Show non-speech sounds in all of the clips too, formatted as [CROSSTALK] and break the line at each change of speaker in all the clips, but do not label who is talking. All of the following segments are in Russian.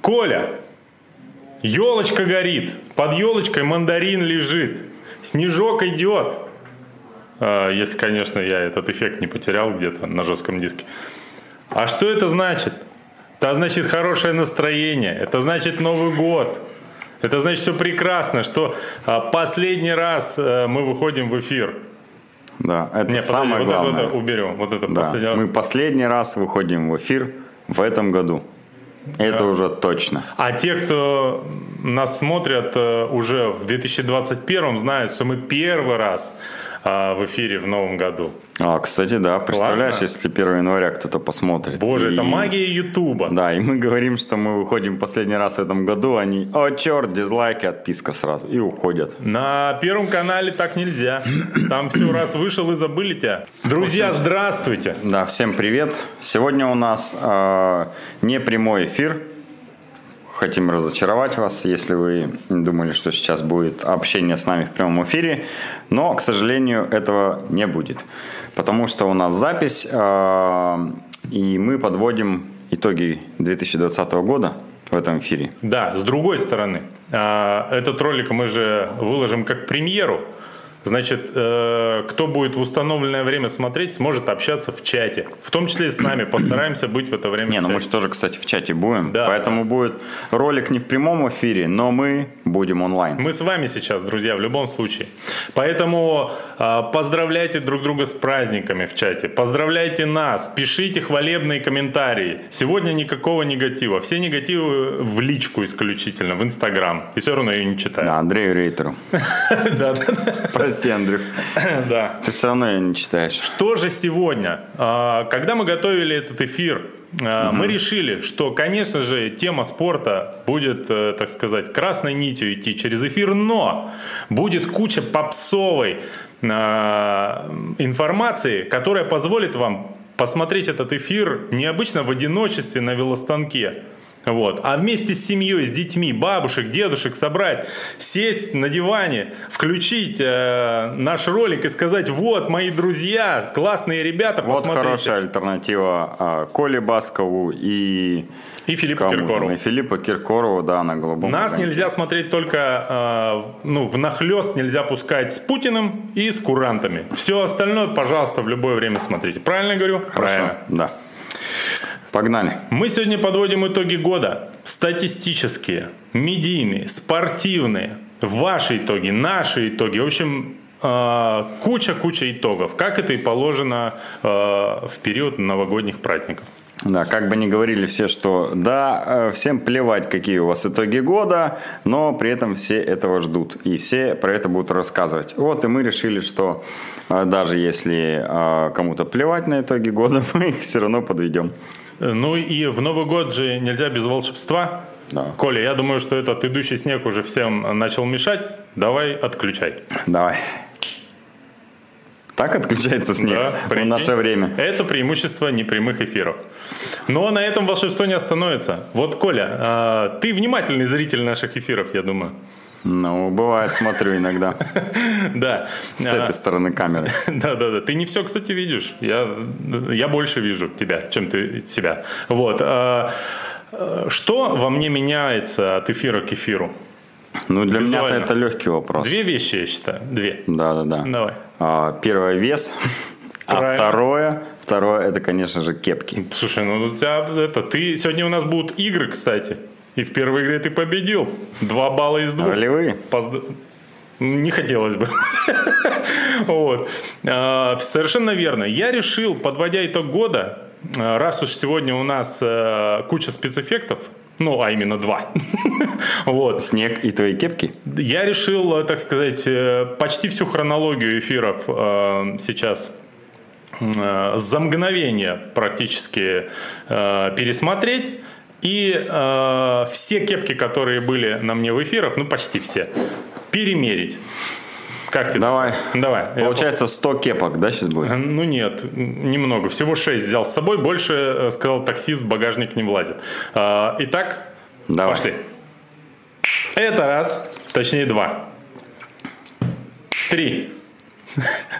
Коля, елочка горит, под елочкой мандарин лежит, снежок идет. А, если, конечно, я этот эффект не потерял где-то на жестком диске. А что это значит? Это значит хорошее настроение, это значит Новый год. Это значит, что прекрасно, что а, последний раз а, мы выходим в эфир.
Да, это Не, самое подожди, главное. Вот
это уберем. Вот это
да.
последний
раз. Мы последний раз выходим в эфир в этом году. Это да. уже точно.
А те, кто нас смотрят э, уже в 2021, знают, что мы первый раз а, в эфире в новом году.
А, кстати, да, представляешь, Классно. если 1 января кто-то посмотрит.
Боже, и... это магия Ютуба.
Да, и мы говорим, что мы выходим последний раз в этом году, они, о, черт, дизлайки, отписка сразу, и уходят.
На Первом канале так нельзя. Там все [CLEARS THROAT] раз вышел и забыли тебя. Друзья, здравствуйте.
Да, всем привет. Сегодня у нас э, не прямой эфир, хотим разочаровать вас, если вы думали, что сейчас будет общение с нами в прямом эфире, но, к сожалению, этого не будет, потому что у нас запись, а, и мы подводим итоги 2020 года в этом эфире.
Да, с другой стороны, а, этот ролик мы же выложим как премьеру, Значит, э, кто будет в установленное время смотреть, сможет общаться в чате. В том числе и с нами. [CLEARS THROAT] Постараемся быть в это время.
Не, ну мы же тоже, кстати, в чате будем. Да. Поэтому будет ролик не в прямом эфире, но мы будем онлайн.
Мы с вами сейчас, друзья, в любом случае. Поэтому э, поздравляйте друг друга с праздниками в чате. Поздравляйте нас. Пишите хвалебные комментарии. Сегодня никакого негатива. Все негативы в личку исключительно, в Инстаграм. И все равно ее не читаю.
Да, Андрею Рейтеру. [LAUGHS] Да, да. Прости, Андрюх. [COUGHS]
Да.
Ты все равно ее не читаешь.
Что же сегодня? А, когда мы готовили этот эфир, а, мы решили, что, конечно же, тема спорта будет, э, так сказать, красной нитью идти через эфир, но будет куча попсовой а, информации, которая позволит вам посмотреть этот эфир необычно в одиночестве на велостанке, вот. А вместе с семьей, с детьми, бабушек, дедушек собрать, сесть на диване, включить э, наш ролик и сказать, вот, мои друзья, классные ребята,
Вот посмотрите. хорошая альтернатива э, Коле Баскову и...
И Филиппу Киркорову.
И Филиппу Киркорову, да, на голубом.
Нас огоньке. нельзя смотреть только, э, ну, в нахлест нельзя пускать с Путиным и с курантами. Все остальное, пожалуйста, в любое время смотрите. Правильно говорю?
Хорошо, Правильно. да. Погнали.
Мы сегодня подводим итоги года. Статистические, медийные, спортивные. Ваши итоги, наши итоги. В общем, куча-куча а, итогов. Как это и положено а, в период новогодних праздников.
Да, как бы ни говорили все, что да, э, всем плевать, какие у вас итоги года, но при этом все этого ждут. И все про это будут рассказывать. Вот и мы решили, что э, даже если э, кому-то плевать на итоги года, [LAUGHS] мы их все равно подведем.
Ну и в Новый год же нельзя без волшебства. Да. Коля, я думаю, что этот идущий снег уже всем начал мешать. Давай отключай.
Давай. Так отключается снег да, в наше время.
Это преимущество непрямых эфиров. Но на этом волшебство не остановится. Вот, Коля, а, ты внимательный зритель наших эфиров, я думаю.
Ну, бывает, смотрю иногда. [LAUGHS]
Да.
С этой стороны камеры. [LAUGHS]
Да, да, да. Ты не все, кстати, видишь. Я, я больше вижу тебя, чем ты себя. Вот. А, что во мне меняется от эфира к эфиру?
Ну, для меня это легкий вопрос.
Две вещи, я считаю. Две.
Да, да, да.
Давай.
А, первое вес. [LAUGHS] А второе, второе, это, конечно же, кепки.
Слушай, ну у тебя это, ты сегодня у нас будут игры, кстати. И в первой игре ты победил. Два балла из двух.
Ролевые?
Позд... Не хотелось бы. вот. А, совершенно верно. Я решил, подводя итог года, а, раз уж сегодня у нас а, куча спецэффектов, ну, а именно два. [LAUGHS]
вот. Снег и твои кепки?
Я решил, так сказать, э, почти всю хронологию эфиров сейчас за мгновение практически пересмотреть и э, все кепки, которые были на мне в эфирах, ну почти все, перемерить.
Как тебе? Давай. Давай. Получается 100 кепок, да, сейчас будет?
Ну нет, немного. Всего 6 взял с собой. Больше, э, сказал таксист, багажник не влазит. Э, итак, Давай. пошли. Это раз, точнее два. Три.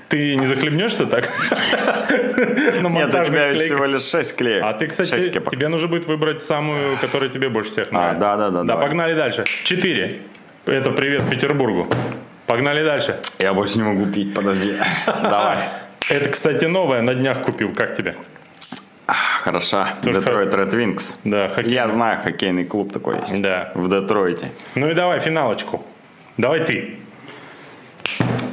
Ты не захлебнешься так?
Нет, у тебя всего лишь 6 клеек.
А ты, кстати, тебе нужно будет выбрать самую, которая тебе больше всех а, нравится.
А, да, да,
да. Да, погнали дальше. 4. Это привет Петербургу. Погнали дальше.
Я больше не могу пить, подожди. Давай.
Это, кстати, новое, на днях купил. Как тебе?
Хороша. Детройт Red Wings.
Да,
хоккей. Я знаю, хоккейный клуб такой есть.
Да.
В Детройте.
Ну и давай финалочку. Давай ты.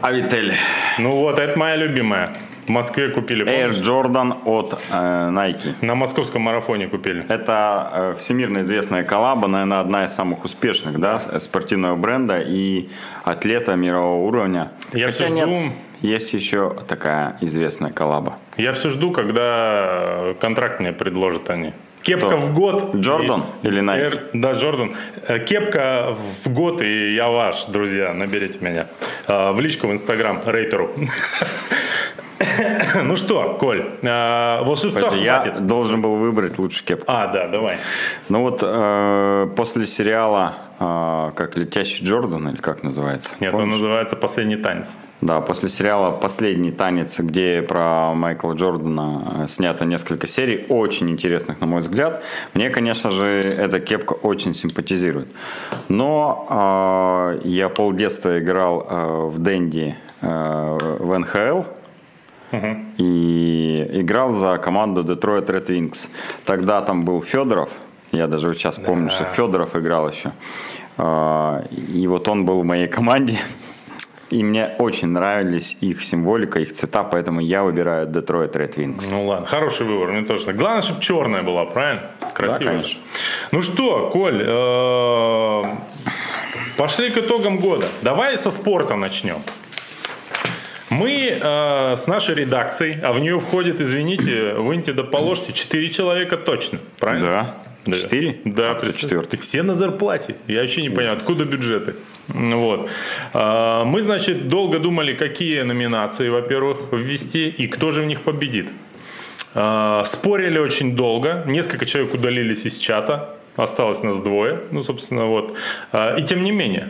Авитель.
Ну вот, это моя любимая. В Москве купили.
Air? Jordan от э, Nike.
На московском марафоне купили.
Это э, всемирно известная коллаба, наверное, одна из самых успешных, да, спортивного бренда и атлета мирового уровня.
Я Хотя все жду... нет,
есть еще такая известная коллаба.
Я все жду, когда контракт мне предложат они. Кепка Кто? в год.
Джордан и, или Nike?
Air, да, Джордан. Э, кепка в год, и я ваш, друзья, наберите меня. Э, в личку в Инстаграм, рейтеру. [COUGHS] Ну что, Коль, э, волшебства
хватит. Я должен был выбрать лучше кепку.
А, да, давай.
Ну вот э, после сериала э, как «Летящий Джордан» или как называется?
Нет, Помнишь? он называется «Последний танец».
Да, после сериала «Последний танец», где про Майкла Джордана э, снято несколько серий, очень интересных, на мой взгляд. Мне, конечно же, эта кепка очень симпатизирует. Но э, я полдетства играл э, в Дэнди э, в НХЛ, и играл за команду Detroit Red Wings. Тогда там был Федоров, я даже сейчас помню, да. что Федоров играл еще. А, и вот он был в моей команде. И мне очень нравились их символика, их цвета, поэтому я выбираю Detroit Red Wings.
Ну ладно, хороший выбор, мне тоже. Главное, чтобы черная была, правильно? Красиво. Да, конечно. Ну что, Коль, э, пошли к итогам года. Давай со спорта начнем. Мы э, с нашей редакцией, а в нее входит, извините, выньте да положьте, 4 человека точно, правильно?
Да. Четыре?
Да,
а четвертый.
Все на зарплате. Я вообще не понимаю, откуда бюджеты. Вот. А, мы, значит, долго думали, какие номинации, во-первых, ввести и кто же в них победит. А, спорили очень долго. Несколько человек удалились из чата. Осталось нас двое. Ну, собственно, вот. И тем не менее.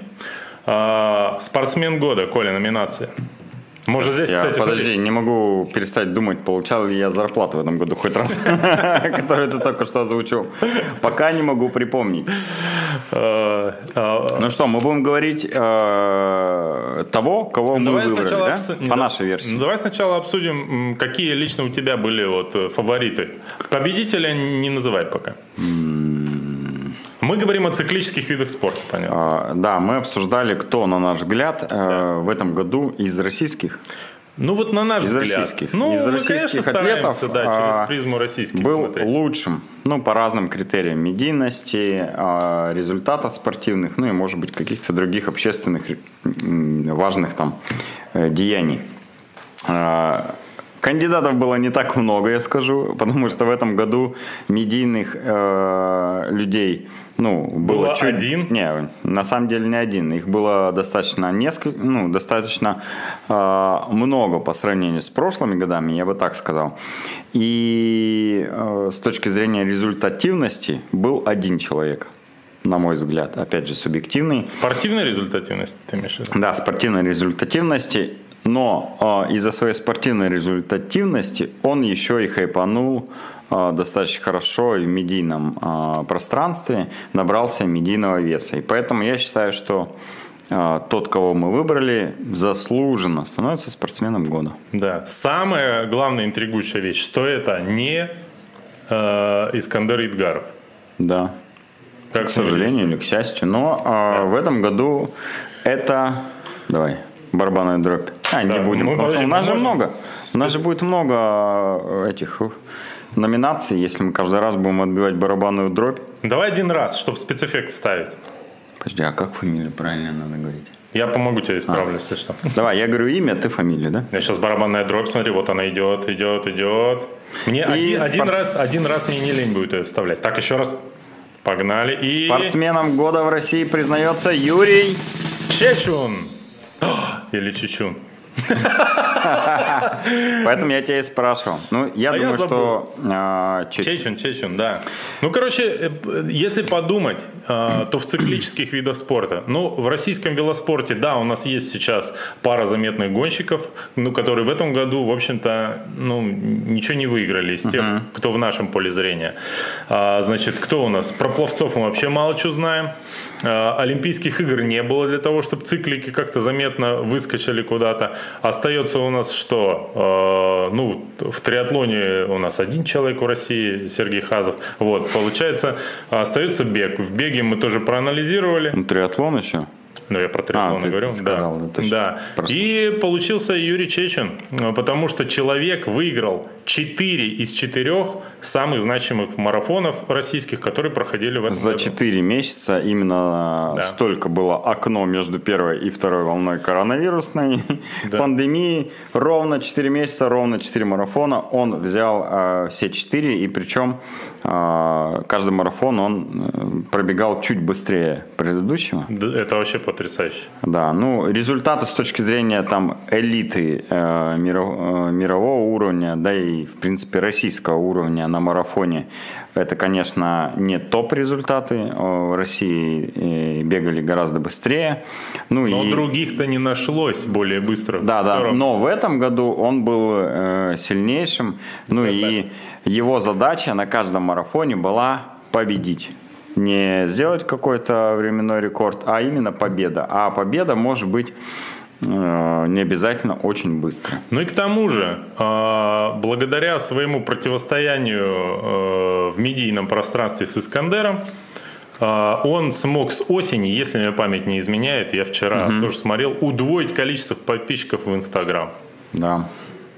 Спортсмен года, Коля, номинация. Может здесь,
я,
кстати,
Подожди, смотри. не могу перестать думать, получал ли я зарплату в этом году хоть раз, [LAUGHS] которую ты только что озвучил. Пока не могу припомнить. Э, э, ну что, мы будем говорить э, того, кого мы выбрали, да? По нашей версии.
Ну, давай сначала обсудим, какие лично у тебя были вот фавориты. Победителя не называй пока. Мы говорим о циклических видах спорта, понятно.
А, да, мы обсуждали, кто, на наш взгляд, э, да. в этом году из российских
ну вот на наш
из
взгляд.
Российских.
Ну,
из
мы,
российских конечно, атлетов
да, через а, призму российских.
Был смотреть. лучшим, ну, по разным критериям медийности, а, результатов спортивных, ну и, может быть, каких-то других общественных важных там э, деяний. Кандидатов было не так много, я скажу, потому что в этом году медийных э, людей, ну, было,
было
чуть...
один?
Не, на самом деле не один. Их было достаточно несколько, ну, достаточно э, много по сравнению с прошлыми годами, я бы так сказал. И э, с точки зрения результативности был один человек на мой взгляд, опять же, субъективный.
Спортивной результативности ты имеешь в виду?
Да, спортивной результативности. Но э, из-за своей спортивной результативности он еще и хайпанул э, достаточно хорошо и в медийном э, пространстве, набрался медийного веса. И поэтому я считаю, что тот, кого мы выбрали, заслуженно становится спортсменом года.
Да. Самая главная интригующая вещь, что это не э, Искандер Идгаров.
Да. Как к сожалению или к счастью. Но э, в этом году это... Давай. Барабанная дробь. А, да, не будем. Мы, потому что у нас же много. У нас же будет много э, этих номинаций, если мы каждый раз будем отбивать барабанную дробь.
Давай один раз, чтобы спецэффект ставить.
Подожди, а как фамилию правильно надо говорить?
Я помогу тебе исправлю, а. если что.
Давай, я говорю имя, ты фамилию, да?
Я сейчас барабанная дробь, смотри, вот она идет, идет, идет. Мне один, спорт... один, раз, один раз мне не лень будет ее вставлять. Так, еще раз. Погнали. И...
Спортсменом года в России признается Юрий
Чечун. Или Чечун.
Поэтому я тебя и спрашивал. Ну, я
А я
думаю,
забыл.
что а, Чечин.
Чечен, Чечен, да. Ну, короче, э, если подумать, э, то в циклических видах спорта, ну, в российском велоспорте, да, у нас есть сейчас пара заметных гонщиков, ну, которые в этом году, в общем-то, ну, ничего не выиграли из тех, кто в нашем поле зрения. А, значит, кто у нас? Про пловцов мы вообще мало чего знаем. А, Олимпийских игр не было для того, чтобы циклики как-то заметно выскочили куда-то. Остается у нас что? Э, Ну, в триатлоне у нас один человек в России, Сергей Хазов. Вот, получается, остается бег. В беге мы тоже проанализировали.
Ну, триатлон еще.
Ну, я про триатлон
А, ты
говорю.
сказал,
да.
да, точно.
да.
Просто.
И получился Юрий Чечин, потому что человек выиграл 4 из 4 самых значимых марафонов российских, которые проходили в этом
За
году.
4 месяца именно
Да.
столько было окно между первой и второй волной коронавирусной [LAUGHS]
Да.
пандемии. Ровно 4 месяца, ровно 4 марафона. Он взял э, все 4, и причем э, каждый марафон он э, пробегал чуть быстрее предыдущего.
Да, Это вообще потрясающе.
Да, ну результаты с точки зрения там элиты э, миро- э, мирового уровня, да и в принципе российского уровня на марафоне, это, конечно, не топ результаты. В России э, бегали гораздо быстрее. Ну
Но
и
других-то не нашлось более быстро.
да, да. Но в этом году он был э, сильнейшим. Ну
The
и его задача на каждом марафоне была победить. Не сделать какой-то временной рекорд, а именно победа. А победа может быть не обязательно очень быстро.
Ну и к тому же, э, благодаря своему противостоянию э, в медийном пространстве с Искандером, э, он смог с осени, если мне память не изменяет, я вчера тоже смотрел, удвоить количество подписчиков в Инстаграм.
Да.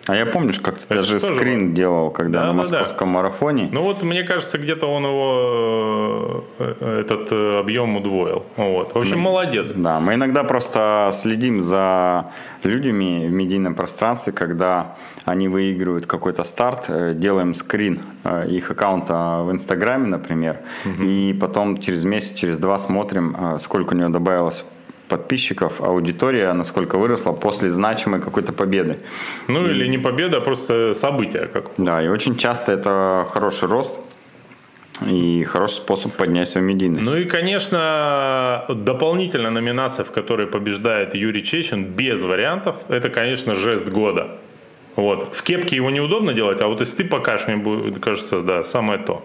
А я помнишь, как ты даже
тоже
скрин делал, когда
Да,
на
да, да.
московском марафоне.
Ну вот, мне кажется, где-то он его, э, этот э, объем удвоил. Вот. В общем, молодец.
Да, мы иногда просто следим за людьми в медийном пространстве, когда они выигрывают какой-то старт, э, делаем скрин э, их аккаунта в Инстаграме, например, и потом через месяц, через два смотрим, э, сколько у него добавилось подписчиков, аудитория, насколько выросла после значимой какой-то победы.
Ну или не победа, а просто событие как.
Да, и очень часто это хороший рост и хороший способ поднять свою медийность.
Ну и, конечно, дополнительная номинация, в которой побеждает Юрий Чечин, без вариантов, это, конечно, жест года. Вот. В кепке его неудобно делать, а вот если ты покажешь, мне будет, кажется, да, самое то.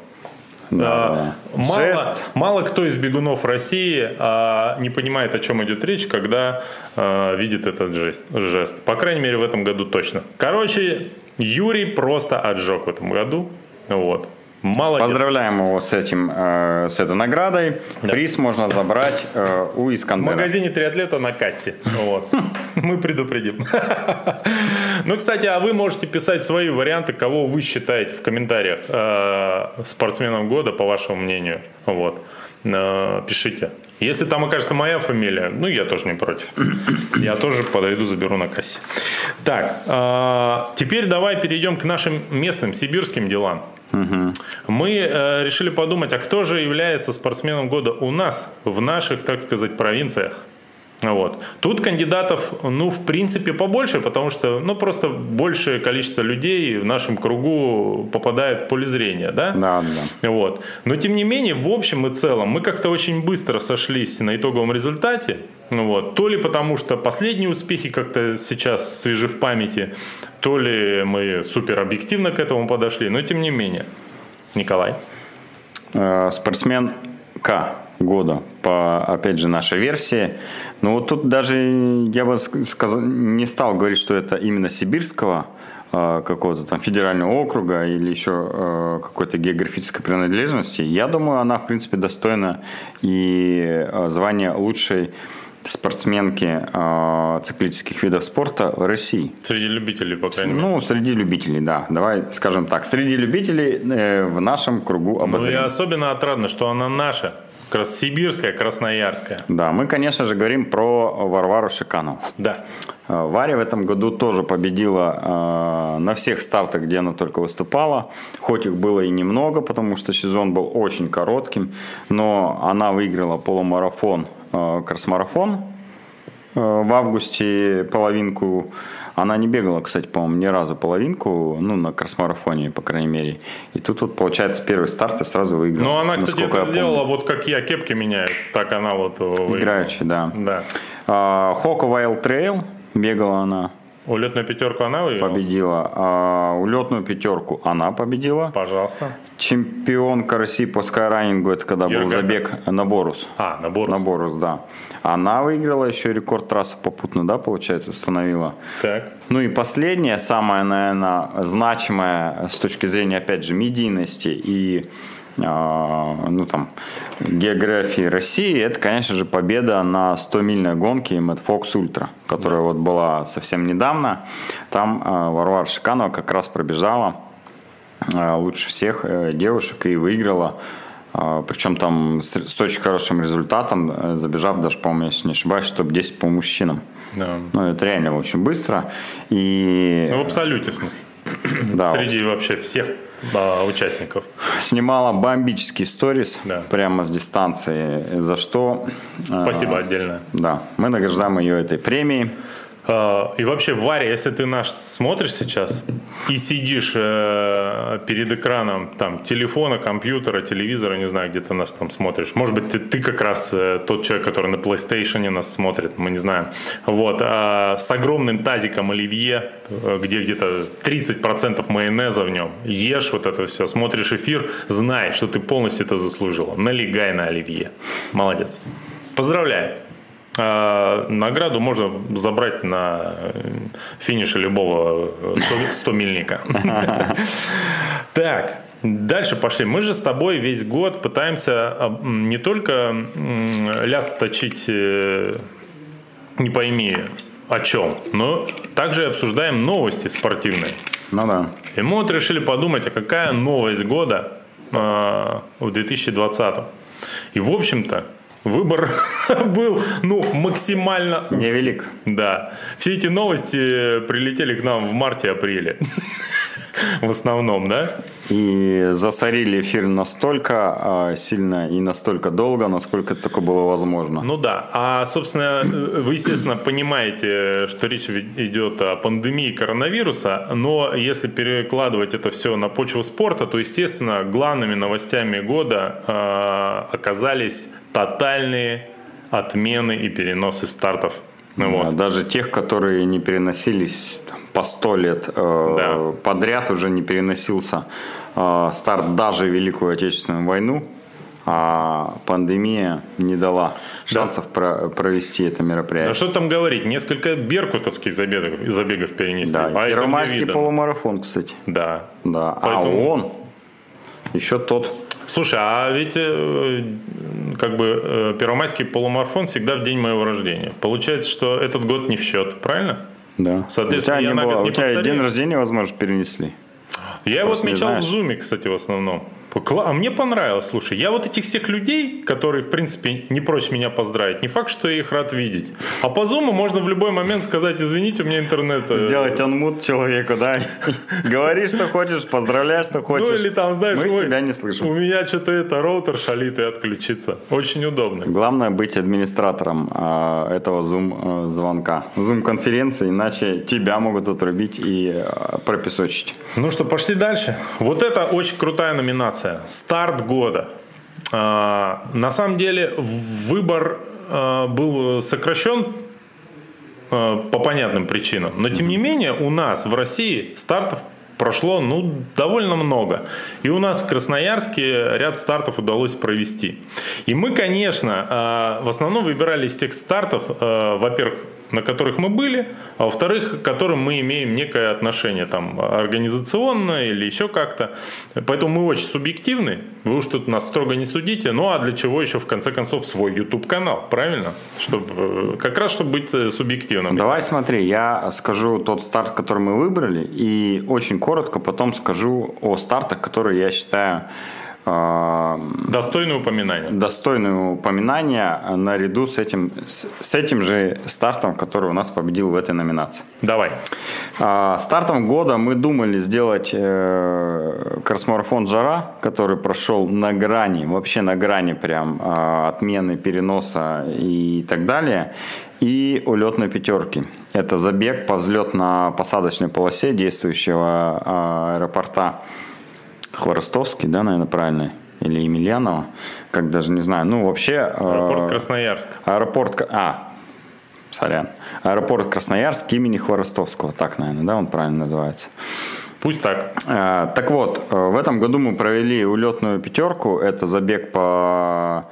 Да,
А,
да.
Мало,
Жест.
мало кто из бегунов России а, не понимает, о чем идет речь, когда а, видит этот жест, жест. По крайней мере, в этом году точно. Короче, Юрий просто отжег в этом году. Вот. Молодец.
Поздравляем его с этим, э, с этой наградой.
Да.
Приз можно забрать э, у
В
Искандера.
магазине триатлета на кассе. [LAUGHS] Вот. Мы предупредим. [LAUGHS] Ну, кстати, а вы можете писать свои варианты, кого вы считаете в комментариях э, спортсменом года, по вашему мнению. Вот. Э, Пишите. Если там окажется моя фамилия, ну, я тоже не против. [COUGHS] Я тоже подойду, заберу на кассе. Так, э, теперь давай перейдем к нашим местным сибирским делам. Мы э, решили подумать, а кто же является спортсменом года у нас, в наших, так сказать, провинциях. Вот. Тут кандидатов, ну, в принципе, побольше, потому что, ну, просто большее количество людей в нашем кругу попадает в поле зрения, да?
Да, да.
Вот. Но тем не менее, в общем и целом, мы как-то очень быстро сошлись на итоговом результате. Вот. То ли потому, что последние успехи как-то сейчас свежи в памяти, то ли мы супер объективно к этому подошли, но тем не менее. Николай.
Э, Спортсмен К года по, опять же, нашей версии. Но вот тут даже я бы ск- сказал, не стал говорить, что это именно сибирского э, какого-то там федерального округа или еще э, какой-то географической принадлежности. Я думаю, она, в принципе, достойна и э, звания лучшей спортсменки э, циклических видов спорта в России.
Среди любителей, по крайней мере.
Ну, среди любителей, да. Давай скажем так. Среди любителей э, в нашем кругу
Ну и
обозрения.
особенно отрадно, что она наша. Как раз сибирская, красноярская.
Да, мы, конечно же, говорим про Варвару Шиканову.
Да.
Э, Варя в этом году тоже победила э, на всех стартах, где она только выступала. Хоть их было и немного, потому что сезон был очень коротким, но она выиграла полумарафон, э, кросс-марафон э, в августе половинку Она не бегала, кстати, по-моему, ни разу половинку, ну, на кросс-марафоне, по крайней мере. И тут вот, получается, первый старт и сразу выиграла.
Ну, она, кстати, это сделала, вот как я кепки меняю, так она вот выиграла.
Играючи, да.
Да.
А, Хока Wild Trail бегала она.
Улетную пятерку она выиграла?
Победила. А, улетную пятерку она победила.
Пожалуйста.
Чемпионка России по скайранингу, это когда
Юрка.
был забег на Борус.
А, на Борус.
На Борус, да. Она выиграла еще рекорд трассы попутно, да, получается, установила.
Так.
Ну и последнее, самое, наверное, значимое с точки зрения, опять же, медийности и ну, там, географии России, это, конечно же, победа на 100-мильной гонке Mad Fox Ultra, которая вот была совсем недавно. Там а, Варвара Шиканова как раз пробежала а, лучше всех э, девушек и выиграла. А, Причем там с, очень хорошим результатом, э, забежав даже, по-моему, если не ошибаюсь, топ-10 по мужчинам.
Да.
Ну, это реально очень быстро. И
Ну, в абсолюте, в смысле.
да,
Среди вообще всех а, участников.
снимала бомбический сторис
Да.
прямо с дистанции, за что... э,
Спасибо отдельно.
Да, мы награждаем ее этой премией.
А, И вообще, Варя, если ты наш смотришь сейчас и сидишь э, перед экраном там телефона, компьютера, телевизора, не знаю, где ты нас там смотришь. Может быть, ты, ты как раз э, тот человек, который на PlayStation нас смотрит, мы не знаем. Вот, а с огромным тазиком оливье, э, где где-то 30% майонеза в нем. Ешь вот это все, смотришь эфир, знай, что ты полностью это заслужила. Налегай на оливье. Молодец. Поздравляю. А, Награду можно забрать на э, финише любого 100-мильника. [LAUGHS] Так, дальше пошли. Мы же с тобой весь год пытаемся а, не только ляс точить, э, не пойми о чем, но также обсуждаем новости спортивные.
Ну да.
И мы вот решили подумать, а какая новость года э, в 2020. И, в общем-то, выбор [LAUGHS] был, ну, максимально...
Невелик.
Да. Все эти новости прилетели к нам в марте-апреле. В основном, да?
И засорили эфир настолько а, сильно и настолько долго, насколько это только было возможно.
Ну да. А, собственно, вы, естественно, понимаете, что речь идет о пандемии коронавируса, но если перекладывать это все на почву спорта, то, естественно, главными новостями года э, оказались тотальные отмены и переносы стартов. Ну,
Да,
вот.
Даже тех, которые не переносились там, по сто лет э,
Да.
подряд, уже не переносился э, старт даже Великую Отечественную войну, а пандемия не дала шансов про- провести это мероприятие.
Да что там говорить, несколько беркутовских забегов, забегов перенесли.
Да,
а
Первомайский полумарафон, кстати.
Да.
Да,
Поэтому-
а он еще тот.
Слушай, а ведь э, как бы э, первомайский полумарафон всегда в день моего рождения. Получается, что этот год не в счет, правильно?
Да.
Соответственно,
у тебя,
я
не было- у тебя
постарел.
день рождения, возможно, перенесли.
Я его
Просто не
отмечал в зуме, кстати, в основном. Кла- А мне понравилось, слушай, я вот этих всех людей, которые, в принципе, не прочь меня поздравить, не факт, что я их рад видеть. А по зуму можно в любой момент сказать, извините, у меня интернет... э,
Сделать анмут человеку, да? [LAUGHS] Говори, что хочешь, поздравляй, что хочешь.
Ну или там, знаешь,
Мы
ой,
тебя не слышим.
у меня что-то это роутер шалит и отключится. Очень удобно.
Главное быть администратором а, этого Zoom э, звонка, Zoom конференции, иначе тебя могут отрубить и э, пропесочить.
Ну что, пошли дальше. Вот это очень крутая номинация. Старт года. А, на самом деле выбор а, был сокращен а, по понятным причинам. Но тем не менее у нас в России стартов прошло ну, довольно много. И у нас в Красноярске ряд стартов удалось провести. И мы, конечно, в основном выбирали из тех стартов, во-первых, на которых мы были, а во-вторых, к которым мы имеем некое отношение там организационное или еще как-то. Поэтому мы очень субъективны. Вы уж тут нас строго не судите. Ну а для чего еще в конце концов свой YouTube канал, правильно? Чтобы как раз чтобы быть э, субъективным.
Давай смотри, я скажу тот старт, который мы выбрали, и очень коротко потом скажу о стартах, которые я считаю
достойное упоминание.
Достойное упоминание наряду с этим, с, с этим же стартом, который у нас победил в этой номинации.
Давай.
А, стартом года мы думали сделать э, кросс-марафон «Жара», который прошел на грани, вообще на грани прям э, отмены, переноса и так далее. И улетной пятерки. Это забег по взлетно-посадочной полосе действующего э, аэропорта Хворостовский, да, наверное, правильно? Или Емельянова, как даже не знаю. Ну, вообще...
Аэропорт Красноярск.
Аэропорт... А, сорян. Аэропорт Красноярск имени Хворостовского, так, наверное, да, он правильно называется.
Пусть так.
А, так вот, э, в этом году мы провели улетную пятерку. Это забег по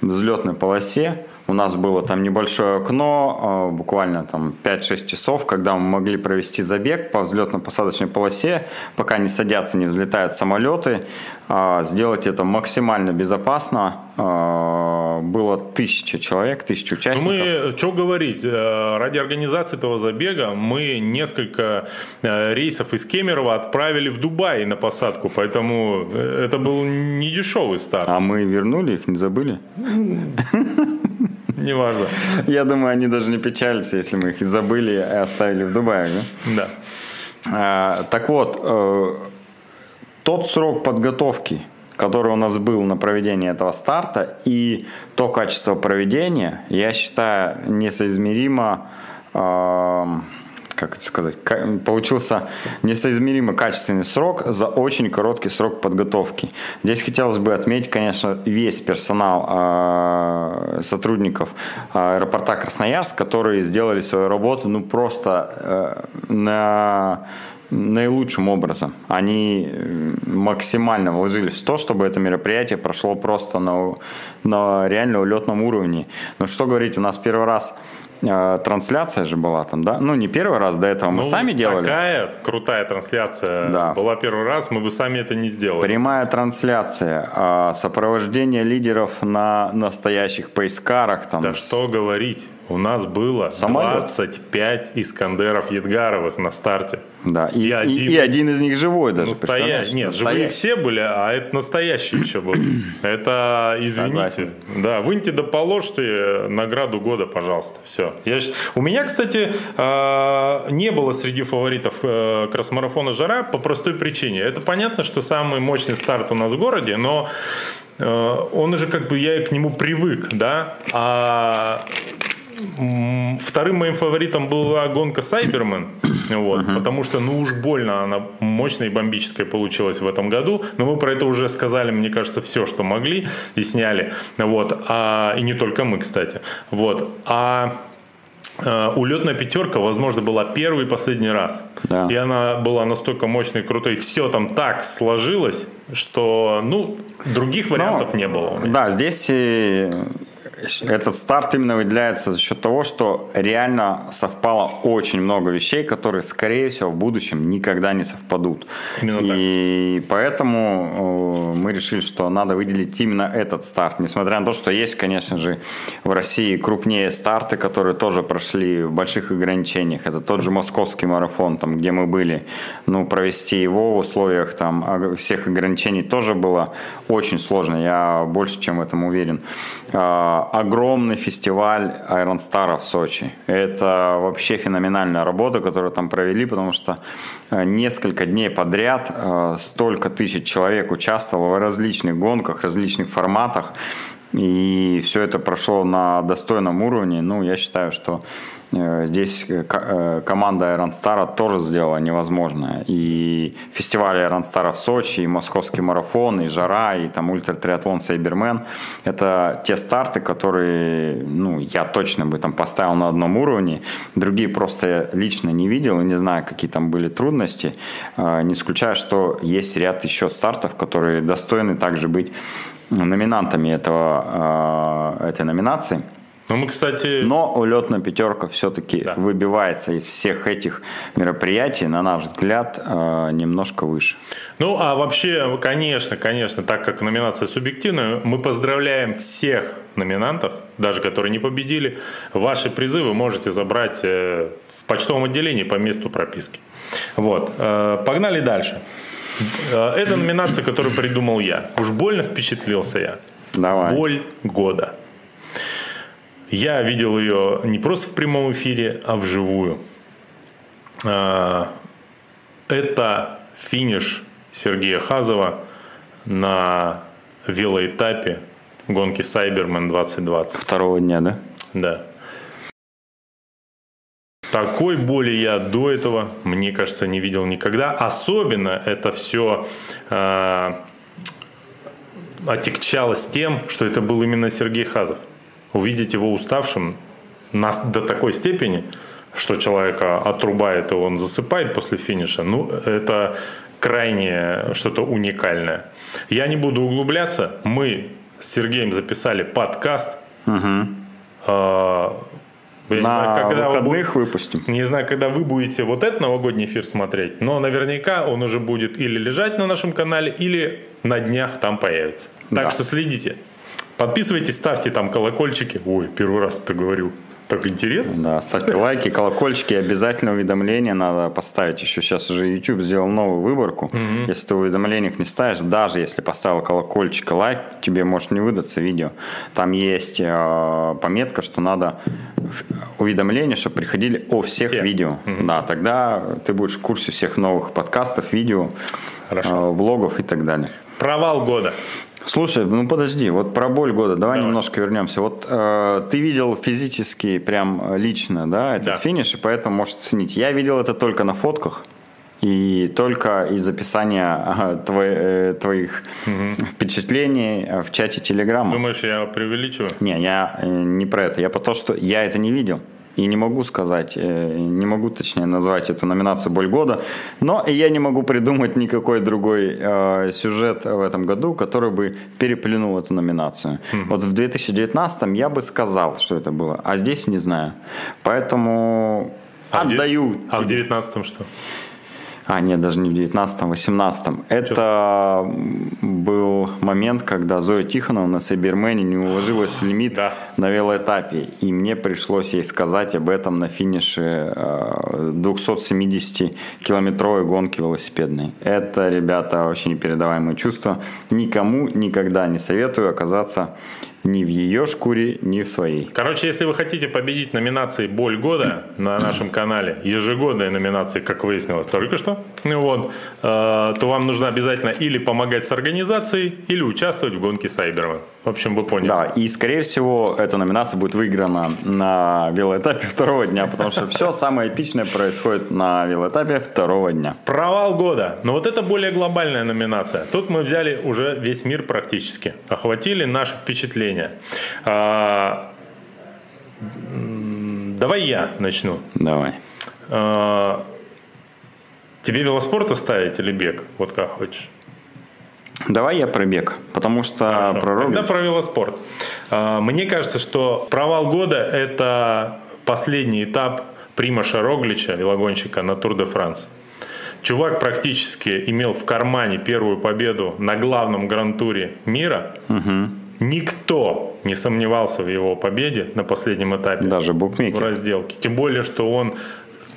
взлетной полосе. У нас было там небольшое окно, а, буквально там 5-6 часов, когда мы могли провести забег по взлетно-посадочной полосе, пока не садятся, не взлетают самолеты, а, сделать это максимально безопасно. А, было тысяча человек, тысяча участников.
Ну мы, что говорить, э, ради организации этого забега мы несколько э, рейсов из Кемерово отправили в Дубай на посадку, поэтому э, это был не дешевый старт.
А мы вернули их, не забыли?
Неважно.
Я думаю, они даже не печалятся, если мы их забыли и оставили в Дубае.
Да. да.
А, так вот, э, тот срок подготовки, который у нас был на проведение этого старта, и то качество проведения, я считаю, несоизмеримо э, как это сказать, получился несоизмеримо качественный срок за очень короткий срок подготовки. Здесь хотелось бы отметить, конечно, весь персонал а, сотрудников аэропорта Красноярск, которые сделали свою работу ну просто э, на наилучшим образом. Они максимально вложились в то, чтобы это мероприятие прошло просто на, на реально улетном уровне. Но что говорить, у нас первый раз а, трансляция же была там, да? Ну, не первый раз, до этого мы ну, сами делали.
Такая крутая трансляция да. была первый раз, мы бы сами это не сделали.
Прямая трансляция, а, сопровождение лидеров на настоящих поискарах. Там,
да с... что говорить. У нас было Самолет. 25 Искандеров Едгаровых на старте.
Да, и, и, один, и, и один из них живой даже.
Настоящий. Нет, настоящий. живые все были, а это настоящий еще был. [CLEARS THROAT] Это, извините. Согласен. Да, выньте да положьте награду года, пожалуйста. Все. Я, у меня, кстати, а, не было среди фаворитов э, кросс-марафона «Жара» по простой причине. Это понятно, что самый мощный старт у нас в городе, но э, он уже как бы я к нему привык, да, а Вторым моим фаворитом была гонка Сайбермен, [COUGHS] вот, uh-huh. потому что, ну уж больно она мощная и бомбическая получилась в этом году, но мы про это уже сказали, мне кажется, все, что могли и сняли, вот, а, и не только мы, кстати, вот, а Uh, улетная пятерка, возможно, была первый и последний раз. Да. И она была настолько мощной и крутой. Все там так сложилось, что ну, других вариантов Но, не было.
Да, здесь этот старт именно выделяется за счет того, что реально совпало очень много вещей, которые, скорее всего, в будущем никогда не совпадут. Именно и так. поэтому э, мы решили, что надо выделить именно этот старт. Несмотря на то, что есть, конечно же, в России крупнее старты, которые тоже прошли в больших ограничениях. Это тот же московский марафон, там, где мы были. Ну, провести его в условиях там, всех ограничений тоже было очень сложно. Я больше чем в этом уверен. Огромный фестиваль Iron Star в Сочи. Это вообще феноменальная работа, которую там провели, потому что э, несколько дней подряд э, столько тысяч человек участвовало в различных гонках, различных форматах. И все это прошло на достойном уровне. Ну, я считаю, что здесь э, э, команда Iron Star тоже сделала невозможное. И фестиваль Star в Сочи, и московский марафон, и жара, и там ультратриатлон Сайбермен. Это те старты, которые ну, я точно бы там поставил на одном уровне. Другие просто я лично не видел и не знаю, какие там были трудности. Не исключаю, что есть ряд еще стартов, которые достойны также быть номинантами этого, этой номинации.
Ну, мы, кстати...
Но улетная пятерка все-таки да. выбивается из всех этих мероприятий, на наш взгляд, э, немножко выше.
Ну, а вообще, конечно, конечно, так как номинация субъективная, мы поздравляем всех номинантов, даже которые не победили. Ваши призы вы можете забрать э, в почтовом отделении по месту прописки. Вот. Э, погнали дальше. Это номинация, которую придумал я. Уж больно впечатлился я.
Давай.
Боль года. Я видел ее не просто в прямом эфире, а вживую. Э, это финиш Сергея Хазова на велоэтапе гонки Cyberman 2020.
Второго дня, да?
Да. Такой боли я до этого, мне кажется, не видел никогда. Особенно это все э, отягчалось тем, что это был именно Сергей Хазов. Увидеть его уставшим нас до такой степени, что человека отрубает и он засыпает после финиша, ну, это крайне что-то уникальное. Я не буду углубляться. Мы с Сергеем записали подкаст.
Угу.
Я
на
знаю, когда вы
выходных
бу-
выпустим.
Не знаю, когда вы будете вот этот новогодний эфир смотреть, но наверняка он уже будет или лежать на нашем канале, или на днях там появится. Так
Да.
что следите. Подписывайтесь, ставьте там колокольчики. Ой, первый раз это говорю. Так интересно.
Да, ставьте лайки, колокольчики, обязательно уведомления надо поставить. Еще сейчас уже YouTube сделал новую выборку. Если ты в уведомлениях не ставишь, даже если поставил колокольчик и лайк, тебе может не выдаться видео. Там есть э, пометка, что надо уведомления, чтобы приходили о всех
Все.
видео. Да, тогда ты будешь в курсе всех новых подкастов, видео,
Хорошо.
э, влогов и так далее.
Провал года.
Слушай, ну подожди, вот про боль года, давай,
Давай.
немножко вернемся. Вот э, ты видел физически, прям э, лично, да, этот
Да.
финиш, и поэтому можешь оценить. Я видел это только на фотках и только из описания [LAUGHS] ага, твои- э, твоих впечатлений э, в чате Телеграма.
Думаешь, я преувеличиваю?
Не, я э, не про это. Я про то, что я это не видел. И не могу сказать, э, не могу точнее назвать эту номинацию «Боль года», но я не могу придумать никакой другой э, сюжет в этом году, который бы переплюнул эту номинацию. Вот в 2019 я бы сказал, что это было, а здесь не знаю. Поэтому
А в
отдаю
А в
тебе.
19 что?
А, нет, даже не в 19-м, 18-м. Это был момент, когда Зоя Тихонова на Сайбермене не уложилась в лимит
Да.
на велоэтапе. И мне пришлось ей сказать об этом на финише э, 270-километровой гонки велосипедной. Это, ребята, очень непередаваемые чувства. Никому никогда не советую оказаться ни в ее шкуре, ни в своей.
Короче, если вы хотите победить номинации «Боль года» на нашем канале, ежегодные номинации, как выяснилось только что, ну вот, э, то вам нужно обязательно или помогать с организацией, или участвовать в гонке Сайберман. В общем, вы поняли.
Да, и скорее всего эта номинация будет выиграна на велоэтапе второго дня, потому что все самое эпичное происходит на велоэтапе второго дня.
Провал года. Но вот это более глобальная номинация. Тут мы взяли уже весь мир практически. Охватили наши впечатления. А, давай я начну.
Давай.
А, тебе велоспорт оставить или бег? Вот как хочешь.
Давай я про бег, потому что
Хорошо.
про
Тогда про велоспорт. А, Мне кажется, что провал года – это последний этап Примаша Роглича, велогонщика на Тур де Франс. Чувак практически имел в кармане первую победу на главном гран-туре мира. Никто не сомневался в его победе на последнем этапе
даже
в
букмекер.
разделке. Тем более, что он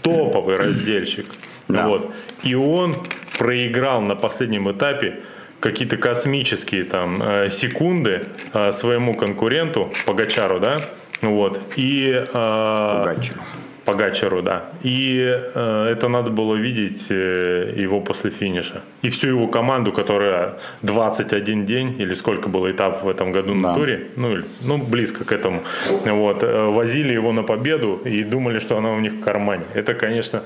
топовый [CLEARS THROAT] раздельщик.
Да.
Вот. И он проиграл на последнем этапе какие-то космические там э, секунды э, своему конкуренту Погачару, да, вот, и э, Погачару, да. И э, это надо было видеть э, его после финиша. И всю его команду, которая 21 день, или сколько было этапов в этом году на
Да.
туре, ну, ну, близко к этому, вот, э, возили его на победу и думали, что она у них в кармане. Это, конечно,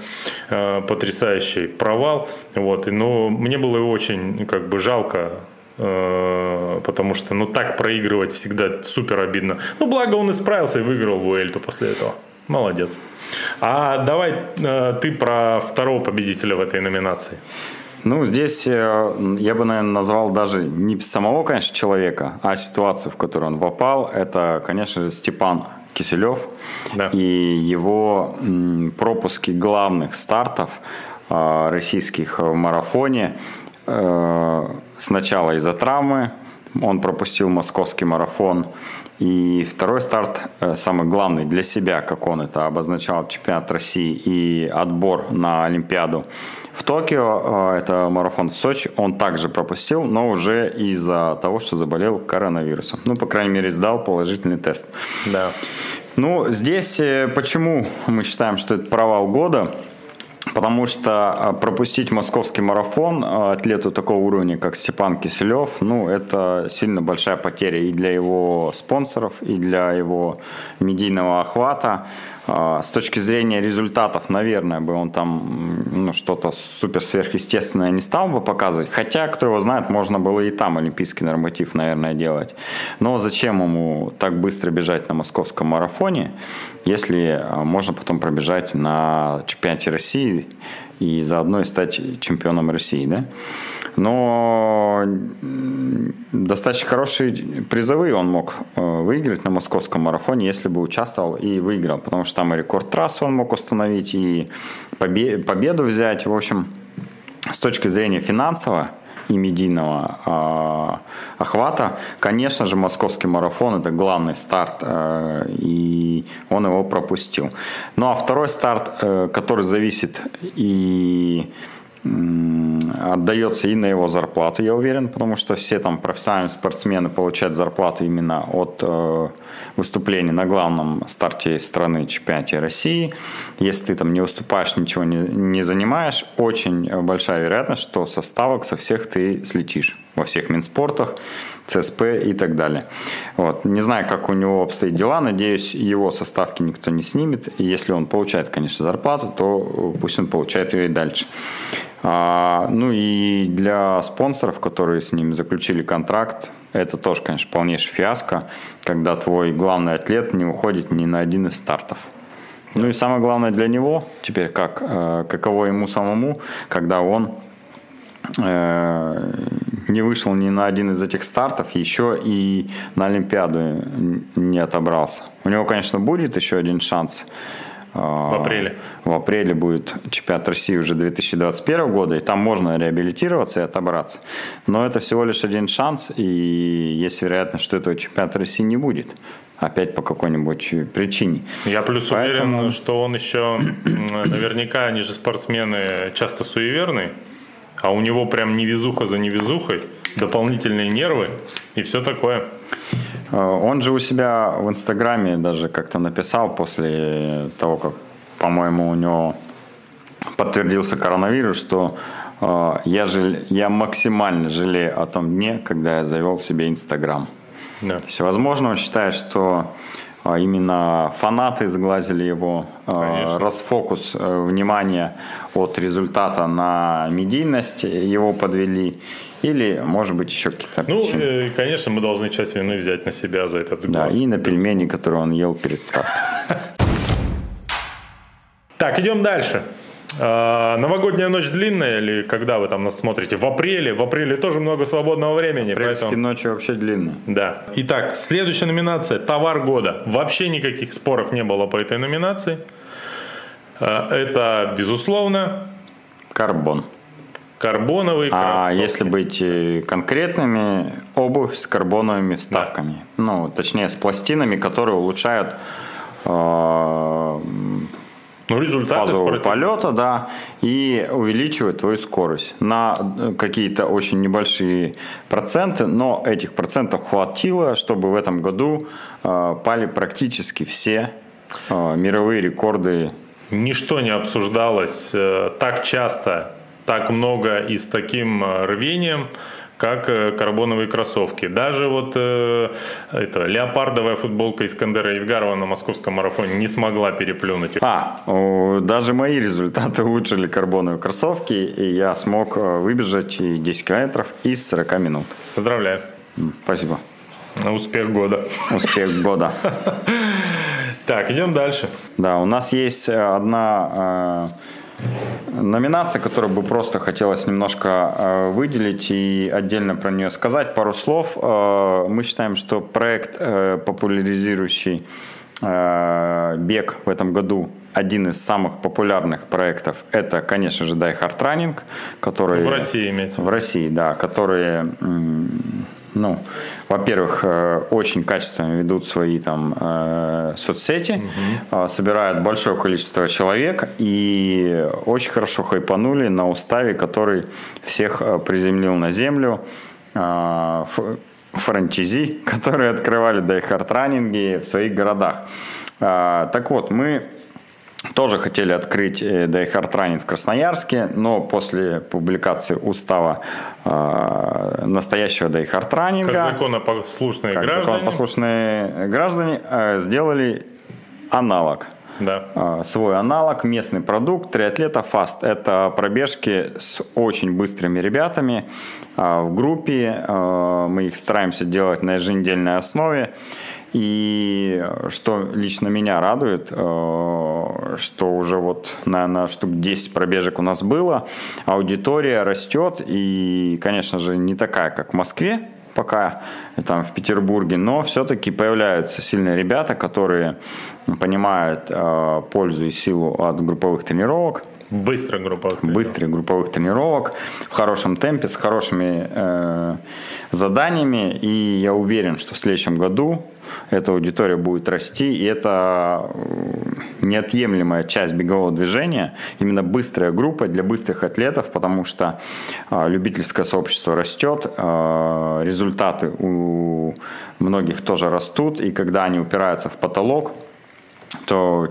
э, потрясающий провал. Вот, но мне было очень как бы жалко э, потому что ну так проигрывать всегда супер обидно. Ну благо он исправился и выиграл Вуэльту после этого. Молодец. А давай э, ты про второго победителя в этой номинации.
Ну, здесь э, я бы, наверное, назвал даже не самого, конечно, человека, а ситуацию, в которую он попал. Это, конечно же, Степан Киселев
Да.
и его пропуски главных стартов э, российских в марафоне. Сначала из-за травмы он пропустил московский марафон. И второй старт, э, самый главный для себя, как он это обозначал, чемпионат России и отбор на Олимпиаду В Токио, э, это марафон в Сочи, он также пропустил, но уже из-за того, что заболел коронавирусом. Ну, по крайней мере, сдал положительный тест.
Да.
Ну, здесь э, почему мы считаем, что это провал года? Потому что а, пропустить московский марафон а, атлету такого уровня, как Степан Киселев, ну, это сильно большая потеря и для его спонсоров, и для его медийного охвата. А, с точки зрения результатов, наверное, бы он там ну, что-то супер сверхъестественное не стал бы показывать. Хотя, кто его знает, можно было и там олимпийский норматив, наверное, делать. Но зачем ему так быстро бежать на московском марафоне, если а, можно потом пробежать на чемпионате России и заодно и стать чемпионом России, да? Но достаточно хорошие призовые он мог э, выиграть на московском марафоне, если бы участвовал и выиграл, потому что там и рекорд трассы он мог установить, и победу взять. В общем, с точки зрения финансового, и медийного э, охвата. Конечно же, московский марафон это главный старт, э, и он его пропустил. Ну а второй старт, э, который зависит и отдается и на его зарплату, я уверен, потому что все там профессиональные спортсмены получают зарплату именно от э, выступлений на главном старте страны чемпионате России. Если ты там не выступаешь, ничего не, не занимаешь, очень большая вероятность, что со ставок со всех ты слетишь во всех Минспортах, ЦСП и так далее. Вот. Не знаю, как у него обстоят дела, надеюсь, его составки никто не снимет. И если он получает, конечно, зарплату, то пусть он получает ее и дальше. А, ну и для спонсоров, которые с ним заключили контракт, это тоже, конечно, полнейшая фиаско, когда твой главный атлет не уходит ни на один из стартов. Ну и самое главное для него теперь, как, э, каково ему самому, когда он не вышел ни на один из этих стартов, еще и на Олимпиаду не отобрался. У него, конечно, будет еще один шанс
в апреле.
В апреле будет чемпионат России уже 2021 года, и там можно реабилитироваться и отобраться. Но это всего лишь один шанс, и есть вероятность, что этого чемпионата России не будет. Опять по какой-нибудь причине.
Я плюс Поэтому... уверен, что он еще, наверняка, они же спортсмены часто суеверные, а у него прям невезуха за невезухой, дополнительные нервы и все такое.
Э, он же у себя в Инстаграме даже как-то написал после того, как, по-моему, у него подтвердился коронавирус, что э, я, жаль, я максимально жалею о том дне, когда я завел себе Инстаграм. Да. То есть, возможно, он считает, что именно фанаты сглазили его, Конечно. расфокус внимания от результата на медийность его подвели. Или, может быть, еще какие-то
Ну, причины. Э, конечно, мы должны часть вины взять на себя за этот
сглаз. Да, и на пельмени, которые он ел перед стартом. [LAUGHS]
Так, идем дальше. А, новогодняя ночь длинная или когда вы там нас смотрите? В апреле. В апреле тоже много свободного времени.
Апрельские поэтому... ночи вообще длинные.
Да. Итак, следующая номинация – товар года. Вообще никаких споров не было по этой номинации. А, это, безусловно...
Карбон.
Карбоновые
кроссовки. А если быть э, конкретными, обувь с карбоновыми вставками. Да. Ну, точнее, с пластинами, которые улучшают э, ну, результаты фазового полета, да, и увеличивают твою скорость. На э, какие-то очень небольшие проценты, но этих процентов хватило, чтобы в этом году э, пали практически все э, мировые рекорды.
Ничто не обсуждалось э, так часто так много и с таким э, рвением, как э, карбоновые кроссовки. Даже вот э, это, леопардовая футболка Искандера Евгарова на московском марафоне не смогла переплюнуть.
А, даже мои результаты улучшили карбоновые кроссовки, и я смог э, выбежать 10 километров из 40 минут.
Поздравляю.
Спасибо.
Успех года.
Успех года. [LAUGHS]
Так, идем дальше.
Да, у нас есть одна Номинация, которую бы просто хотелось немножко э, выделить и отдельно про нее сказать пару слов. Э, мы считаем, что проект, э, популяризирующий бег в этом году, один из самых популярных проектов, это, конечно же, Die Hard Running, который...
В России имеется.
В России, да, которые ну, во-первых, э, очень качественно ведут свои там э, соцсети, угу. собирают большое количество человек и очень хорошо хайпанули на уставе, который всех приземлил на землю. Франчизи, [LAUGHS] которые открывали дайхард-раннинги в своих городах. Так вот, мы тоже хотели открыть Die Hard Running в Красноярске, но после публикации устава э, настоящего Die Hard Running,
как законопослушные как граждане,
законопослушные граждане э, сделали аналог.
Да.
Э, свой аналог, местный продукт, триатлета Fast. Это пробежки с очень быстрыми ребятами э, в группе. Э, мы их стараемся делать на еженедельной основе. И что лично меня радует, э, что уже вот, наверное, штук 10 пробежек у нас было, аудитория растет, и, конечно же, не такая, как в Москве, пока там в Петербурге, но все-таки появляются сильные ребята, которые понимают э, пользу и силу от групповых тренировок,
Быстрых групповых
тренировок. Быстрых групповых тренировок в хорошем темпе, с хорошими э, заданиями. И я уверен, что в следующем году эта аудитория будет расти. И это э, неотъемлемая часть бегового движения. Именно быстрая группа для быстрых атлетов, потому что э, любительское сообщество растет, э, результаты у многих тоже растут. И когда они упираются в потолок, то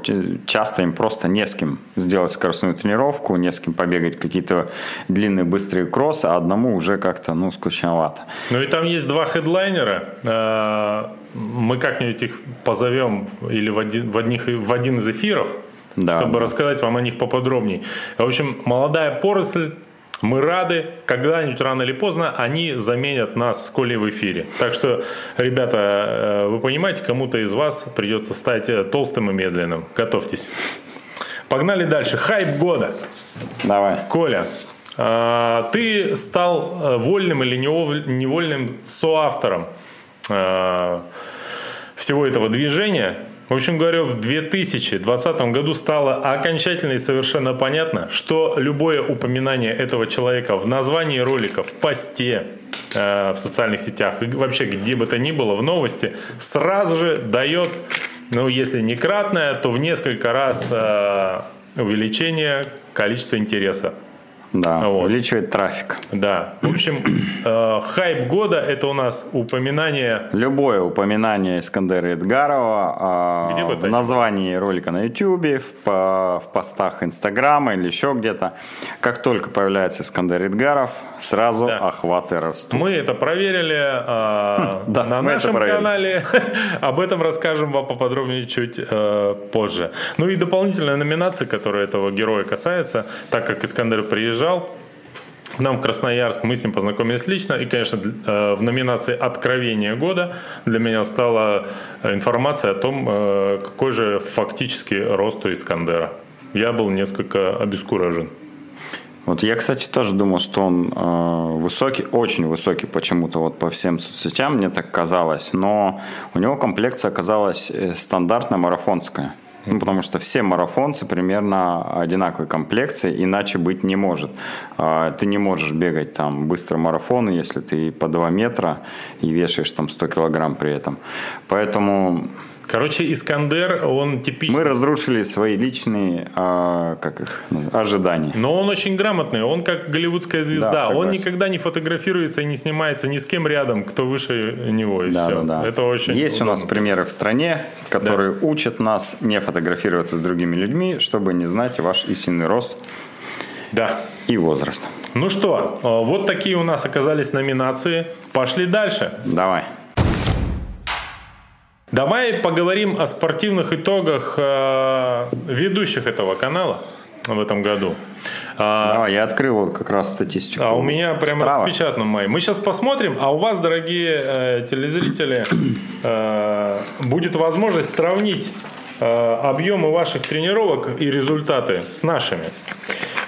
часто им просто не с кем сделать скоростную тренировку, не с кем побегать какие-то длинные быстрые кроссы, а одному уже как-то, ну, скучновато.
Ну и там есть два хедлайнера. А, мы как-нибудь их позовем или в один, в, одних, в один из эфиров, да, чтобы да. рассказать вам о них поподробнее. В общем, молодая поросль мы рады, когда-нибудь рано или поздно они заменят нас с Колей в эфире. Так что, ребята, э, вы понимаете, кому-то из вас придется стать э, толстым и медленным. Готовьтесь. Погнали дальше. Хайп года.
Давай.
Коля, э, ты стал вольным или невольным соавтором всего этого движения. В общем говоря, в 2020 году стало окончательно и совершенно понятно, что любое упоминание этого человека в названии ролика, в посте, э, в социальных сетях и вообще где бы то ни было в новости, сразу же дает, ну если не кратное, то в несколько раз э, увеличение количества интереса.
Да, вот. увеличивает трафик.
Да. В общем, э, хайп года это у нас упоминание...
Любое упоминание Искандера Эдгарова э, где бы в названии ролика на YouTube, в, в постах Инстаграма или еще где-то. Как только появляется Искандер Эдгаров, сразу да. охваты растут.
Мы это проверили э, [LAUGHS] да, на нашем канале. [LAUGHS] Об этом расскажем вам поподробнее чуть э, позже. Ну и дополнительная номинация, которая этого героя касается, так как Искандер приезжал приезжал к нам в Красноярск, мы с ним познакомились лично, и, конечно, э, в номинации «Откровение года» для меня стала информация о том, э, какой же фактически рост у Искандера. Я был несколько обескуражен.
Вот я, кстати, тоже думал, что он э, высокий, очень высокий почему-то вот по всем соцсетям, мне так казалось, но у него комплекция оказалась э, стандартная марафонская. Ну, потому что все марафонцы примерно одинаковой комплекции, иначе быть не может. А, ты не можешь бегать там быстро марафоны, если ты по 2 метра и вешаешь там 100 килограмм при этом. Поэтому
Короче, Искандер, он типичный.
Мы разрушили свои личные, а, как их, ожидания.
Но он очень грамотный, он как голливудская звезда. Да, он никогда не фотографируется и не снимается ни с кем рядом, кто выше него. И да, все. Да, да. Это очень
Есть удобно. у нас примеры в стране, которые да. учат нас не фотографироваться с другими людьми, чтобы не знать ваш истинный рост
да.
и возраст.
Ну что, вот такие у нас оказались номинации. Пошли дальше.
Давай.
Давай поговорим о спортивных итогах э, ведущих этого канала в этом году.
А, я открыл как раз статистику.
А у меня прямо Страва. распечатано мои. Мы сейчас посмотрим, а у вас, дорогие э, телезрители, э, будет возможность сравнить э, объемы ваших тренировок и результаты с нашими.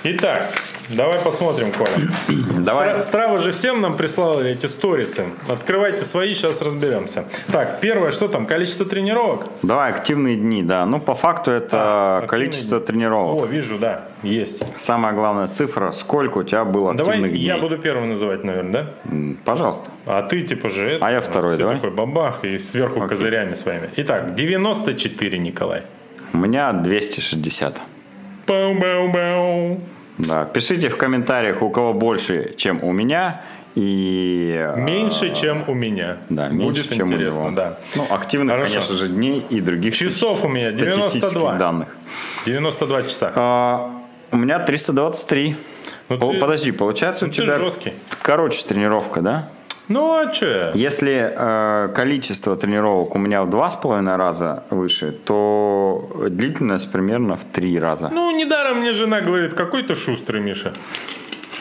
Итак, Давай посмотрим, Коля. [CLEARS THROAT]
Давай.
Стра- Страва же всем нам прислала эти сторисы. Открывайте свои, сейчас разберемся. Так, первое, что там? Количество тренировок?
Давай, активные дни, да. Ну, по факту это
А,
количество
активные
тренировок.
О, вижу, да, есть.
Самая главная цифра, сколько у тебя было
Давай
активных дней.
я буду первым называть, наверное, да?
Пожалуйста.
А ты типа же это.
А я второй,
ты
давай.
такой бабах и сверху
Окей.
козырями своими. Итак, 94, Николай.
У меня 260.
Бау-бау-бау.
Да. Пишите в комментариях, у кого больше, чем у меня. И э,
Меньше, чем у меня.
да, меньше,
Будет
чем
интересно,
у него.
да.
Ну, активных,
Хорошо.
конечно же, дней и других
Часов у меня
статистических
92.
данных.
92 часа.
А, у меня 323.
Ну,
Пол-
ты-
Подожди, получается
ну,
у тебя
жесткий.
короче тренировка, да?
Ну, а что я?
Если э, количество тренировок у меня в два с половиной раза выше, то длительность примерно в три раза.
Ну, недаром мне жена говорит, какой ты шустрый, Миша.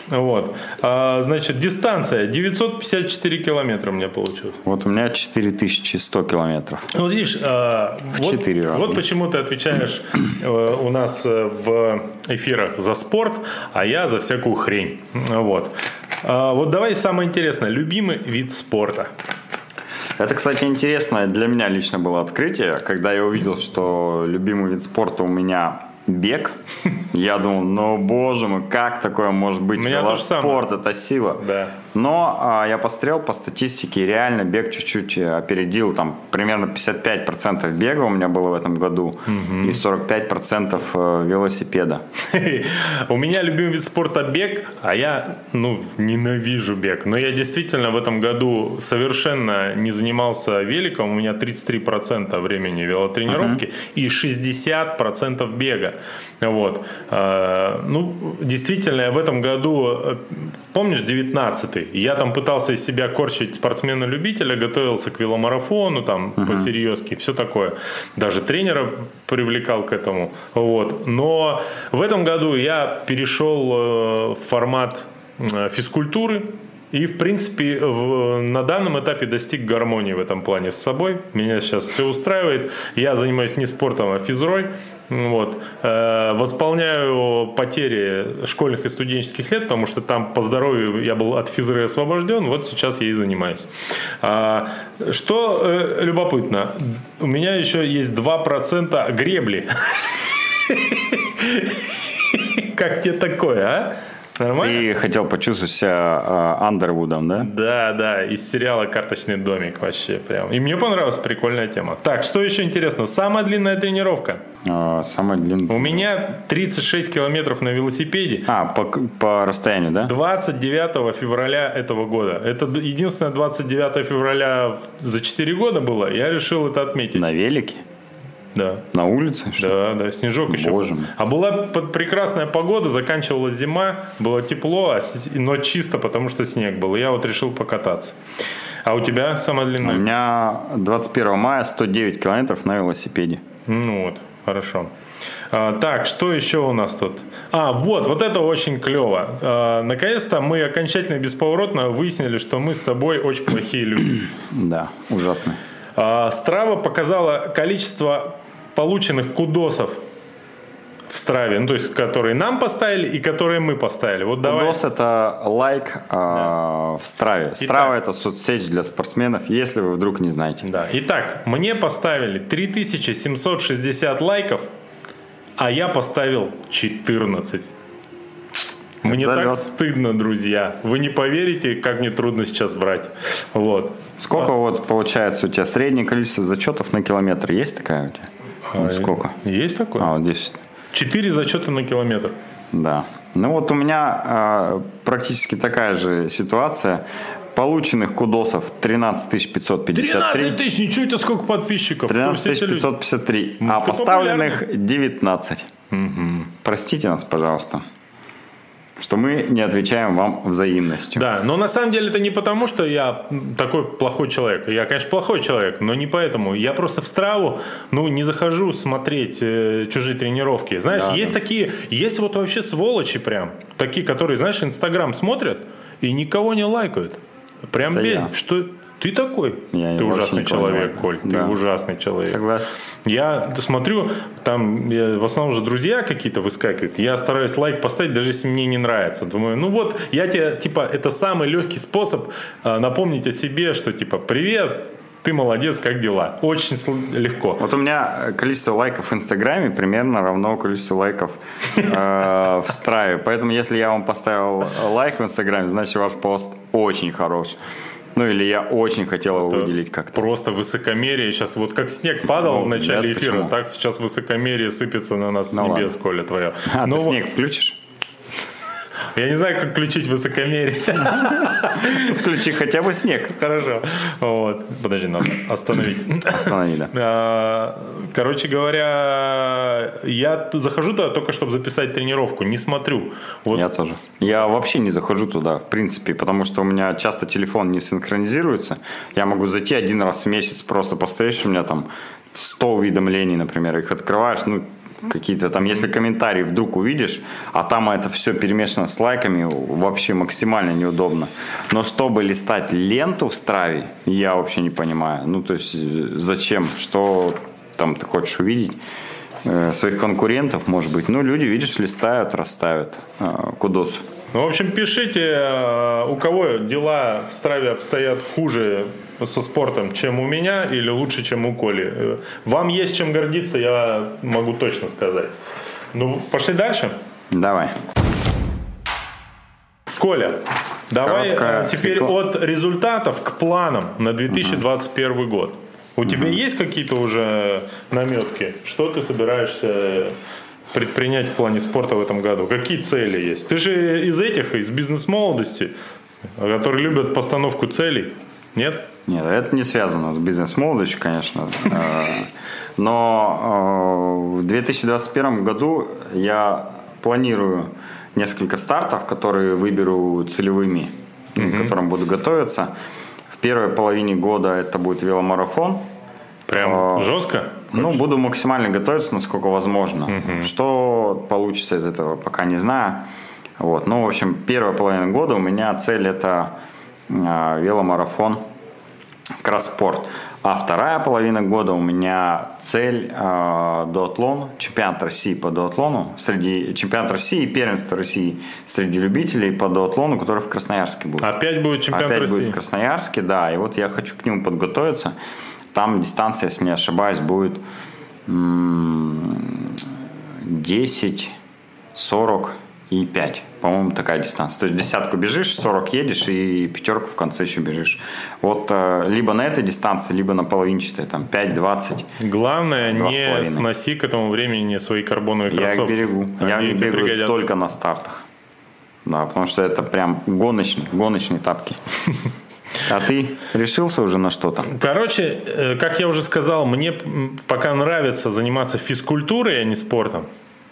Вот. А, значит, дистанция 954 километра у меня получилось.
Вот у меня 4100 километров.
Ну, Вот видишь, а, вот,
четыре раза.
вот почему ты отвечаешь э, у нас э, в эфирах за спорт, а я за всякую хрень. Вот. А, Вот давай самое интересное. Любимый вид спорта.
Это, кстати, интересное для меня лично было открытие, когда я увидел, что любимый вид спорта у меня бег. [LAUGHS] Я думал, ну боже мой, как такое может быть?
У меня же
Велоспорт это сила.
Да.
Но а, я посмотрел по статистике, реально бег чуть-чуть э, опередил, там примерно 55% бега у меня было в этом году и 45% э, велосипеда. [LAUGHS]
У меня любимый вид спорта бег, а я, ну, ненавижу бег. Но я действительно в этом году совершенно не занимался великом. У меня 33% времени велотренировки и 60% бега. Вот. А, Ну, действительно, я в этом году, э, помнишь, 19-й, я там пытался из себя корчить спортсмена-любителя, готовился к веломарафону, там, по-серьезки, все такое. Даже тренера привлекал к этому. Вот. Но в этом году я перешел э, в формат э, физкультуры, и, в принципе, в- на данном этапе достиг гармонии в этом плане с собой. Меня сейчас все устраивает. Я занимаюсь не спортом, а физрой. Вот. Э, Восполняю потери школьных и студенческих лет, потому что там по здоровью я был от физры освобожден. Вот сейчас я и занимаюсь. А, Что э, любопытно, у меня еще есть 2% гребли. [LAUGHS] Как тебе такое, а? Нормально?
Ты хотел почувствовать себя Андервудом, да?
Да, да, из сериала «Карточный домик» вообще прям. И мне понравилась прикольная тема. Так, что еще интересно? Самая длинная тренировка.
Э, самая длинная.
У меня 36 километров на велосипеде.
А, по, по расстоянию, да?
29 февраля этого года. Это единственное 29 февраля за 4 года было. Я решил это отметить.
На велике?
Да.
На улице? Что?
Да, да, снежок еще.
Боже мой.
А была под прекрасная погода, заканчивалась зима, было тепло, а но чисто, потому что снег был. И я вот решил покататься. А у тебя самая
У
длинная?
меня 21 мая 109 километров на велосипеде.
Ну вот, хорошо. А, так, что еще у нас тут? А, вот, вот это очень клево. А, наконец-то мы окончательно бесповоротно выяснили, что мы с тобой очень плохие люди.
Да, ужасно.
А, Страва показала количество полученных кудосов в Страве, ну, то есть, которые нам поставили и которые мы поставили. Вот давай.
Кудос это лайк а, в Страве. Страва это соцсеть для спортсменов, если вы вдруг не знаете.
Да. Итак, мне поставили 3760 лайков, а я поставил 14. Мне
Это
так стыдно, друзья. Вы не поверите, как мне трудно сейчас брать. Вот.
Сколько вот получается у тебя среднее количество зачетов на километр? Есть такая у тебя? Сколько?
Есть такое?
А, вот здесь.
4 зачета на километр.
Да. Ну вот у меня а, практически такая же ситуация. Полученных кудосов 13 553.
13 тысяч, ничего тебе сколько подписчиков.
13
Курсе эти люди.
553.
Ну,
а поставленных 19. Простите нас, пожалуйста, что мы не отвечаем вам взаимностью.
Да, но на самом деле это не потому, что я такой плохой человек. Я, конечно, плохой человек, но не поэтому. Я просто в страву, ну, не захожу смотреть э, чужие тренировки. Знаешь,
Да,
есть
да.
такие, есть вот вообще сволочи прям, такие, которые, знаешь, Инстаграм смотрят и никого не лайкают. Прям
Это
бей,
я.
что Ты такой.
Я
ты ужасный человек,
лайкаю.
Коль.
Да.
Ты ужасный человек.
Согласен.
Я смотрю, там я, в основном же друзья какие-то выскакивают. Я стараюсь лайк поставить, даже если мне не нравится. Думаю, ну вот, я тебе, типа, это самый легкий способ э, напомнить о себе, что, типа, привет, ты молодец, как дела? Очень легко.
Вот у меня количество лайков в Инстаграме примерно равно количеству лайков э, [LAUGHS] в Страве. Поэтому если я вам поставил лайк в Инстаграме, значит ваш пост очень хорош. Ну или я очень хотел его
Это
выделить как-то.
Просто высокомерие. Сейчас вот как снег падал
Ну,
в начале
нет,
эфира,
почему?
так сейчас высокомерие сыпется на нас
Ну
с небес,
ладно.
Коля, твое.
А,
Ну
ты
вот,
снег включишь?
Я не знаю, как включить высокомерие. [LAUGHS]
Включи хотя бы снег.
Хорошо. Вот. Подожди, надо остановить.
Останови, да.
А, Короче говоря, я захожу туда только, чтобы записать тренировку, не смотрю. Вот
Я тоже. Я вообще не захожу туда, в принципе, потому что у меня часто телефон не синхронизируется. Я могу зайти один раз в месяц, просто постоишь, у меня там 100 уведомлений, например, их открываешь, ну, какие-то там, если комментарии вдруг увидишь, а там это все перемешано с лайками, вообще максимально неудобно. Но чтобы листать ленту в Страве, я вообще не понимаю. Ну, то есть, э, зачем, что там ты хочешь увидеть? Э, своих конкурентов, может быть. Ну, люди, видишь, листают, расставят. Э, Кудос.
Ну, в общем, пишите, у кого дела в Страве обстоят хуже со спортом, чем у меня, или лучше, чем у Коли. Э, Вам есть чем гордиться, я могу точно сказать. Ну, пошли дальше.
Давай.
Коля, давай
Короткая
э, теперь
реклама.
от результатов к планам на 2021 год. У тебя есть какие-то уже наметки? Что ты собираешься предпринять в плане спорта в этом году? Какие цели есть? Ты же из этих, из бизнес-молодости, которые любят постановку целей. Нет?
Нет, это не связано с бизнес-молодостью, конечно. [LAUGHS] Э, Но э, в 2021 году я планирую несколько стартов, которые выберу целевыми, к которым буду готовиться. В первой половине года это будет веломарафон.
Прям
А,
жестко?
Ну, буду максимально готовиться, насколько возможно. Что получится из этого, пока не знаю. Вот. Ну, в общем, первая половина года у меня цель это э, веломарафон, кросс-спорт. А вторая половина года у меня цель э, дуатлон, чемпионат России по дуатлону, среди чемпионат России и первенство России среди любителей по дуатлону, который в Красноярске будет.
Опять будет чемпионат
Опять
России?
будет в Красноярске, да. И вот я хочу к нему подготовиться. Там дистанция, если не ошибаюсь, будет м, 10, 40 и 5. По-моему, такая дистанция. То есть десятку бежишь, 40 едешь и пятерку в конце еще бежишь. Вот э, либо на этой дистанции, либо на половинчатой, там 5-20.
Главное,
Два с
не
половиной.
сноси к этому времени свои карбоновые
Я
кроссовки.
их берегу. Я
Они
их
тебе
бегаю
пригодятся.
только на стартах. Да, потому что это прям гоночные, гоночные тапки. [LAUGHS] А ты решился уже на что-то?
Короче, э, как я уже сказал, мне пока нравится заниматься физкультурой, а не спортом.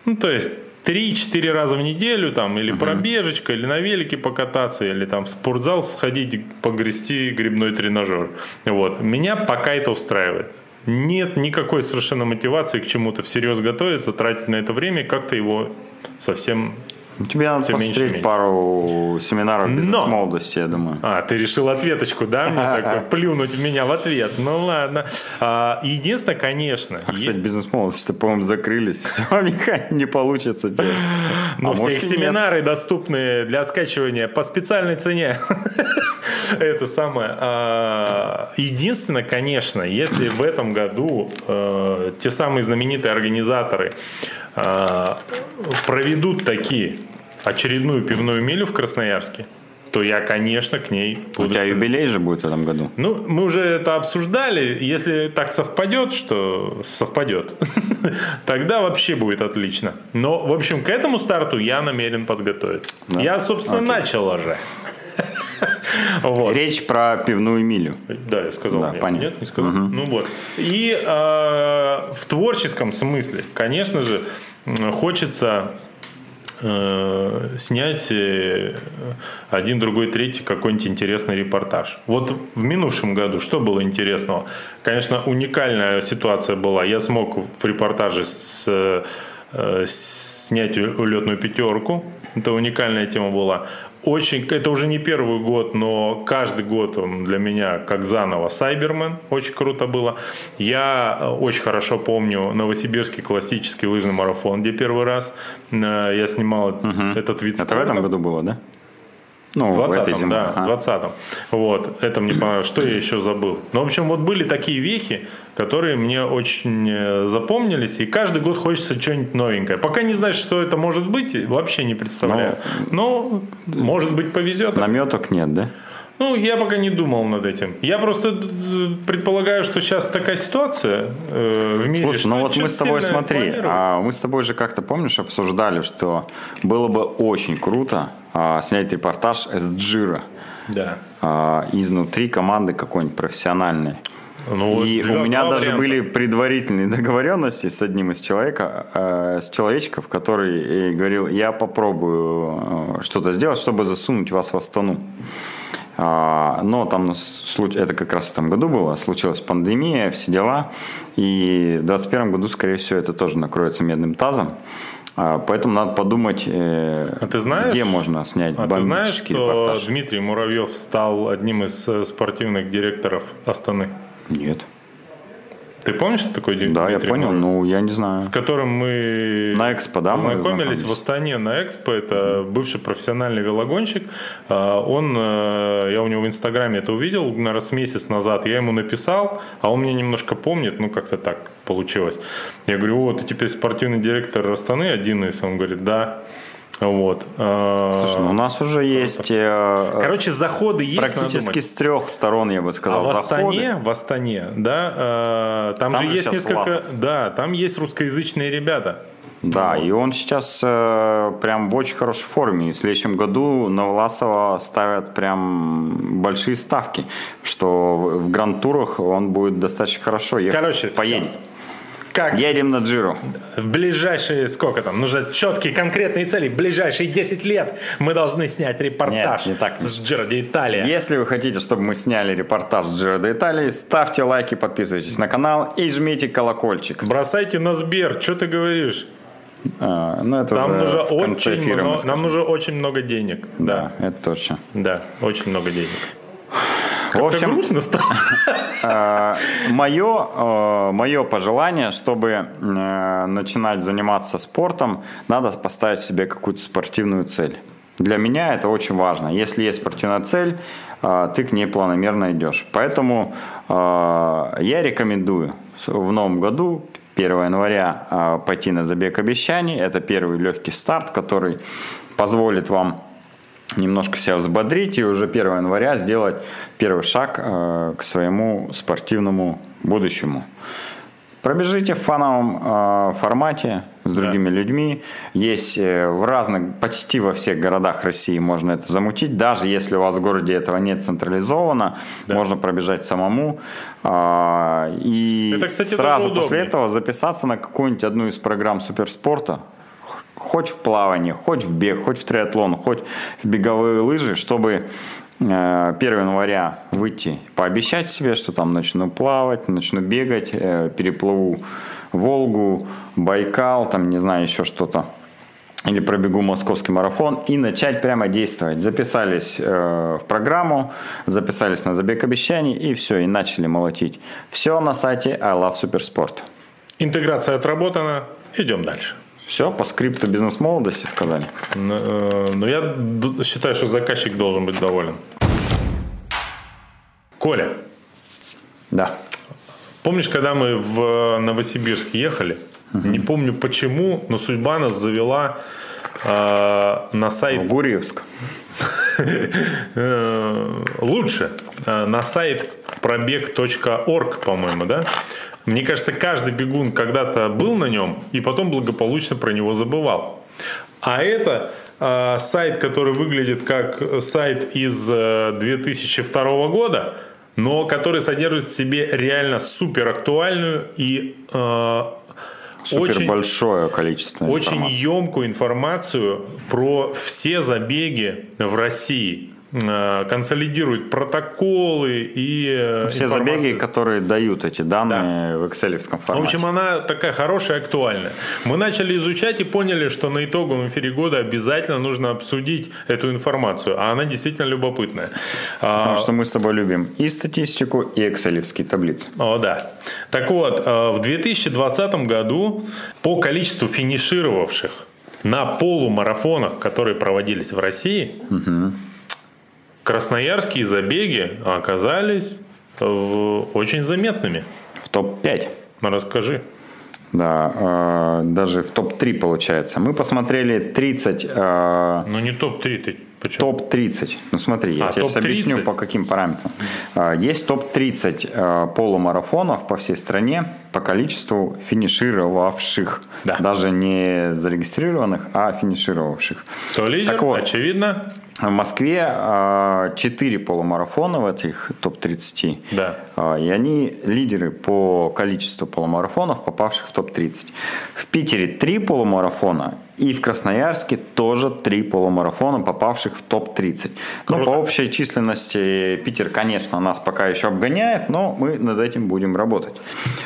Ну, то есть 3-4 раза в неделю, там, или пробежечка, или на велике покататься, или там в спортзал сходить, погрести грибной тренажер. Вот. Меня пока это устраивает. Нет никакой совершенно мотивации к чему-то всерьез готовиться, тратить на это время, как-то его совсем...
Тебе надо посмотреть
меньше.
пару семинаров
Но!
бизнес-молодости, я думаю.
А, ты решил ответочку, да, мне [LAUGHS] такой, плюнуть в меня в ответ. Ну ладно. А, единственное, конечно,
А, кстати, бизнес-молодости, по-моему, закрылись. [LAUGHS] Все, Михаил, не получится тебе. [LAUGHS]
Но
А
все их
и нет.
семинары доступны для скачивания по специальной цене. Это самое. А, Единственное, конечно, если в этом году э, те самые знаменитые организаторы проведут такие очередную пивную милю в Красноярске, то я, конечно, к ней
У
буду...
тебя
с-
юбилей же будет в этом году.
Ну, мы уже это обсуждали. Если так совпадет, что совпадет, [LAUGHS] тогда вообще будет отлично. Но, в общем, к этому старту я намерен подготовиться.
Да?
Я, собственно,
Окей.
начал уже. [LAUGHS] Вот.
Речь про пивную милю.
Да, я сказал.
Да,
нет,
понятно.
Нет, не сказал. Ну вот. И э, в творческом смысле, конечно же, хочется э, снять э, один, другой, третий какой-нибудь интересный репортаж. Вот в минувшем году что было интересного? Конечно, уникальная ситуация была. Я смог в репортаже с, э, снять улетную пятерку. Это уникальная тема была. Очень, это уже не первый год, но каждый год он для меня как заново Сайбермен, очень круто было. Я э, очень хорошо помню Новосибирский классический лыжный марафон, где первый раз э, я снимал угу. этот вид
спорта. Это в этом году было, да?
Ну, в 20-м, да, ага. 20-м. Вот, это мне понравилось. Что я еще забыл? Ну, в общем, вот были такие вехи, которые мне очень э, запомнились, и каждый год хочется что-нибудь новенькое. Пока не знаешь, что это может быть, вообще не представляю. Но, Но может быть, повезет.
Наметок нет, да?
Ну, я пока не думал над этим. Я просто э, предполагаю, что сейчас такая ситуация э, в мире.
Слушай, ну вот мы с тобой смотри, а мы с тобой же как-то помнишь обсуждали, что было бы очень круто а, снять репортаж с Джира.
Да.
А, изнутри команды какой-нибудь профессиональной. Ну, и у меня даже варианта. были предварительные [LAUGHS] договоренности с одним из человека, э, с человечков, который говорил, я попробую э, что-то сделать, чтобы засунуть вас в Астану. А, но там это как раз в том году было, случилась пандемия, все дела. И в 2021 году, скорее всего, это тоже накроется медным тазом. А, поэтому надо подумать, э, а ты знаешь, где можно снять
а ты знаешь, что репортаж. Дмитрий Муравьев стал одним из э, спортивных директоров Астаны?
Нет.
Ты помнишь, что такое
Дмитрий Да, я понял, ну я не знаю.
С которым мы
на Экспо, да,
познакомились в Астане на Экспо. Это бывший профессиональный велогонщик. А, он, э, я у него в Инстаграме это увидел на раз месяц назад. Я ему написал, а он меня немножко помнит, ну как-то так получилось. Я говорю, вот, ты теперь спортивный директор Астаны один из. Он говорит, да. Вот.
Слушай, ну у нас уже есть... Э,
Короче, заходы есть.
Практически с трех сторон, я бы сказал,
а в Астане, в Астане, да, э, там, там же, же есть несколько... Власов. Да, там есть русскоязычные ребята.
Да, и он сейчас э, прям в очень хорошей форме. В следующем году на Власова ставят прям большие ставки, что в гранд-турах он будет достаточно хорошо ехать,
Короче,
поедет. Все как едем на Джиру.
В ближайшие, сколько там, нужно четкие конкретные цели. В ближайшие 10 лет мы должны снять репортаж
Нет, не так.
с Джиро де Италия.
Если вы хотите, чтобы мы сняли репортаж с Джиро де Италии, ставьте лайки, подписывайтесь на канал и жмите колокольчик.
Бросайте на Сбер, что ты говоришь?
А, ну это
нам нужно очень много, нам нужно очень много денег.
Да, да, это точно.
Да, очень много денег.
В общем, грустно стало. Мое, [LAUGHS] э, мое пожелание, чтобы э, начинать заниматься спортом, надо поставить себе какую-то спортивную цель. Для меня это очень важно. Если есть спортивная цель, э, ты к ней планомерно идешь. Поэтому я рекомендую в новом году 1 января пойти на забег обещаний. Это первый легкий старт, который позволит вам немножко себя взбодрить и уже 1 января сделать первый шаг э, к своему спортивному будущему. Пробежите в фановом э, формате с другими да. людьми. Есть э, в разных, почти во всех городах России можно это замутить. Даже если у вас в городе этого нет централизовано, да. можно пробежать самому. Э, и это, кстати, сразу после этого записаться на какую-нибудь одну из программ суперспорта хоть в плавание, хоть в бег, хоть в триатлон, хоть в беговые лыжи, чтобы 1 э, января выйти, пообещать себе, что там начну плавать, начну бегать, э, переплыву Волгу, Байкал, там, не знаю, еще что-то или пробегу московский марафон и начать прямо действовать. Записались э, в программу, записались на забег обещаний и все, и начали молотить. Все на сайте I Love Supersport.
Интеграция отработана, идем дальше.
Все, по скрипту бизнес-молодости сказали.
Но, э, но я считаю, что заказчик должен быть доволен. Коля.
Да.
Помнишь, когда мы в Новосибирск ехали? Угу. Не помню почему, но судьба нас завела э, на сайт...
В Гурьевск. [LAUGHS]
Э, лучше. Э, на сайт пробег.орг, по-моему, да? Мне кажется, каждый бегун когда-то был на нем и потом благополучно про него забывал. А это э, сайт, который выглядит как сайт из э, 2002 года, но который содержит в себе реально супер актуальную и э,
Супер очень большое количество
очень емкую информацию про все забеги в России консолидирует протоколы и
э, Все информацию. забеги, которые дают эти данные да. в excel формате.
В общем, она такая хорошая и актуальная. Мы начали изучать и поняли, что на итоговом эфире года обязательно нужно обсудить эту информацию, а она действительно любопытная.
А, Потому что мы с тобой любим и статистику, и excel таблицы.
О, да. Так вот, э, в 2020 году по количеству финишировавших на полумарафонах, которые проводились в России, угу. Красноярские забеги оказались очень заметными.
В топ-5.
Расскажи.
Да, э, даже в топ-3 получается. Мы посмотрели 30...
Э, ну не топ-3, ты
Топ-30. Ну смотри, я а, тебе сейчас объясню по каким параметрам. Э, есть топ-30 э, полумарафонов по всей стране по количеству финишировавших. Да. Даже не зарегистрированных, а финишировавших.
Кто лидер? Так вот, очевидно.
В Москве 4 а, полумарафона в этих топ-30.
Да.
А, и они лидеры по количеству полумарафонов, попавших в топ-30. В Питере 3 полумарафона и в Красноярске тоже 3 полумарафона, попавших в топ-30. Ну, по общей численности Питер, конечно, нас пока еще обгоняет, но мы над этим будем работать.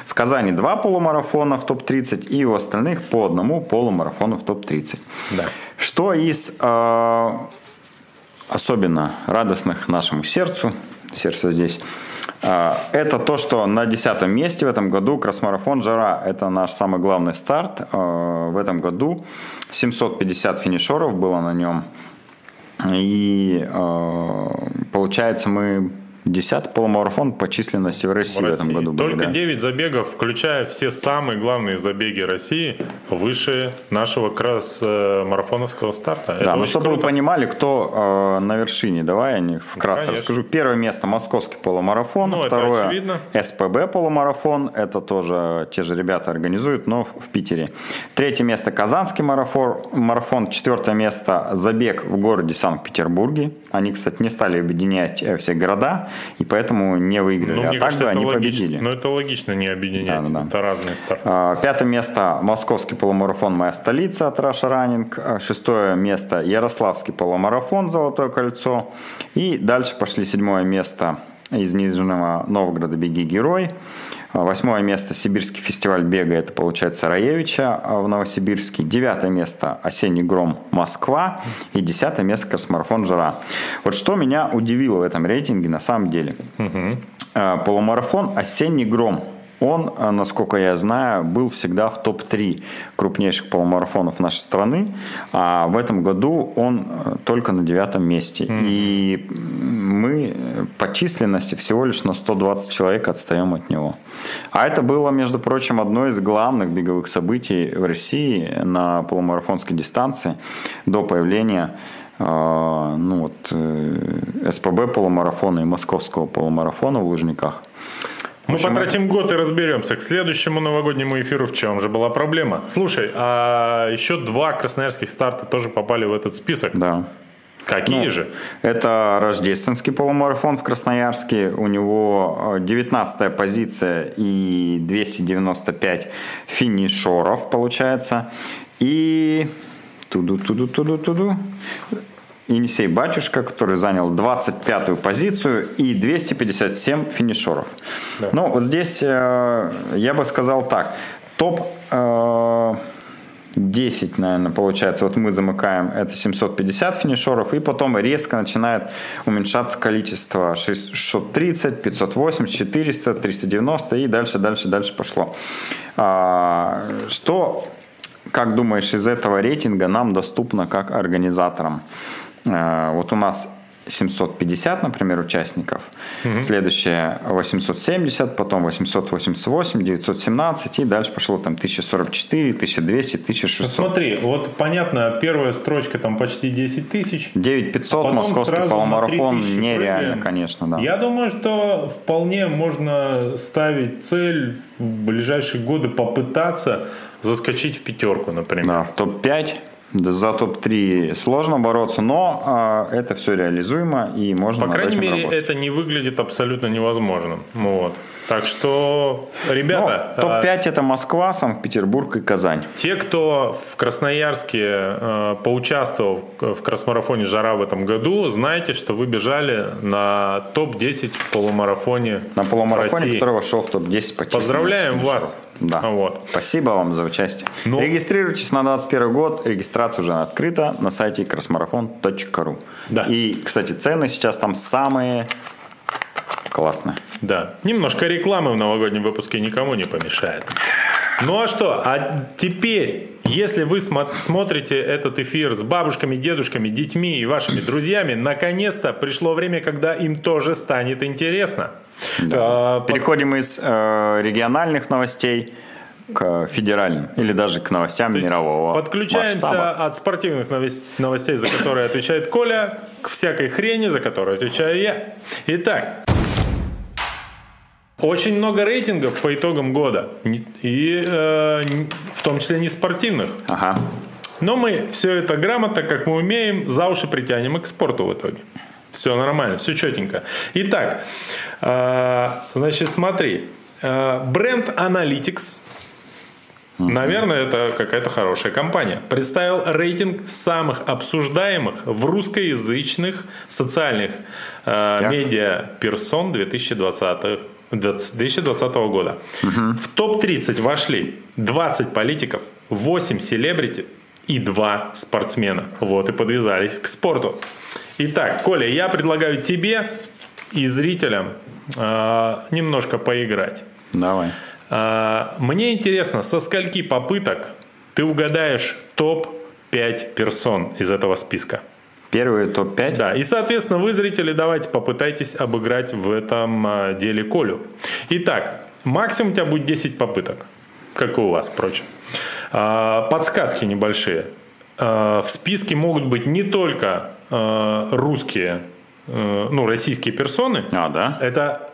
В Казани 2 полумарафона в топ-30 и у остальных по одному полумарафону в топ-30.
Да.
Что из э, особенно радостных нашему сердцу, сердце здесь, а, это то, что на десятом месте в этом году Красмарафон Жара – это наш самый главный старт. А, в этом году 750 финишеров было на нем. И а, получается мы Десятый полумарафон по численности в России в, России. в этом году.
Только были, да. 9 забегов, включая все самые главные забеги России, выше нашего как раз э, марафоновского старта.
Да, ну чтобы круто. вы понимали, кто э, на вершине, давай я не вкратце Конечно. расскажу. Первое место московский полумарафон, ну, второе СПБ полумарафон, это тоже те же ребята организуют, но в Питере. Третье место казанский марафон, марафон. четвертое место забег в городе Санкт-Петербурге. Они, кстати, не стали объединять э, все города и поэтому не выиграли. Ну, а так бы они логично, победили.
Но это логично не объединять, да, да, да. это разные старты.
А, пятое место московский полумарафон «Моя столица» от Russia Running. А, шестое место Ярославский полумарафон «Золотое кольцо». И дальше пошли седьмое место из Нижнего Новгорода «Беги, герой». Восьмое место – Сибирский фестиваль бега, это получается Раевича в Новосибирске. Девятое место – Осенний гром Москва. И десятое место – Красмарафон Жара. Вот что меня удивило в этом рейтинге на самом деле. Угу. Полумарафон Осенний гром он, э, насколько я знаю, был всегда в топ-3 крупнейших полумарафонов нашей страны, а в этом году он э, только на девятом месте. Mm-hmm. И мы по численности всего лишь на 120 человек отстаем от него. А это было, между прочим, одно из главных беговых событий в России на полумарафонской дистанции до появления э, ну вот, СПБ полумарафона и московского полумарафона в Лужниках.
Мы общем, потратим это... год и разберемся. К следующему новогоднему эфиру в чем же была проблема? Слушай, а еще два красноярских старта тоже попали в этот список.
Да.
Какие ну, же?
Это рождественский полумарафон в Красноярске. У него 19 э, позиция и 295 финишеров получается. И туду-туду-туду-туду. Енисей Батюшка, который занял 25-ю позицию и 257 финишеров. Да. Ну, вот здесь э, я бы сказал так. Топ э, 10, наверное, получается. Вот мы замыкаем, это 750 финишеров, и потом резко начинает уменьшаться количество 630, 580, 400, 390 и дальше, дальше, дальше пошло. А, что, как думаешь, из этого рейтинга нам доступно как организаторам? Э, вот у нас 750, например, участников. Угу. Следующее 870, потом 888, 917 и дальше пошло там 1044, 1200, 1600. Ну,
смотри, вот понятно, первая строчка там почти 10 тысяч.
9500, а московский полумарафон, нереально, прыгаем. конечно, да.
Я думаю, что вполне можно ставить цель в ближайшие годы попытаться заскочить в пятерку, например.
Да, в топ-5 Да, за топ-3 сложно бороться, но а, это все реализуемо и можно
По крайней мере,
работать.
это не выглядит абсолютно невозможным. Вот. Так что,
Ну,
ребята, а,
топ-5 это Москва, Санкт-Петербург и Казань.
те, кто в Красноярске э, поучаствовал в кросс-марафоне «Жара» в этом году, знайте, что вы бежали на топ-10 в полумарафоне
На полумарафоне,
России.
который вошел в топ-10 по
Поздравляем вас.
Да.
Вот.
Спасибо вам за участие.
Ну-
Регистрируйтесь на 21 год. Регистрация уже открыта на сайте crossmarathon.ru.
Да.
И, кстати, цены сейчас там самые классные.
Да, немножко рекламы в новогоднем выпуске никому не помешает. Ну а что? А теперь, если вы смо- смотрите этот эфир с бабушками, дедушками, детьми и вашими друзьями, наконец-то пришло время, когда им тоже станет интересно. А, под-
Переходим из э, региональных новостей к федеральным или даже к новостям мирового
Подключаемся
масштаба.
от спортивных новос- новостей, за которые отвечает Коля, к всякой хрени, за которую отвечаю я. Итак, очень много рейтингов по итогам года, и э, в том числе не спортивных.
Ага.
Но мы все это грамотно, как мы умеем, за уши притянем и к спорту в итоге. Все нормально, все четенько. Итак, э, значит, смотри. э, Бренд Analytics, наверное, это какая-то хорошая компания, представил рейтинг самых обсуждаемых в русскоязычных социальных э, медиа персон 2020 2020 года. В топ-30 вошли 20 политиков, 8 селебрити и 2 спортсмена. Вот и подвязались к спорту. Итак, Коля, я предлагаю тебе и зрителям э, немножко поиграть.
Давай.
А, Мне интересно, со скольки попыток ты угадаешь топ-5 персон из этого списка?
Первый топ-5.
Да, и, соответственно, вы, зрители, давайте попытайтесь обыграть в этом а, деле Колю. Итак, максимум у тебя будет 10 попыток, как и у вас, впрочем. А, Подсказки небольшие. А, В списке могут быть не только а, русские, э, ну, российские персоны,
А, да?
это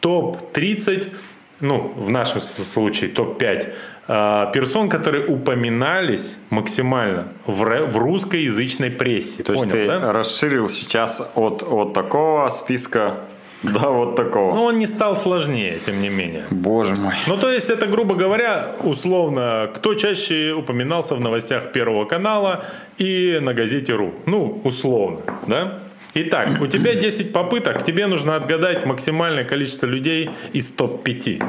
топ-30, ну, в нашем случае топ-5 э, персон, которые упоминались максимально в, в русскоязычной прессе.
То есть
Понял,
ты
да?
расширил сейчас от, от такого списка до вот такого.
Но он не стал сложнее, тем не менее.
Боже мой.
Ну, то есть, это, грубо говоря, условно, кто чаще упоминался в новостях Первого канала и на газете РУ. Ну, условно, да? Итак, у тебя 10 попыток, тебе нужно отгадать максимальное количество людей из топ-5.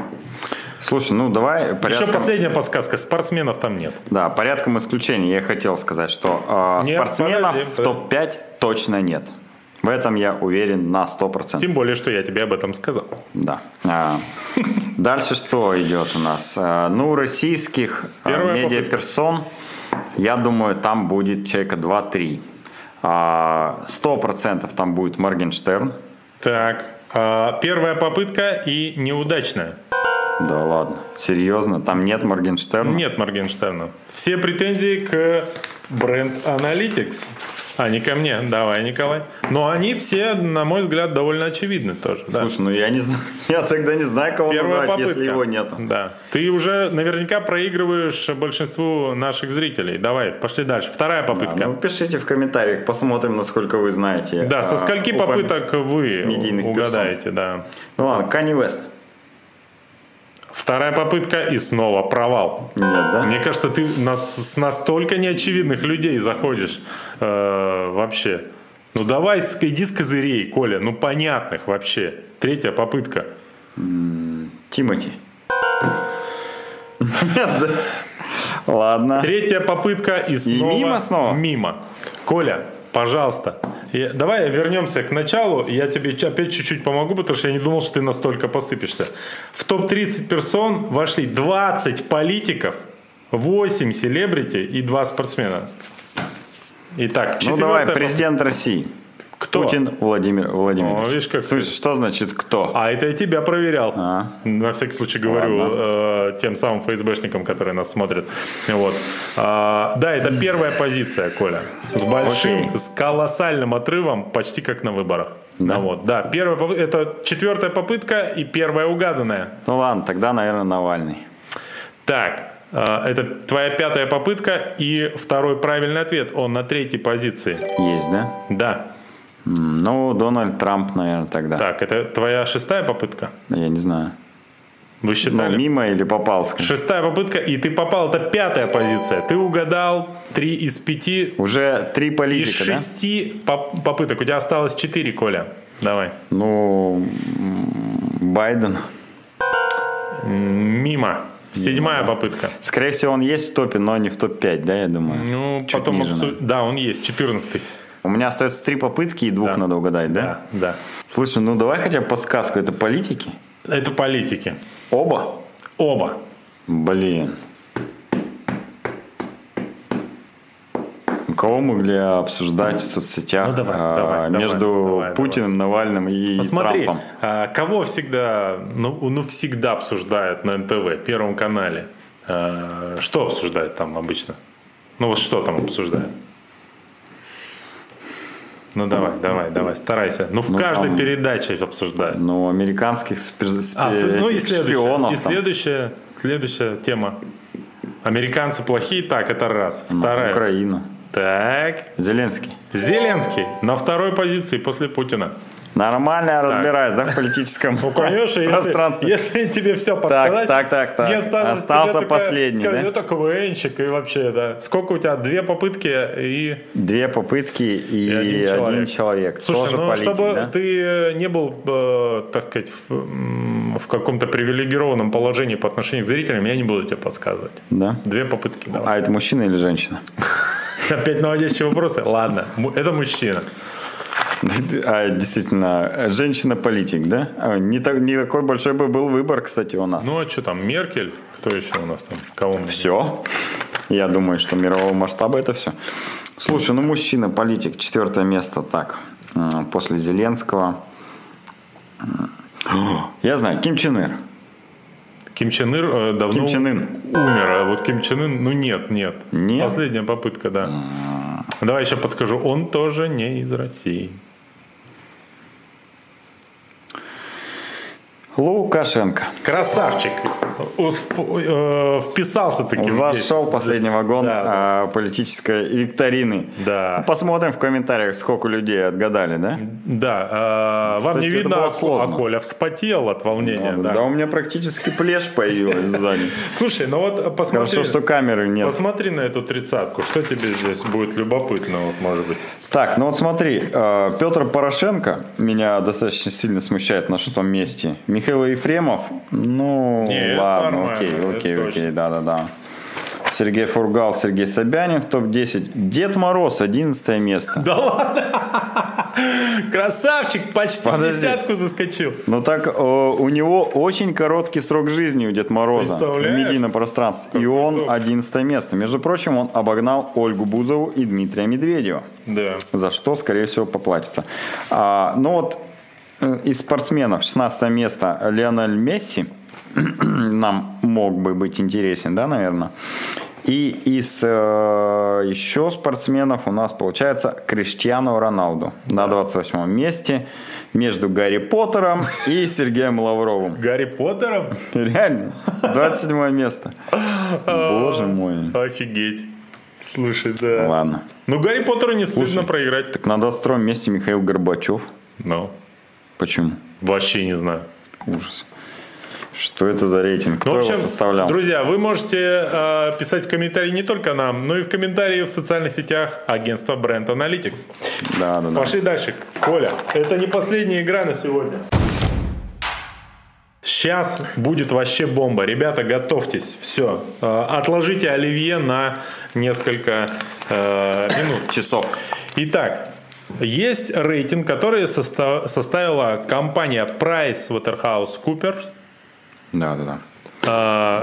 Слушай, ну давай
Еще
порядком...
последняя подсказка, спортсменов там нет.
Да, порядком исключений. Я хотел сказать, что э,
Нет,
спортсменов
подожди,
в топ-5 точно нет. В этом я уверен на 100%.
Тем более, что я тебе об этом сказал.
Да. А, дальше что идет у нас? А, ну, российских а, медиаперсон, я думаю, там будет человека 2-3. А, Сто процентов там будет Моргенштерн.
Так, первая попытка и неудачная.
Да ладно, серьезно, там нет Моргенштерна?
Нет Моргенштерна. Все претензии к бренд Analytics, а не ко мне. Давай, Николай. Но они все, на мой взгляд, довольно очевидны тоже. да.
Слушай, ну я не знаю, [LAUGHS] я тогда не знаю, кого
Первая
назвать,
попытка.
если его нету.
Да. Ты уже наверняка проигрываешь большинству наших зрителей. Давай, пошли дальше. Вторая
Да,
попытка.
ну, пишите в комментариях, посмотрим, насколько вы знаете.
Да, со
а,
скольки попыток вы угадаете, да.
Ну ладно, Канни Вест.
Вторая попытка и снова провал.
Нет, да?
Мне кажется, ты нас, с настолько неочевидных людей заходишь э, вообще. Ну давай, иди с козырей, Коля, ну понятных вообще. Третья попытка.
Тимати. Ладно.
Третья попытка и снова
мимо снова?
Мимо. Коля, пожалуйста. Я- давай вернемся к началу. Я тебе опять чуть-чуть помогу, потому что я не думал, что ты настолько посыпешься. В топ-30 персон вошли 20 политиков, 8 селебрити и 2 спортсмена. Итак,
Ну давай, президент России.
Кто?
Путин Владимир Владимирович.
О, видишь, как
В смысле, что значит кто?
А это я тебя проверял.
А.
На всякий случай говорю э, тем самым ФСБшникам, которые нас смотрят. Вот. А, да, это первая позиция, Коля. С большим,
Окей.
с колоссальным отрывом, почти как на выборах.
Да?
Ну вот, да, первая, поп- это четвертая попытка и первая угаданная.
Ну ладно, тогда, наверное, Навальный.
Так, А, Это твоя пятая попытка и второй правильный ответ. Он на третьей позиции.
Есть, да?
Да.
Ну, Дональд Трамп, наверное, тогда.
Так, это твоя шестая попытка?
Я не знаю.
Вы
Ну,
считали?
мимо или попал, скажем.
Шестая попытка, и ты попал, это пятая позиция. Ты угадал три из пяти,
Уже три
из
политика, да?
шести поп- попыток. У тебя осталось четыре, Коля. Давай.
Ну, Байден.
Мимо. Седьмая попытка.
Скорее всего, он есть в топе, но не в топ-5, да, я думаю?
Ну,
Чуть
потом
ниже,
обсу-. Да, он есть, четырнадцатый.
У меня остается три попытки, и двух
Да.
надо угадать, да?
Да, да.
Слушай, ну давай хотя бы подсказку. Это политики?
Это политики.
Оба?
Оба.
Блин. Кого могли обсуждать в соцсетях
Ну, давай,
а,
давай, давай,
между
давай,
Путиным, Навальным и
Посмотри,
Трампом?
а, кого всегда, ну, ну, всегда обсуждают на НТВ, Первом канале. А, Что обсуждают там обычно? Ну вот что там обсуждают? Ну давай, давай, давай, старайся. Ну в
Ну,
каждой
там-
передаче обсуждают.
Ну, американских спи- спи-
А, ну и
шпионов
и
там.
следующая, следующая тема. Американцы плохие, так, это раз.
Ну,
Вторая.
Украина.
Так,
Зеленский.
Зеленский на второй позиции после Путина.
Нормально разбираюсь, да, в политическом
Ну, конечно, если,
пространстве.
если тебе все подсказать,
так, так, так.
мне осталось
Остался последний,
сказать,
да?
Это КВНчик и вообще, да. Сколько у тебя? Две попытки и...
Две попытки и,
один человек.
один человек.
Слушай,
Тоже
ну
политик,
чтобы
да?
ты не был, э, так сказать, в, в каком-то привилегированном положении по отношению к зрителям, я не буду тебе подсказывать.
Да?
Две попытки давай.
А это мужчина или женщина? [LAUGHS]
Опять наводящие вопросы? Ладно, это мужчина. [LAUGHS]
А, действительно, женщина-политик, да? А, Не, так, не такой большой бы был выбор, кстати, у нас.
Ну а что там, Меркель? Кто еще у нас там? Кого?
Все. Я думаю, что мирового масштаба это все. Слушай, ну мужчина, политик, четвертое место, так, после Зеленского. [GASPS] Я знаю, Ким Чен Ир.
Ким Чен Ир э, давно
Ким Чен Ын.
умер, а вот Ким Чен Ын, ну нет, нет.
Нет?
Последняя попытка, да. Давай еще подскажу, он тоже не из России.
Лукашенко.
Красавчик. Э, Вписался таки.
Зашел в последний вагон
Да,
а, политической викторины.
Да.
Посмотрим в комментариях, сколько людей отгадали, да?
Да, а, вам
Кстати,
не
это
видно, а
сложно.
Коля вспотел от волнения.
да.
да.
у меня практически плешь появилась сзади. [LAUGHS]
Слушай, ну вот посмотри,
Хорошо, что камеры нет.
посмотри на эту тридцатку. Что тебе здесь будет любопытно, вот, может быть?
Так, ну вот смотри, э, Петр Порошенко меня достаточно сильно смущает на шестом месте. Михаил Ефремов, ну
Не, это
ладно, окей, окей, окей, да-да-да. Сергей Фургал, Сергей Собянин в топ-10. Дед Мороз, 11 место.
Да ладно? Красавчик, почти
Подожди.
десятку заскочил.
Ну так, э, у него очень короткий срок жизни у Дед Мороза в медийном пространстве. И он
удобно.
11 место. Между прочим, он обогнал Ольгу Бузову и Дмитрия Медведева.
Да.
за что, скорее всего, поплатится. А, ну вот э, из спортсменов 16 место Леонель Месси [CLEARS THROAT] нам мог бы быть интересен, да, наверное. И из э, еще спортсменов у нас получается Криштиану Роналду на 28 месте между Гарри Поттером и [LAUGHS] Сергеем Лавровым.
Гарри Поттером?
Реально, 27 место. [LAUGHS] Боже мой.
Офигеть. Слушай, да.
Ладно.
Ну, Гарри Поттеру не стыдно
Слушай.
проиграть.
Так на 22 месте Михаил Горбачев.
Ну,
Почему?
вообще не знаю.
Ужас. Что это за рейтинг? Кто
Ну, в общем,
его составлял?
друзья, вы можете э, писать в комментарии не только нам, но и в комментарии в социальных сетях агентства Brand Analytics.
Да, да, да.
Пошли дальше. Коля, это не последняя игра на сегодня. Сейчас будет вообще бомба. Ребята, готовьтесь. Все. Отложите оливье на несколько э, минут.
Часов.
Итак, есть рейтинг, который соста- составила компания PricewaterhouseCoopers.
Да, да, да.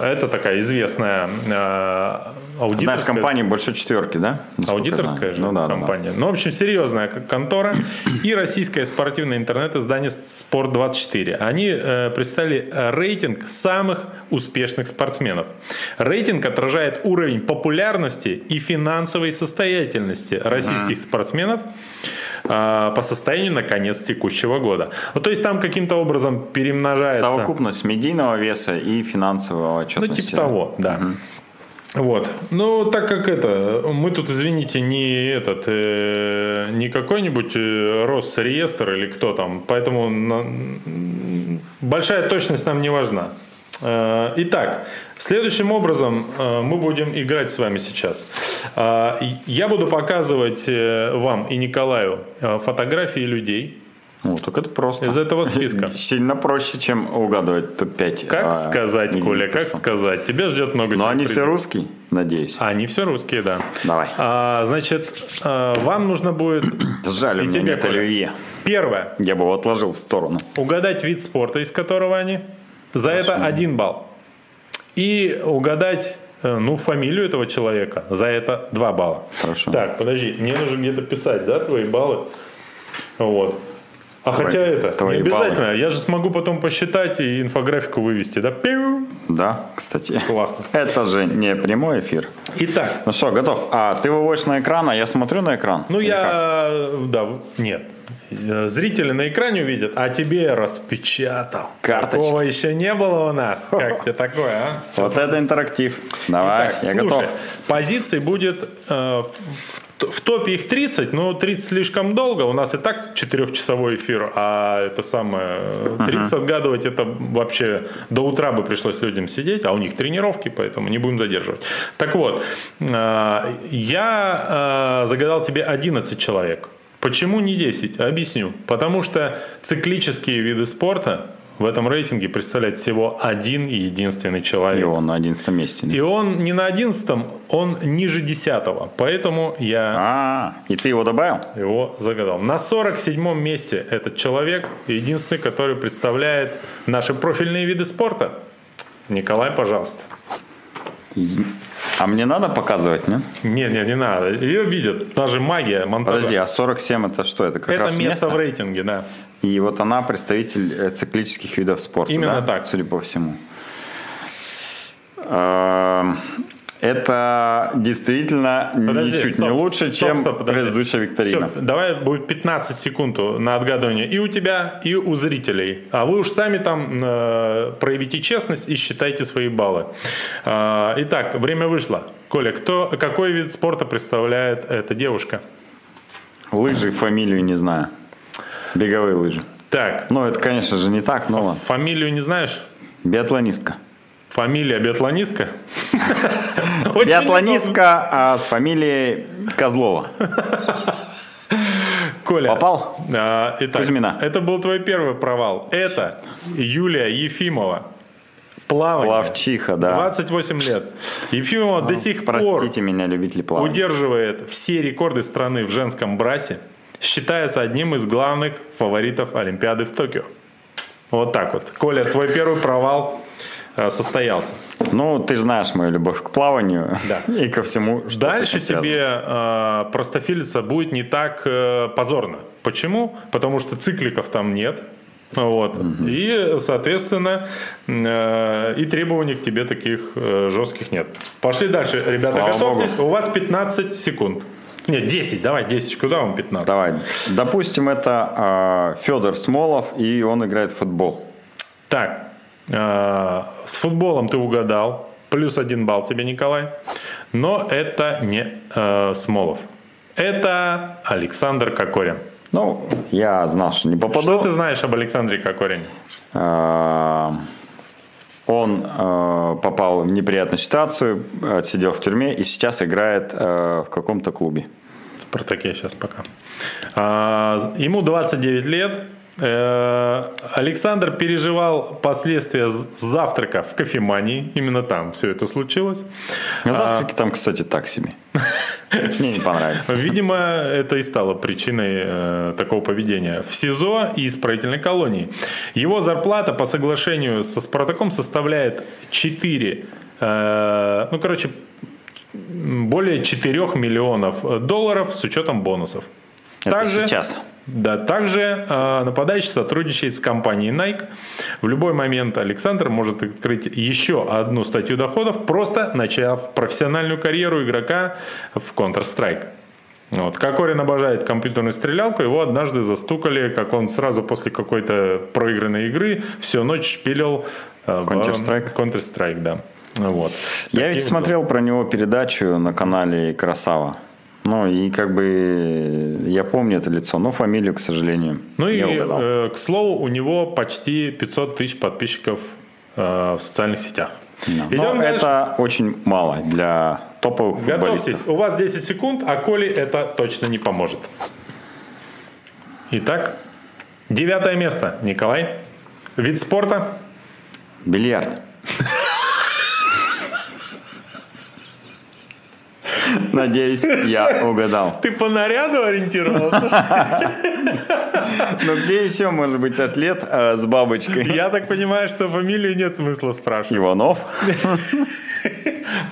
Это такая известная э,
Одна из
аудиторская
компаний большой четверки, да? Насколько
Аудиторская же
ну, да, да, да.
компания. Ну, в общем, серьезная контора. И российское спортивное интернет-издание «Спорт24». Они э, представили рейтинг самых успешных спортсменов. Рейтинг отражает уровень популярности и финансовой состоятельности российских спортсменов э, по состоянию на конец текущего года. Ну, то есть там каким-то образом перемножается...
Совокупность медийного веса и финансового
Ну,
отчетности.
типа того, да. Вот. Ну, так как это, мы тут, извините, не этот, э, не какой-нибудь э, Росреестр или кто там, поэтому на, большая точность нам не важна. Э, итак, следующим образом э, мы будем играть с вами сейчас. Э, я буду показывать вам и Николаю фотографии людей,
ну, так это просто.
Из этого списка. [LAUGHS]
Сильно проще, чем угадывать топ-5.
Как а, сказать, Коля, как сказать? Тебя ждет много
Но они все русские, надеюсь.
Они все русские, да.
Давай.
А, значит, вам нужно будет... [CLEARS THROAT]
Жаль, и у меня нет оливье.
Первое.
Я бы его отложил в сторону.
Угадать вид спорта, из которого они. За Хорошо. это один балл. И угадать э, ну, фамилию этого человека. За это два балла.
Хорошо.
Так, подожди, мне нужно где-то писать, да, твои баллы? Вот. А твои, хотя это твои не обязательно. Баллы. Я же смогу потом посчитать и инфографику вывести, да? Пиу.
Да, кстати.
Классно. [LAUGHS]
Это же не прямой эфир.
Итак.
Ну что, готов? А ты выводишь на экран, а я смотрю на экран?
Ну, я... Как? Да, нет. Зрители на экране увидят, а тебе распечатал.
Карточка.
Такого еще не было у нас. [LAUGHS] Как тебе такое, а?
Сейчас вот это интерактив. Давай, Итак, я слушай, готов.
Позиций будет э, в в топе их 30, но 30 слишком долго. У нас и так четырехчасовой эфир, а это самое 30 uh-huh. отгадывать это вообще до утра бы пришлось людям сидеть, а у них тренировки, поэтому не будем задерживать. Так вот, э, я э, загадал тебе 11 человек. Почему не 10? Объясню. Потому что циклические виды спорта в этом рейтинге представляет всего один и единственный человек.
И он на одиннадцатом месте.
И он не на одиннадцатом, он ниже десятого. Поэтому я...
А, и ты его добавил?
Его загадал. На 47-м месте этот человек, единственный, который представляет наши профильные виды спорта. Николай, пожалуйста.
А мне надо показывать, не?
Нет, нет, не надо. Ее видят. Даже магия монтажа.
Подожди, а 47 это что? Это как
это
раз
место, место в рейтинге, да.
И вот она представитель э, циклических видов спорта.
Именно
да?
так.
Судя по всему. Это действительно подожди, ничуть стоп, не лучше, стоп, чем стоп, предыдущая викторина.
Все, давай будет 15 секунд на отгадывание и у тебя, и у зрителей. А вы уж сами там э, проявите честность и считайте свои баллы. Э, итак, время вышло. Коля, кто, какой вид спорта представляет эта девушка?
Лыжи, фамилию не знаю. Беговые лыжи.
Так.
Ну, это, конечно же, не так, но...
Фамилию не знаешь?
Биатлонистка.
Фамилия биатлонистка? [LAUGHS]
Биатлонистка а с фамилией Козлова.
Коля.
Попал?
А, итак,
Кузьмина.
Это был твой первый провал. Это Юлия Ефимова. Плавание.
Плавчиха, да.
28 лет. Ефимова ну, до сих
простите
пор
простите меня, любители плавания.
удерживает все рекорды страны в женском брасе. Считается одним из главных фаворитов Олимпиады в Токио. Вот так вот. Коля, твой первый провал состоялся.
Ну, ты знаешь мою любовь к плаванию
да. [LAUGHS]
и ко всему,
что Дальше тебе э, простофилиться будет не так э, позорно. Почему? Потому что цикликов там нет. Вот. Угу. И, соответственно, э, и требований к тебе таких э, жестких нет. Пошли дальше. Ребята, Слава готовьтесь. Богу. У вас 15 секунд. Нет, 10, давай 10, куда вам 15?
Давай. Допустим, это э, Федор Смолов, и он играет в футбол.
Так, Э, с футболом ты угадал. Плюс один балл тебе, Николай. Но это не э, Смолов. Это Александр Кокорин.
Ну, я знал, что не попаду.
Что ты знаешь об Александре Кокорине?
Э, он э, попал в неприятную ситуацию, отсидел в тюрьме и сейчас играет э, в каком-то клубе.
Спартаке сейчас пока. А, ему 29 лет. Э, Александр переживал последствия завтрака в кофемании. Именно там все это случилось.
На завтраке а, там, кстати, так себе. [LAUGHS] Мне не понравилось.
Видимо, это и стало причиной э, такого поведения. В СИЗО и исправительной колонии. Его зарплата по соглашению со Спартаком составляет 4, э, ну, короче, более 4 миллионов долларов с учетом бонусов.
Это Также, сейчас.
Да, также э, нападающий сотрудничает с компанией Nike. В любой момент Александр может открыть еще одну статью доходов, просто начав профессиональную карьеру игрока в Counter-Strike. Вот. Кокорин обожает компьютерную стрелялку, его однажды застукали, как он сразу после какой-то проигранной игры всю ночь шпилил
э, Counter-Strike.
Counter-Strike, да. Вот.
Я
Таким
ведь смотрел про него передачу на канале Красава. Ну, и как бы я помню это лицо, но фамилию, к сожалению,
Ну и,
не угадал.
э, к слову, у него почти 500 тысяч подписчиков э, в социальных сетях.
Да.
Идем
Но
дальше.
это очень мало для топовых
Готовьтесь,
футболистов.
у вас 10 секунд, а Коле это точно не поможет. Итак, девятое место, Николай. Вид спорта.
Бильярд. [LAUGHS] Надеюсь, я угадал.
Ты по наряду ориентировался?
Но где еще может быть атлет э, с бабочкой?
Я так понимаю, что фамилию нет смысла спрашивать.
Иванов?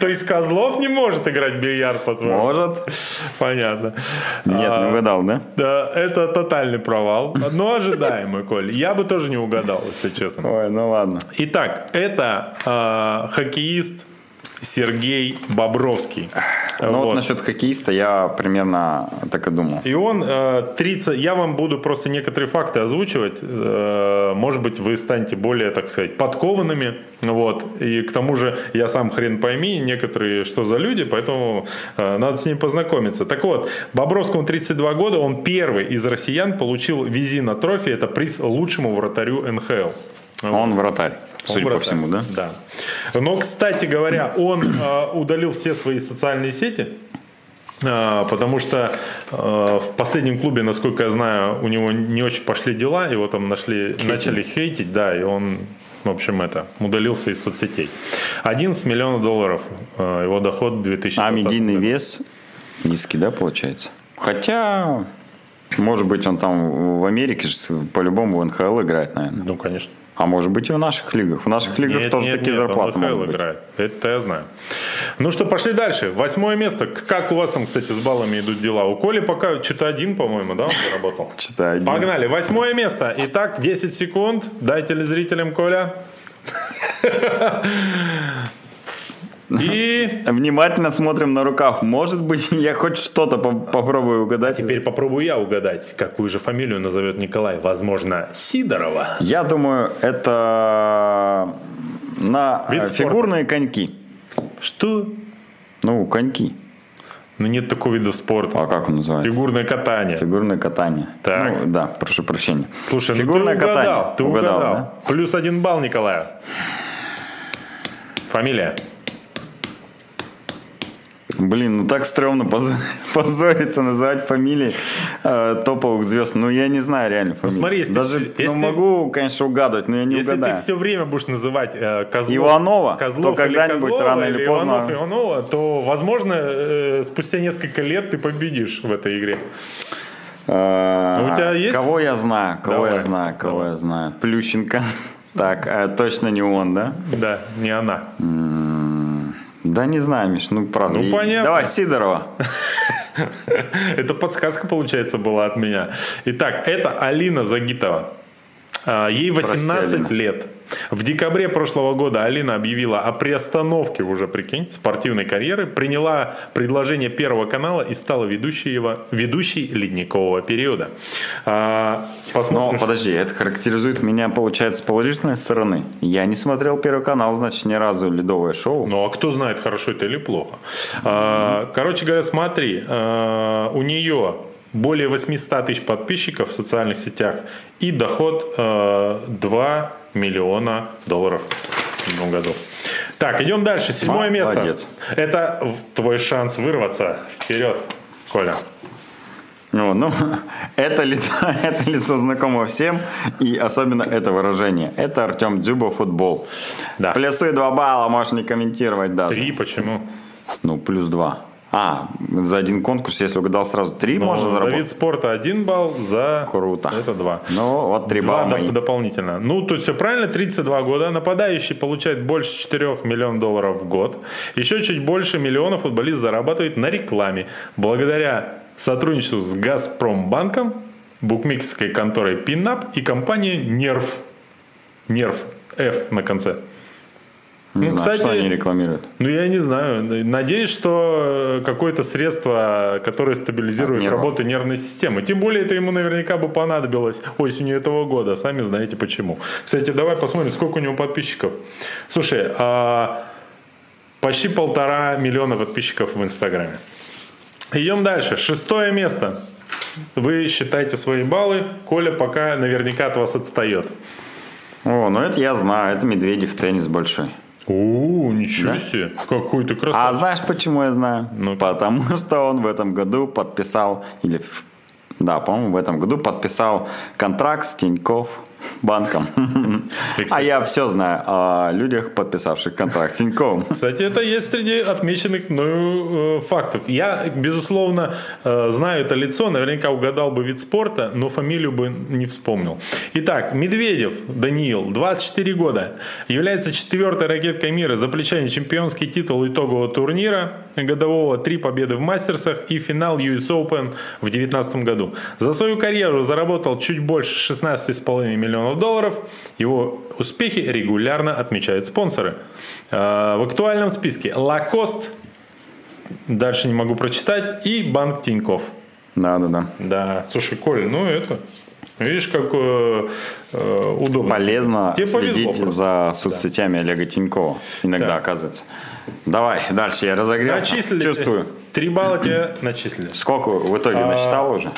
То есть Козлов не может играть в бильярд, по-твоему?
Может.
Понятно.
Нет, не
А,
угадал, да?
Да, это тотальный провал, но ожидаемый, Коль. Я бы тоже не угадал, если честно.
Ой, ну ладно.
Итак, это э, хоккеист Сергей Бобровский.
Ну вот.
Вот.
насчет хоккеиста я примерно так и думал.
И он э, 30... Я вам буду просто некоторые факты озвучивать. Э, может быть, вы станете более, так сказать, подкованными. Вот. И к тому же, я сам хрен пойми, некоторые что за люди, поэтому э, надо с ним познакомиться. Так вот, Бобровскому 32 года, он первый из россиян получил визина трофи. Это приз лучшему вратарю НХЛ.
Он вратарь, судя по всему, да?
Да. Но, кстати говоря, он э, удалил все свои социальные сети, э, потому что э, в последнем клубе, насколько я знаю, у него не очень пошли дела, его там нашли, начали хейтить, да, и он, в общем, это, удалился из соцсетей. 11 миллионов долларов э, его доход в 2020
А медийный вес низкий, да, получается? Хотя, может быть, он там в Америке по-любому в НХЛ играет, наверное.
Ну, конечно.
А может быть и в наших лигах. В наших лигах
Нет,
тоже
нет,
такие
нет,
зарплаты могут быть.
играет. Это я знаю. Ну что, пошли дальше. Восьмое место. Как у вас там, кстати, с баллами идут дела? У Коли пока что-то один, по-моему, да, он заработал? [LAUGHS]
Что-то один.
Погнали. Восьмое место. Итак, 10 секунд. Дай телезрителям, Коля. [LAUGHS] [LAUGHS] И
Внимательно смотрим на рукав. Может быть, [LAUGHS] я хоть что-то по- попробую угадать.
теперь попробую я угадать, какую же фамилию назовет Николай. Возможно, Сидорова.
Я думаю, это на
Вид
э,
спорта.
фигурные коньки.
Что?
Ну, коньки.
Ну, нет такого вида спорта.
А как он называется?
Фигурное катание.
Фигурное катание.
Так.
Ну, да, прошу прощения.
Слушай,
Фигурное
ну ты угадал,
катание.
ты
Угадал,
угадал.
да?
Плюс один балл Николаю. Фамилия.
Блин, ну так стрёмно поз- [LAUGHS] позориться, называть фамилии э, топовых звезд. Ну, я не знаю реально фамилии.
смотри, если
Даже,
ты-
ну,
если-
могу, конечно, угадывать, но я не
Если
угадаю.
ты все время будешь называть э, Козлов,
Иванова,
Козлов
то когда-нибудь, рано или поздно-
Иванов, Иванова, то, возможно, э, спустя несколько лет ты победишь в этой игре.
Э,
Ну, у тебя есть?
Кого я знаю, кого
Давай,
я знаю, кого
давай.
я знаю. Плющенко. [LAUGHS] Так, э, точно не он, да?
Да, не она.
М, Да не знаю, Миш, ну правда.
Ну, понятно.
Давай, Сидорова. [LAUGHS]
Это подсказка, получается, была от меня. Итак, это Алина Загитова. А, Ей 18
Алина.
лет. В декабре прошлого года Алина объявила о приостановке уже, прикинь, спортивной карьеры, приняла предложение Первого канала и стала ведущей, его, ведущей ледникового периода. А,
Но
Посмотрим,
подожди, это характеризует меня, получается, с положительной стороны. Я не смотрел Первый канал, значит, ни разу ледовое шоу.
Ну а кто знает, хорошо это или плохо. А, Короче говоря, смотри, а, у нее более 800 тысяч подписчиков в социальных сетях и доход а, 2 миллиона долларов в одном году. Так, идем дальше. Седьмое место.
Молодец.
Это твой шанс вырваться. Вперед, Коля.
Ну, ну, [LAUGHS] это лицо, [LAUGHS] это лицо знакомо всем, и особенно это выражение. Это Артем Дзюба футбол.
Да.
Плюсы два балла, можешь не комментировать даже.
Три, почему?
Ну, плюс два. А, за один конкурс, если угадал сразу три,
Ну,
можно
за
заработать.
вид спорта один балл, за
Круто.
это два.
Ну, вот три балла
доп-
мои.
дополнительно. Ну, тут все правильно, 32 года. Нападающий получает больше 4 миллионов долларов в год. Еще чуть больше миллионов футболист зарабатывает на рекламе. Благодаря сотрудничеству с Газпромбанком, букмекерской конторой Пинап и компанией Нерв. Нерв. F на конце.
Не
ну,
знаю,
кстати-
что они рекламируют.
Ну, я не знаю. Надеюсь, что какое-то средство, которое стабилизирует
нервов.
работу нервной системы. Тем более, это ему наверняка бы понадобилось осенью этого года. Сами знаете почему. Кстати, давай посмотрим, сколько у него подписчиков. Слушай, а почти полтора миллиона подписчиков в Инстаграме. Идем дальше. Шестое место. Вы считаете свои баллы. Коля пока наверняка от вас отстает.
О, ну это я знаю. Это Медведев теннис большой.
О, ничего да? себе. Какой ты красавчик.
А знаешь, почему я знаю?
Ну
Потому [LAUGHS] что он в этом году подписал, или да, по-моему, в этом году подписал контракт с Тиньков банком. А я все знаю о людях, подписавших контракт с Тиньковым.
Кстати, это есть среди отмеченных мною э, фактов. Я, безусловно, э, знаю это лицо, наверняка угадал бы вид спорта, но фамилию бы не вспомнил. Итак, Медведев Даниил, 24 года, является четвертой ракеткой мира за плечами чемпионский титул итогового турнира годового, три победы в мастерсах и финал US Open в 2019 году. За свою карьеру заработал чуть больше 16,5 миллионов долларов. Его успехи регулярно отмечают спонсоры. А, в актуальном списке Lacoste, дальше не могу прочитать, и Банк Тиньков.
Да, да, да.
Да, слушай, Коль, ну это, видишь, как э, э удобно.
Полезно Тебе следить повезло, за соцсетями да. Олега Тинькова. Иногда да. оказывается. Давай, дальше я разогрелся.
Начислили.
Чувствую.
Три балла тебе начислили.
Сколько в итоге а, насчитал уже?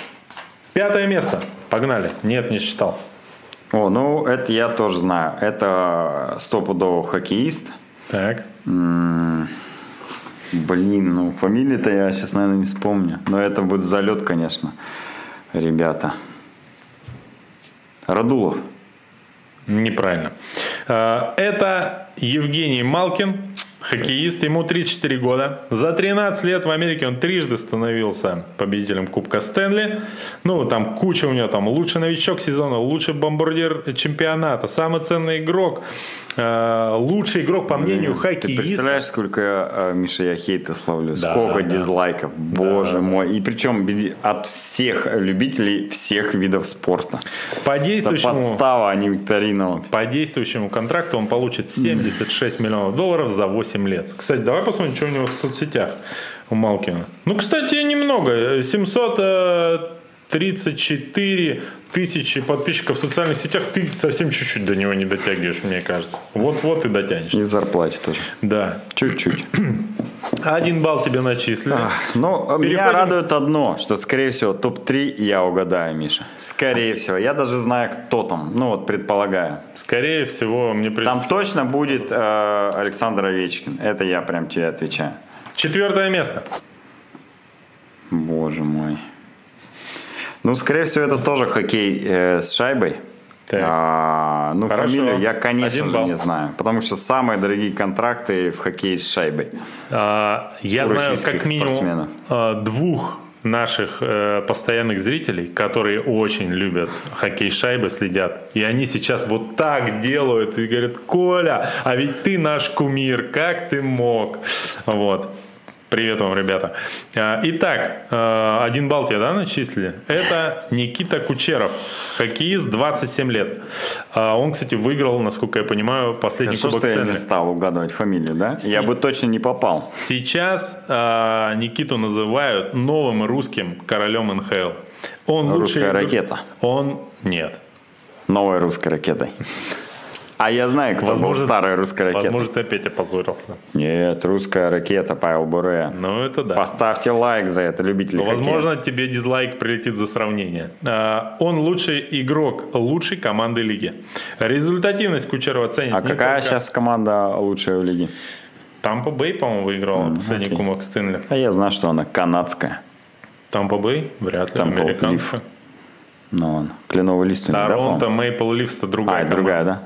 Пятое место. Погнали. Нет, не считал.
О, ну это я тоже знаю. Это стопудово хоккеист.
Так.
М-м- блин, ну фамилии-то я сейчас, наверное, не вспомню. Но это будет залет, конечно, ребята. Радулов.
Неправильно. А, это Евгений Малкин, хоккеист, ему 34 года. За 13 лет в Америке он трижды становился победителем Кубка Стэнли. Ну, там куча у него, там лучший новичок сезона, лучший бомбардир чемпионата, самый ценный игрок, лучший игрок по мнению Блин, хоккеиста.
Ты представляешь, сколько, э, Миша, я хейта славлю, да, сколько да. дизлайков, боже да, мой. И причем от всех любителей всех видов спорта.
По действующему,
Это подстава, а не викторина.
По действующему контракту он получит 76 миллионов долларов за 8 8 лет. Кстати, давай посмотрим, что у него в соцсетях у Малкина. Ну, кстати, немного. 734 тысячи подписчиков в социальных сетях. Ты совсем чуть-чуть до него не дотягиваешь, мне кажется. Вот-вот и дотянешь.
И зарплате тоже.
Да.
Чуть-чуть.
Один балл тебе начислили. А,
ну, Переходим... меня радует одно, что, скорее всего, топ-3 я угадаю, Миша. Скорее всего. Я даже знаю, кто там. Ну, вот предполагаю.
Скорее всего, мне
придется... Там точно будет э, Александр Овечкин. Это я прям тебе отвечаю.
Четвертое место.
Боже мой. Ну, скорее всего, это тоже хоккей э, с шайбой. А, ну, Хорошо. фамилию я, конечно же, не знаю. Потому что самые дорогие контракты в хоккее с шайбой.
А, я знаю как минимум а, двух наших э, постоянных зрителей, которые очень любят хоккей шайбы, следят. И они сейчас вот так делают и говорят, Коля, а ведь ты наш кумир, как ты мог? Вот. Привет вам, ребята. А, итак, а, один балл тебе, да, начислили? Это Никита Кучеров, хоккеист, 27 лет. А, он, кстати, выиграл, насколько я понимаю, последний
Хорошо, Кубок что я не стал угадывать фамилию, да? С... Я бы точно не попал.
Сейчас Никиту называют новым русским королем НХЛ.
Он Русская лучший... ракета.
Он... Нет.
Новой русской ракетой. А я знаю, кто возможно, был старая русская ракета.
Возможно, ты опять опозорился.
Нет, русская ракета, Павел Буре.
Ну, это да.
Поставьте лайк за это, любители
хоккея. Возможно, тебе дизлайк прилетит за сравнение. А, он лучший игрок лучшей команды лиги. Результативность Кучерова ценит
А какая только... сейчас команда лучшая в лиге?
Тампа Бэй, по-моему, выиграла mm, последний okay. кубок Стэнли.
А я знаю, что она канадская.
Тампа Бэй? Вряд ли. Тампа американцы.
Ну, он. Кленовый лист.
Торонто, Мейпл Ливс-то другая.
А, команда. другая, да?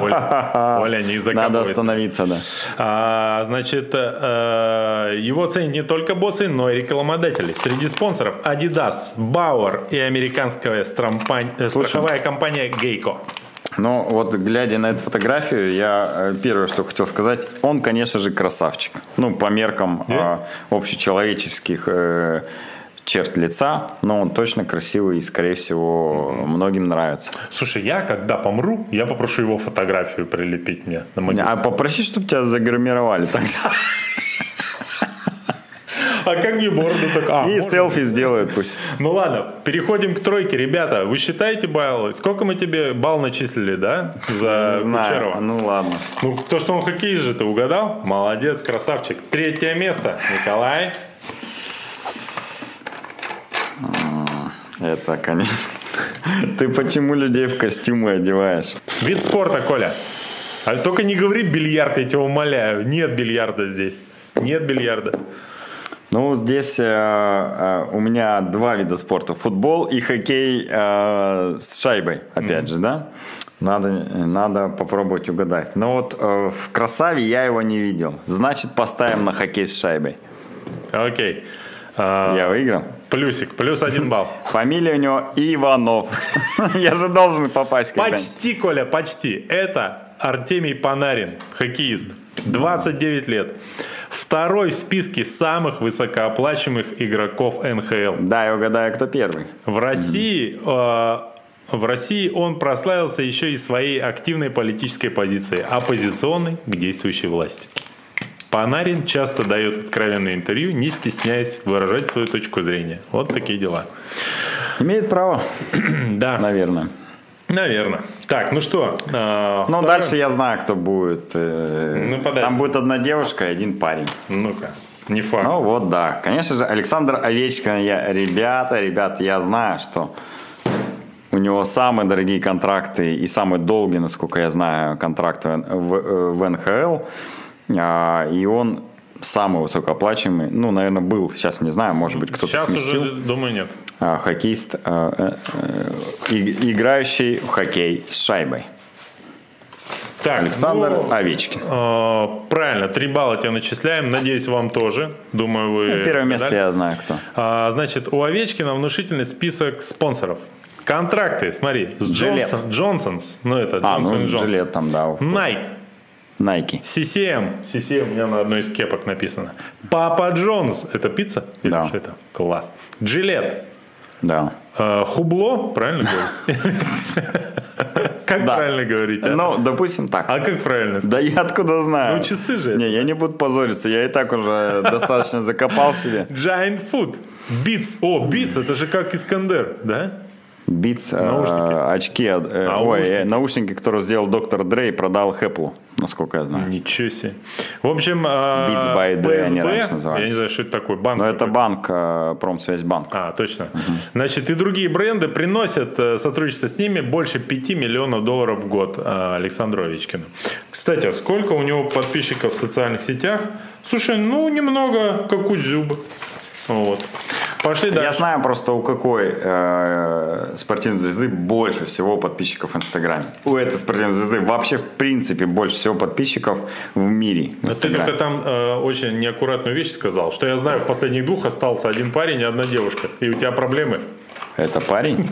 Оля, [LAUGHS] Оля не
Надо остановиться, да.
А, значит, э, его ценят не только боссы, но и рекламодатели. Среди спонсоров Adidas, Bauer и американская стрампань, э, страховая компания Geico.
Ну, вот глядя на эту фотографию, я э, первое, что хотел сказать, он, конечно же, красавчик. Ну, по меркам yeah. общечеловеческих черт лица, но он точно красивый и, скорее всего, многим нравится.
Слушай, я когда помру, я попрошу его фотографию прилепить мне на
могилу. А попроси, чтобы тебя загримировали тогда.
А как мне бороду так? А,
И
можно?
селфи сделают пусть.
Ну ладно, переходим к тройке. Ребята, вы считаете баллы? Сколько мы тебе балл начислили, да? За. Кучерова?
Ну ладно.
Ну, то, что он хоккеист же, ты угадал? Молодец, красавчик. Третье место. Николай.
Это, конечно. Ты почему людей в костюмы одеваешь?
Вид спорта, Коля. А только не говори бильярд, я тебя умоляю. Нет бильярда здесь. Нет бильярда.
Ну, здесь э, э, у меня два вида спорта. Футбол и хоккей э, с шайбой, опять же, да? Надо, надо попробовать угадать. Но вот э, в Красаве я его не видел. Значит, поставим на хоккей с шайбой.
Окей. А,
Я выиграл.
Плюсик, плюс один [LAUGHS] балл.
Фамилия у него Иванов. [LAUGHS] Я же должен попасть.
Почти, Коля, почти. Это Артемий Панарин, хоккеист. 29 лет. Второй в списке самых высокооплачиваемых игроков НХЛ.
Да, я угадаю, кто первый.
В России, э, в России он прославился еще и своей активной политической позицией, оппозиционной к действующей власти. Панарин часто дает откровенные интервью, не стесняясь выражать свою точку зрения. Вот такие дела.
Имеет право, [CLEARS THROAT]
Да,
наверное.
наверное. Так, ну что? э,
Ну,
второй-
дальше я знаю, кто будет. э,
Ну, подожди.
Там будет одна девушка и один парень.
Ну-ка, не факт.
Ну вот, да. Конечно же, Александр Овечкин. Я, ребята, ребята, я знаю, что у него самые дорогие контракты и самые долгие, насколько я знаю, контракты в, э, в НХЛ. А, И он самый высокооплачиваемый. Ну, наверное, был. Сейчас не знаю, может быть, кто-то
Сейчас
сместил.
уже, думаю, нет.
А, Хоккеист, э, э, э, играющий в хоккей с шайбой.
Так,
Александр
ну,
Овечкин.
э, правильно, три балла тебе начисляем. Надеюсь, вам тоже. Думаю, вы...
Ну, Первое место
угадали.
я знаю кто.
А, значит, у Овечкина внушительный список спонсоров. Контракты, смотри, с. Джонсон, Джонсонс, ну это
А,
Джонсон
ну,
Джонсон.
жилет там, да.
Nike,
Найки.
CCM, CCM у меня на одной из кепок написано. Папа Джонс, это пицца? Или
Да.
что это? Класс. Джилет,
Да.
Э, Хубло, правильно говорю? Как
Да.
правильно говорить? а?
Ну, допустим так.
А как правильно сказать?
Да я откуда знаю?
Ну, часы же.
Не, я не буду позориться, я и так уже [LAUGHS] достаточно закопал себе.
Giant Food. Beats. О, Beats, это же как Искандер, да?
Э,
Наушники.
очки, э, ой,
Наушники.
э, наушники, которые сделал доктор Дрей, продал Хэплу, насколько я знаю.
Ничего себе. В общем, э,
Beats by Dre они раньше назывались.
я не знаю, что это такое, банк.
Но это
какой-то.
банк, э, Промсвязьбанк.
А, точно. Значит, и другие бренды приносят э, сотрудничество с ними больше 5 миллионов долларов в год э, Александру Овечкину. Кстати, а сколько у него подписчиков в социальных сетях? Слушай, ну, немного, как у Дзюбы. Вот. Пошли
Я
дальше.
знаю просто, у какой э, спортивной звезды больше всего подписчиков в Инстаграме. У этой спортивной звезды вообще, в принципе, больше всего подписчиков в мире. в
Но ты только там э, очень неаккуратную вещь сказал, что я знаю, в последних двух остался один парень и одна девушка. И у тебя проблемы.
Это парень?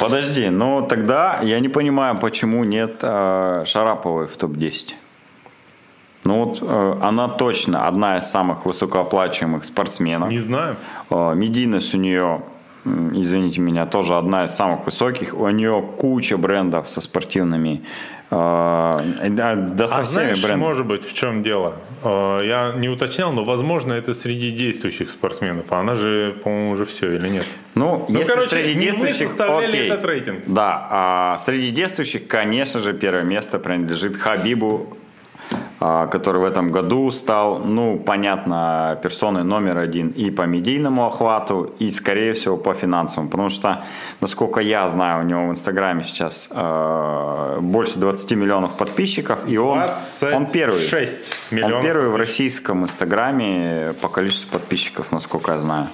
Подожди, ну тогда я не понимаю, почему нет э, Шараповой в топ-10. Ну вот э, она точно одна из самых высокооплачиваемых спортсменов.
Не знаю.
Э, Медийность у нее, извините меня, тоже одна из самых высоких. У нее куча брендов со спортивными, э, да, да со
А знаешь,
брендами.
может быть, в чем дело? Э, Я не уточнял, но, возможно, это среди действующих спортсменов. А она же, по-моему, уже все или нет?
Ну,
Ну,
если
короче,
среди
не мы
действующих,
составляли
окей.
этот рейтинг.
Да, а среди действующих, конечно же, первое место принадлежит Хабибу, который в этом году стал, ну, понятно, персоной номер один и по медийному охвату, и, скорее всего, по финансовому. Потому что, насколько я знаю, у него в Инстаграме сейчас э, больше 20 миллионов подписчиков, и он, он первый.
26
Он первый в российском Инстаграме по количеству подписчиков, насколько я знаю.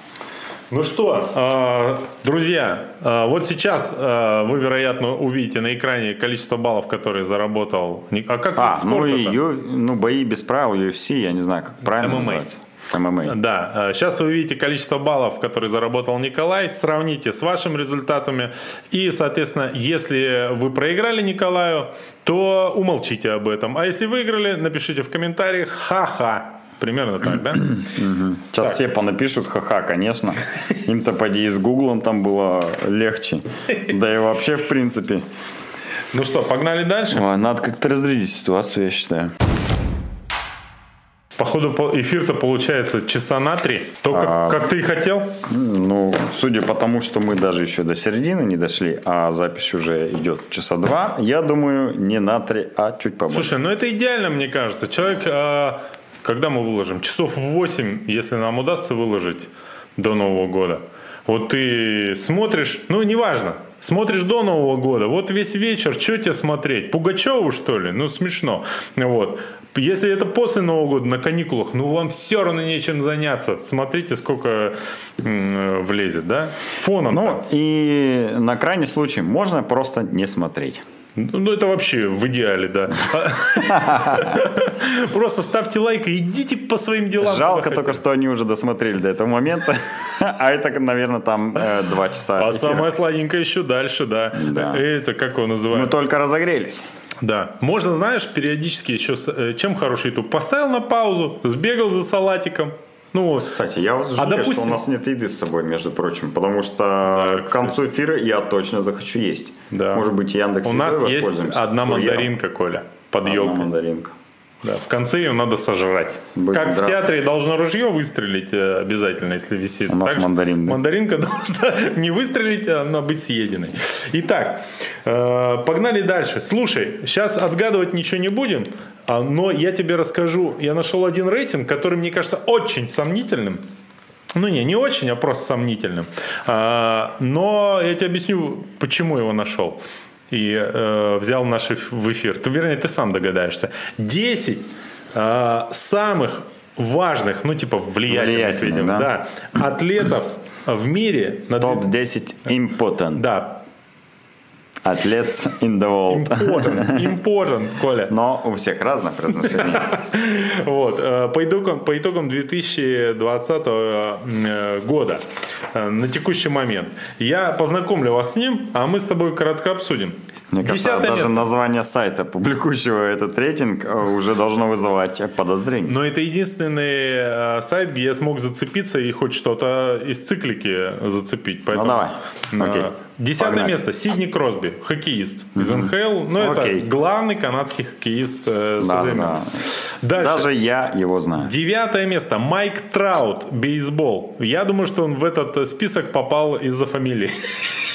Ну что, э, друзья, э, вот сейчас э, вы, вероятно, увидите на экране количество баллов, которые заработал. А как
А, ну и ю- ну, бои без правил, UFC, я не знаю, как правильно
MMA.
называется. ММА.
Да, сейчас вы видите количество баллов, которые заработал Николай, сравните с вашими результатами. И, соответственно, если вы проиграли Николаю, то умолчите об этом. А если выиграли, напишите в комментариях «ха-ха». Примерно так, да?
Сейчас
Так.
все понапишут, ха-ха, конечно. Им-то поди с Гуглом там было легче. Да и вообще, в принципе.
Ну что, погнали дальше?
Надо как-то разрядить ситуацию, я считаю.
Походу по- эфир-то получается часа на три. То, как,
А.
как ты и хотел.
Ну, судя по тому, что мы даже еще до середины не дошли, а запись уже идет часа два, я думаю, не на три, а чуть побольше.
Слушай, ну это идеально, мне кажется. Человек, а, когда мы выложим? Часов в 8, если нам удастся выложить до Нового года. Вот ты смотришь, ну неважно, смотришь до Нового года, вот весь вечер, что тебе смотреть? Пугачеву, что ли? Ну смешно. Вот. Если это после Нового года на каникулах, ну вам все равно нечем заняться. Смотрите, сколько м, влезет, да? Фоном.
Ну, и на крайний случай можно просто не смотреть.
Ну, ну, это вообще в идеале, да. [LAUGHS] Просто ставьте лайк и идите по своим делам.
Жалко только, что они уже досмотрели до этого момента. [LAUGHS] А это, наверное, там э, два часа.
А самое сладенькое еще дальше, да.
Да.
Это как его
Мы
называют?
только разогрелись.
Да. Можно, знаешь, периодически еще... э, Чем хороший YouTube? Поставил на паузу, сбегал за салатиком. Ну вот.
Кстати, я вот жалею,
А допустим-
что у нас нет еды с собой, между прочим, потому что
Да,
к концу эфира я точно захочу есть.
Да.
Может быть, Яндекс
У нас есть одна мандаринка, Коля, под
Одна
елкой.
мандаринка.
Да, в конце ее надо сожрать.
Будем
как в
драться.
театре должно ружье выстрелить э, обязательно, если висит.
У нас мандарин, да.
Мандаринка [LAUGHS] должна не выстрелить, а она быть съеденной. Итак, э, погнали дальше. Слушай, сейчас отгадывать ничего не будем, а, но я тебе расскажу. Я нашел один рейтинг, который мне кажется очень сомнительным. Ну не, не очень, а просто сомнительным. А, но я тебе объясню, почему его нашел. И э, взял наш в эфир. Ты, вернее, ты сам догадаешься. 10 э, самых важных, ну типа влиятельных,
Влиятельных,
видимо,
да?
да, атлетов в мире на две-
Топ-10 important.
Да,
Athletes in the world.
important, important, Коля.
Но у всех разное произношение. [LAUGHS]
Вот, э, по итогам, по итогам 2020 э, года э, на текущий момент я познакомлю вас с ним, а мы с тобой кратко обсудим.
Мне кажется, даже
место.
название сайта, публикующего этот рейтинг, э, уже должно вызывать подозрение.
Но это единственный э, сайт, где я смог зацепиться и хоть что-то из циклики зацепить. Поэтому,
давай.
э,
Окей.
Десятое
Погнали.
место. Сидни Кросби, хоккеист из НХЛ. Ну,
Окей.
это главный канадский хоккеист э,
Да, да.
Дальше.
Даже я его знаю.
Девятое место. Майк Траут, бейсбол. Я думаю, что он в этот список попал из-за фамилии. [LAUGHS]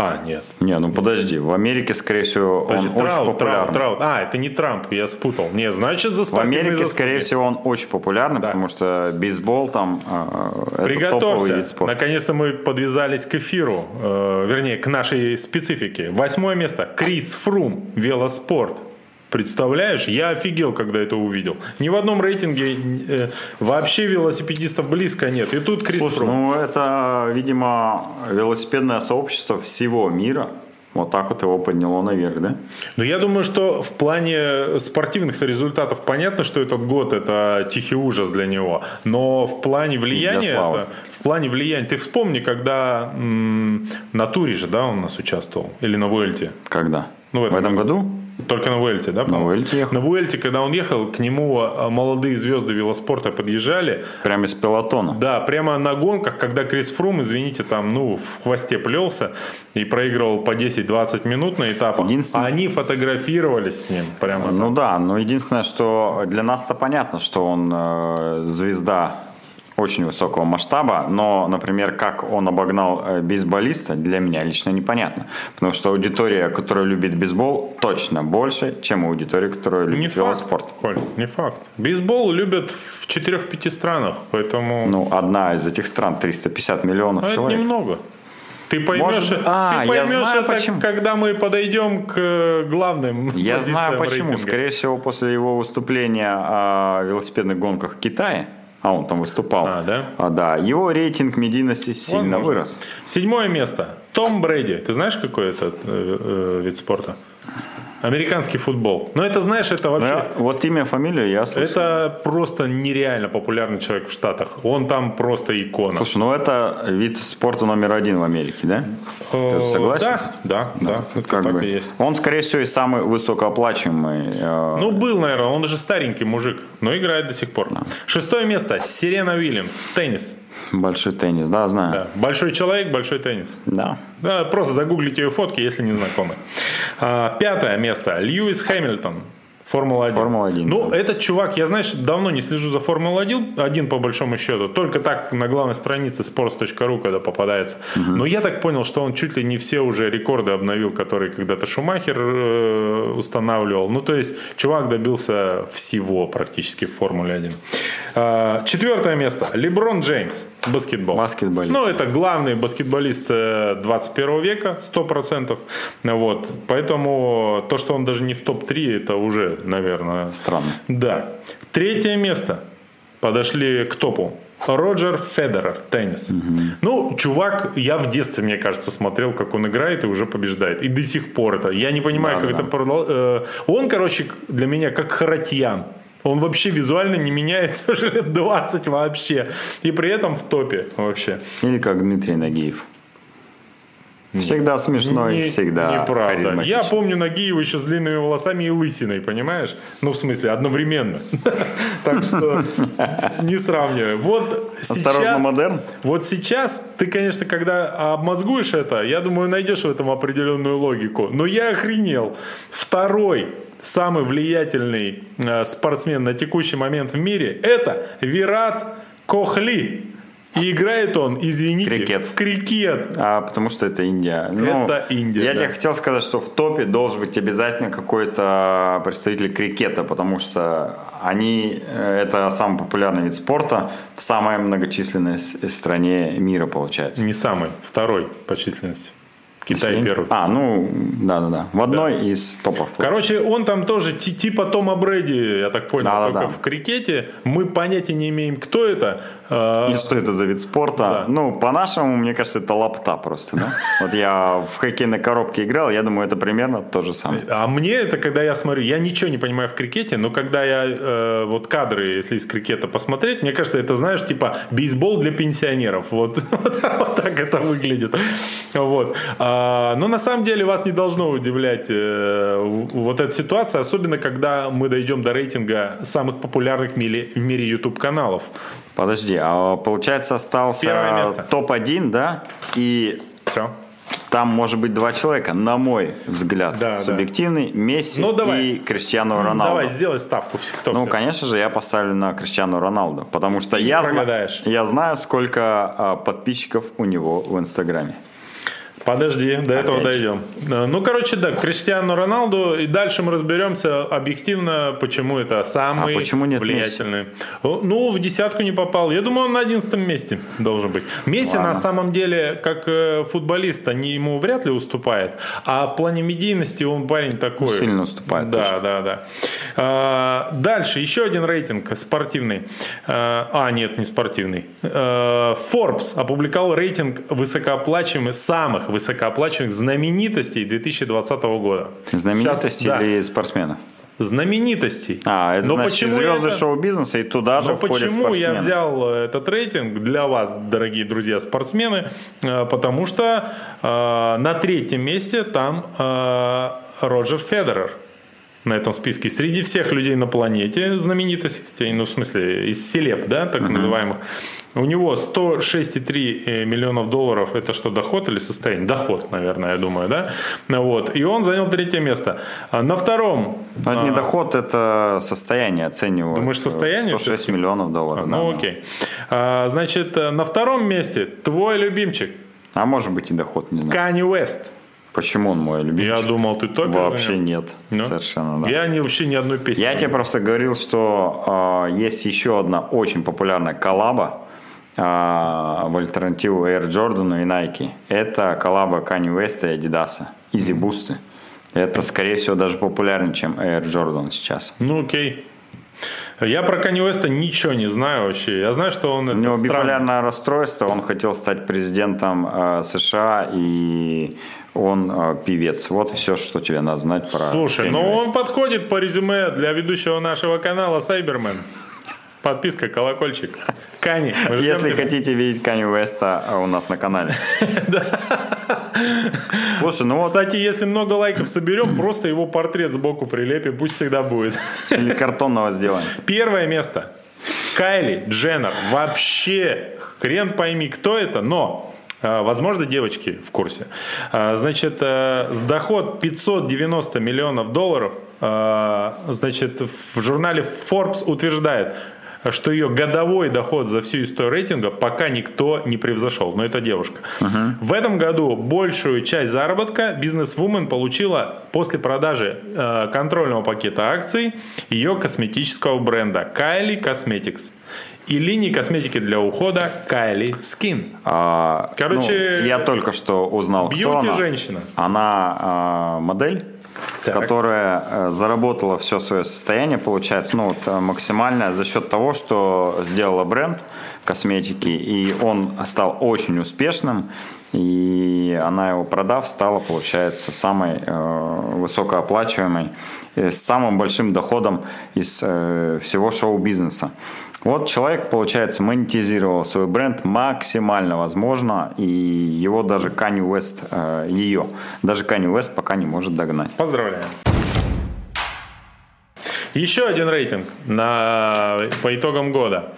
А, нет.
Не, ну подожди, в Америке, скорее всего,
Подожди,
он очень
Траут,
популярный.
Траут, Траут. А, это не Трамп, я спутал. Не, значит, за
В Америке,
заслуги.
скорее всего, он очень популярный,
Да.
потому что бейсбол там э, это топовый
Приготовься.
вид спорта.
Наконец-то мы подвязались к эфиру, э, вернее, к нашей специфике. Восьмое место. Крис Фрум, велоспорт. Представляешь, я офигел, когда это увидел. Ни в одном рейтинге э, вообще велосипедистов близко нет. И тут Крис
Слушай,
Фрум.
ну это, видимо, велосипедное сообщество всего мира. Вот так вот его подняло наверх, да?
Но я думаю, что в плане спортивных результатов понятно, что этот год это тихий ужас для него. Но в плане влияния, это- в плане влияния, ты вспомни, когда м, на туре же, да, он у нас участвовал или на Вуэльте.
Когда?
Ну, в
в
этом
этом году?
Только на Вуэльте, да? по-моему?
Вуэльте ехал.
На Вуэльте, когда он ехал, к нему а, молодые звезды велоспорта подъезжали.
Прямо из пелотона.
Да, прямо на гонках, когда Крис Фрум, извините, там, ну, в хвосте плелся и проигрывал по 10-20 минут на этапах.
Единственное-
А они фотографировались с ним прямо
Ну да, но единственное, что для нас-то понятно, что он э, звезда очень высокого масштаба, но, например, как он обогнал э, бейсболиста, для меня лично непонятно. Потому что аудитория, которая любит бейсбол, точно больше, чем аудитория, которая любит
Не факт,
велоспорт.
Коль, не факт. Бейсбол любят в 4-5 странах, поэтому
Ну, одна из этих стран 350 миллионов
а это
человек.
немного. Ты поймешь,
Может А,
ты
я
поймешь
знаю,
это,
почему.
когда мы подойдем к э, главным
Я знаю почему.
рейтинга.
Скорее всего, после его выступления о велосипедных гонках в Китае, а он там выступал,
А, да?
а, да его рейтинг медийности сильно
Возможно.
вырос.
Седьмое место. Том Брэди. Ты знаешь, какой это э, э, вид спорта? Американский футбол. Но это, знаешь, это
Ну,
вообще...
я- вот имя, фамилию я слышал.
Это просто нереально популярный человек в Штатах. Он там просто икона.
Слушай, ну это вид спорта номер один в Америке, да? Ты
Э,
согласен?
Да, да, да. Это
как бы-
есть.
Он, скорее всего, и самый высокооплачиваемый. э,
Ну, был, наверное, он уже старенький мужик, но играет до сих пор. Шестое место. Сирена Уильямс. Теннис.
Большой теннис, да, знаю.
Да. Большой человек, большой теннис.
Да.
Да, просто загуглите ее фотки, если не знакомы. А, пятое место. Льюис Хэмилтон. Формула-1.
Формула-1,
Ну,
да.
этот чувак, я, знаешь, давно не слежу за Формулой-1, один по большому счету. Только так на главной странице sports.ru, когда попадается. Но я так понял, что он чуть ли не все уже рекорды обновил, которые когда-то Шумахер э, устанавливал. Ну, то есть, чувак добился всего практически в Формуле-1. А, четвертое место. Леброн Джеймс. Баскетбол.
Баскетболист.
Ну, это главный баскетболист э, 21 века, 100%. Вот. Поэтому то, что он даже не в топ-3, это уже, наверное,
Странно.
да. Третье место. Подошли к топу. Роджер Федерер, теннис. Ну, чувак, я в детстве, мне кажется, смотрел, как он играет и уже побеждает. И до сих пор это. Я не понимаю,
Да,
как
да.
это... продол- э, Он, короче, для меня как Харатьян. Он вообще визуально не меняется уже лет 20 вообще. И при этом в топе вообще.
Или как Дмитрий Нагиев. Всегда смешной,
Не-
всегда
Неправда. Я помню Нагиева еще с длинными волосами и лысиной, понимаешь? Ну, в смысле, одновременно. [LAUGHS] Так что не сравнивай. Вот
Осторожно, модерн.
Вот сейчас ты, конечно, когда обмозгуешь это, я думаю, найдешь в этом определенную логику. Но я охренел. Второй самый влиятельный э, спортсмен на текущий момент в мире – это Вират Кохли. И играет он, извините,
Крикет.
в крикет.
А, потому что это Индия. Ну,
Это Индия,
Я
да.
тебе хотел сказать, что в топе должен быть обязательно какой-то представитель крикета, потому что они, э, это самый популярный вид спорта в самой многочисленной стране мира, получается.
Не самый, второй по численности. Китай
Если-
первый.
А, ну, да-да-да. В одной из топов.
Короче, он там тоже ти- типа Тома Брэди, я так понял,
Да-да-да.
только в крикете. Мы понятия не имеем, кто это. Э,
И что это за вид спорта?
Да.
Ну, по-нашему, мне кажется, это лапта просто, да? [LAUGHS] Вот я в хоккейной коробке играл, я думаю, это примерно то же самое.
А мне это, когда я смотрю, я ничего не понимаю в крикете, но когда я э, вот кадры, если из крикета посмотреть, мне кажется, это, знаешь, типа бейсбол для пенсионеров. Вот, вот, [LAUGHS] вот так это выглядит. Вот. А, но на самом деле вас не должно удивлять э, вот эта ситуация, особенно когда мы дойдем до рейтинга самых популярных в мире, в мире YouTube каналов.
Подожди, а получается остался
Первое место.
топ-1, да? И
Все.
там может быть два человека, на мой взгляд,
Да, да.
субъективный, Месси
Ну, давай.
и Криштиану Роналду.
Давай, сделай ставку. Кто
Ну,
все.
конечно же, я поставлю на Криштиану Роналду, потому что я, зна- я знаю, сколько а, подписчиков у него в Инстаграме.
Подожди, до этого
Опять же.
дойдем. Ну, короче, да, Криштиану Роналду, и дальше мы разберемся объективно, почему это самый
А почему нет
влиятельный. О, Ну, в десятку не попал. Я думаю, он на одиннадцатом месте должен быть. Месси
Ладно.
на самом деле, как э, футболист, они ему вряд ли уступает, а в плане медийности он парень такой.
Сильно уступает,
Да,
точно.
да, да. А, Дальше еще один рейтинг спортивный. А, А, нет, не спортивный. А, Forbes опубликовал рейтинг высокооплачиваемых, самых высокооплачиваемых знаменитостей 2020 года.
Знаменитости
Сейчас, да,
или спортсменов?
знаменитостей.
А, это
Но
значит
почему
звезды
это-
шоу-бизнеса, и туда же
но
входят
почему я взял этот рейтинг для вас, дорогие друзья, спортсмены? Э, Потому что э, на третьем месте там э, Роджер Федерер на этом списке. Среди всех людей на планете знаменитостей, ну в смысле из селеб, да, так называемых, у него 106,3 э, миллионов долларов, это что, доход или состояние? Доход, наверное, я думаю, да? Вот. И он занял третье место. А на втором...
Это не
а,
доход, это состояние оценивают.
Думаешь, состояние
106
всё-таки?
миллионов долларов. да,
Ну
да.
окей. А, значит, э, на втором месте твой любимчик
А может быть и доход, не знаю.
Канни Уэст.
Почему он мой любимый?
Я думал, ты топишь.
Вообще нет.
Ну?
Совершенно, да.
Я не, вообще ни одной песни.
Я тебе просто говорил, что э, есть еще одна очень популярная коллаба э, в альтернативу Air Jordan и Nike. Это коллаба Kanye West и Adidas. Easy Boost. Это, скорее всего, даже популярнее, чем Air Jordan сейчас.
Ну окей. Я про Канни Уэста ничего не знаю вообще. Я знаю, что он...
У него биполярное расстройство, он хотел стать президентом э, США, и он э, певец. Вот все, что тебе надо знать про
Слушай,
Kanye
ну
West.
он подходит по резюме для ведущего нашего канала Сайбермен. Подписка, колокольчик. Кани,
Если
тебя.
хотите видеть Канни Уэста а, у нас на канале. [LAUGHS] Слушай, ну вот
Кстати, если много лайков соберем, просто его портрет сбоку прилепим, пусть всегда будет.
или картонного сделаем.
Первое место. Кайли Дженнер. Вообще хрен пойми, кто это, но а, Возможно, девочки в курсе. А, значит, э, с доход 590 миллионов долларов, значит, в журнале Forbes утверждает, что ее годовой доход за всю историю рейтинга пока никто не превзошел. Но это девушка. Uh-huh. В этом году большую часть заработка бизнес-вумен получила после продажи э, контрольного пакета акций ее косметического бренда Kylie Cosmetics и линии косметики для ухода Kylie Skin.
А, Короче, ну, я только что узнал, кто она.
женщина.
Она а, модель так. которая э, заработала все свое состояние, получается, ну, вот, э, максимальное за счет того, что сделала бренд косметики, и он стал очень успешным, и она его продав, стала, получается, самой э, высокооплачиваемой, э, с самым большим доходом из э, всего шоу-бизнеса. Вот человек, получается, монетизировал свой бренд максимально возможно, и его даже Kanye West, э, ее, даже Kanye West пока не может догнать.
Поздравляю. Еще один рейтинг на, по итогам года.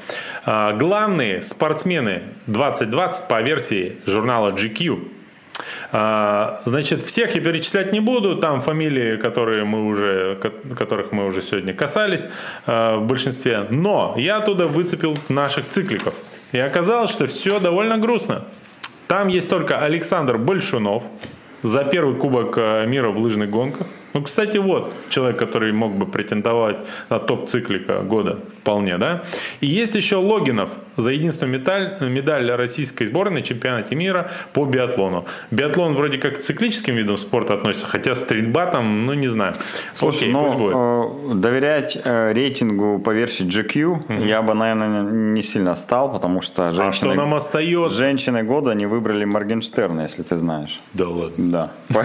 А, главные спортсмены 2020 по версии журнала GQ значит, всех я перечислять не буду, там фамилии, которые мы уже, которых мы уже сегодня касались а, в большинстве, но я оттуда выцепил наших цикликов. И оказалось, что все довольно грустно. Там есть только Александр Большунов за первый кубок а, мира в лыжных гонках. Ну, кстати, вот человек, который мог бы претендовать на топ-циклика года вполне, да. И есть еще Логинов за единственную медаль, медаль российской сборной на чемпионате мира по биатлону. Биатлон вроде как к циклическим видам спорта относится, хотя стрельба там, ну, не знаю.
Слушай, Окей, ну. Э, доверять э, рейтингу по версии GQ угу. я бы, наверное, не сильно стал, потому что
женщины, а что нам остается?
женщины года не выбрали Моргенштерна, если ты знаешь.
Да ладно.
Да. [LAUGHS]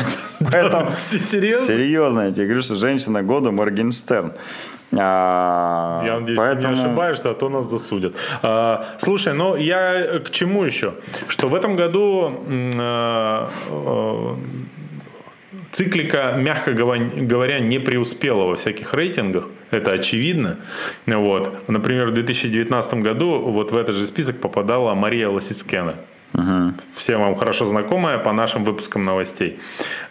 Поэтому... Серьезно? Серьезно, я тебе говорю, что женщина года Моргенштерн.
А, я надеюсь, поэтому... ты не ошибаешься, а то нас засудят. А, слушай, ну я к чему еще? Что в этом году а, а, циклика, мягко говоря, не преуспела во всяких рейтингах. Это очевидно. Вот. Например, в 2019 году вот в этот же список попадала Мария Лосицкена. Угу. Всем вам хорошо знакомая по нашим выпускам новостей.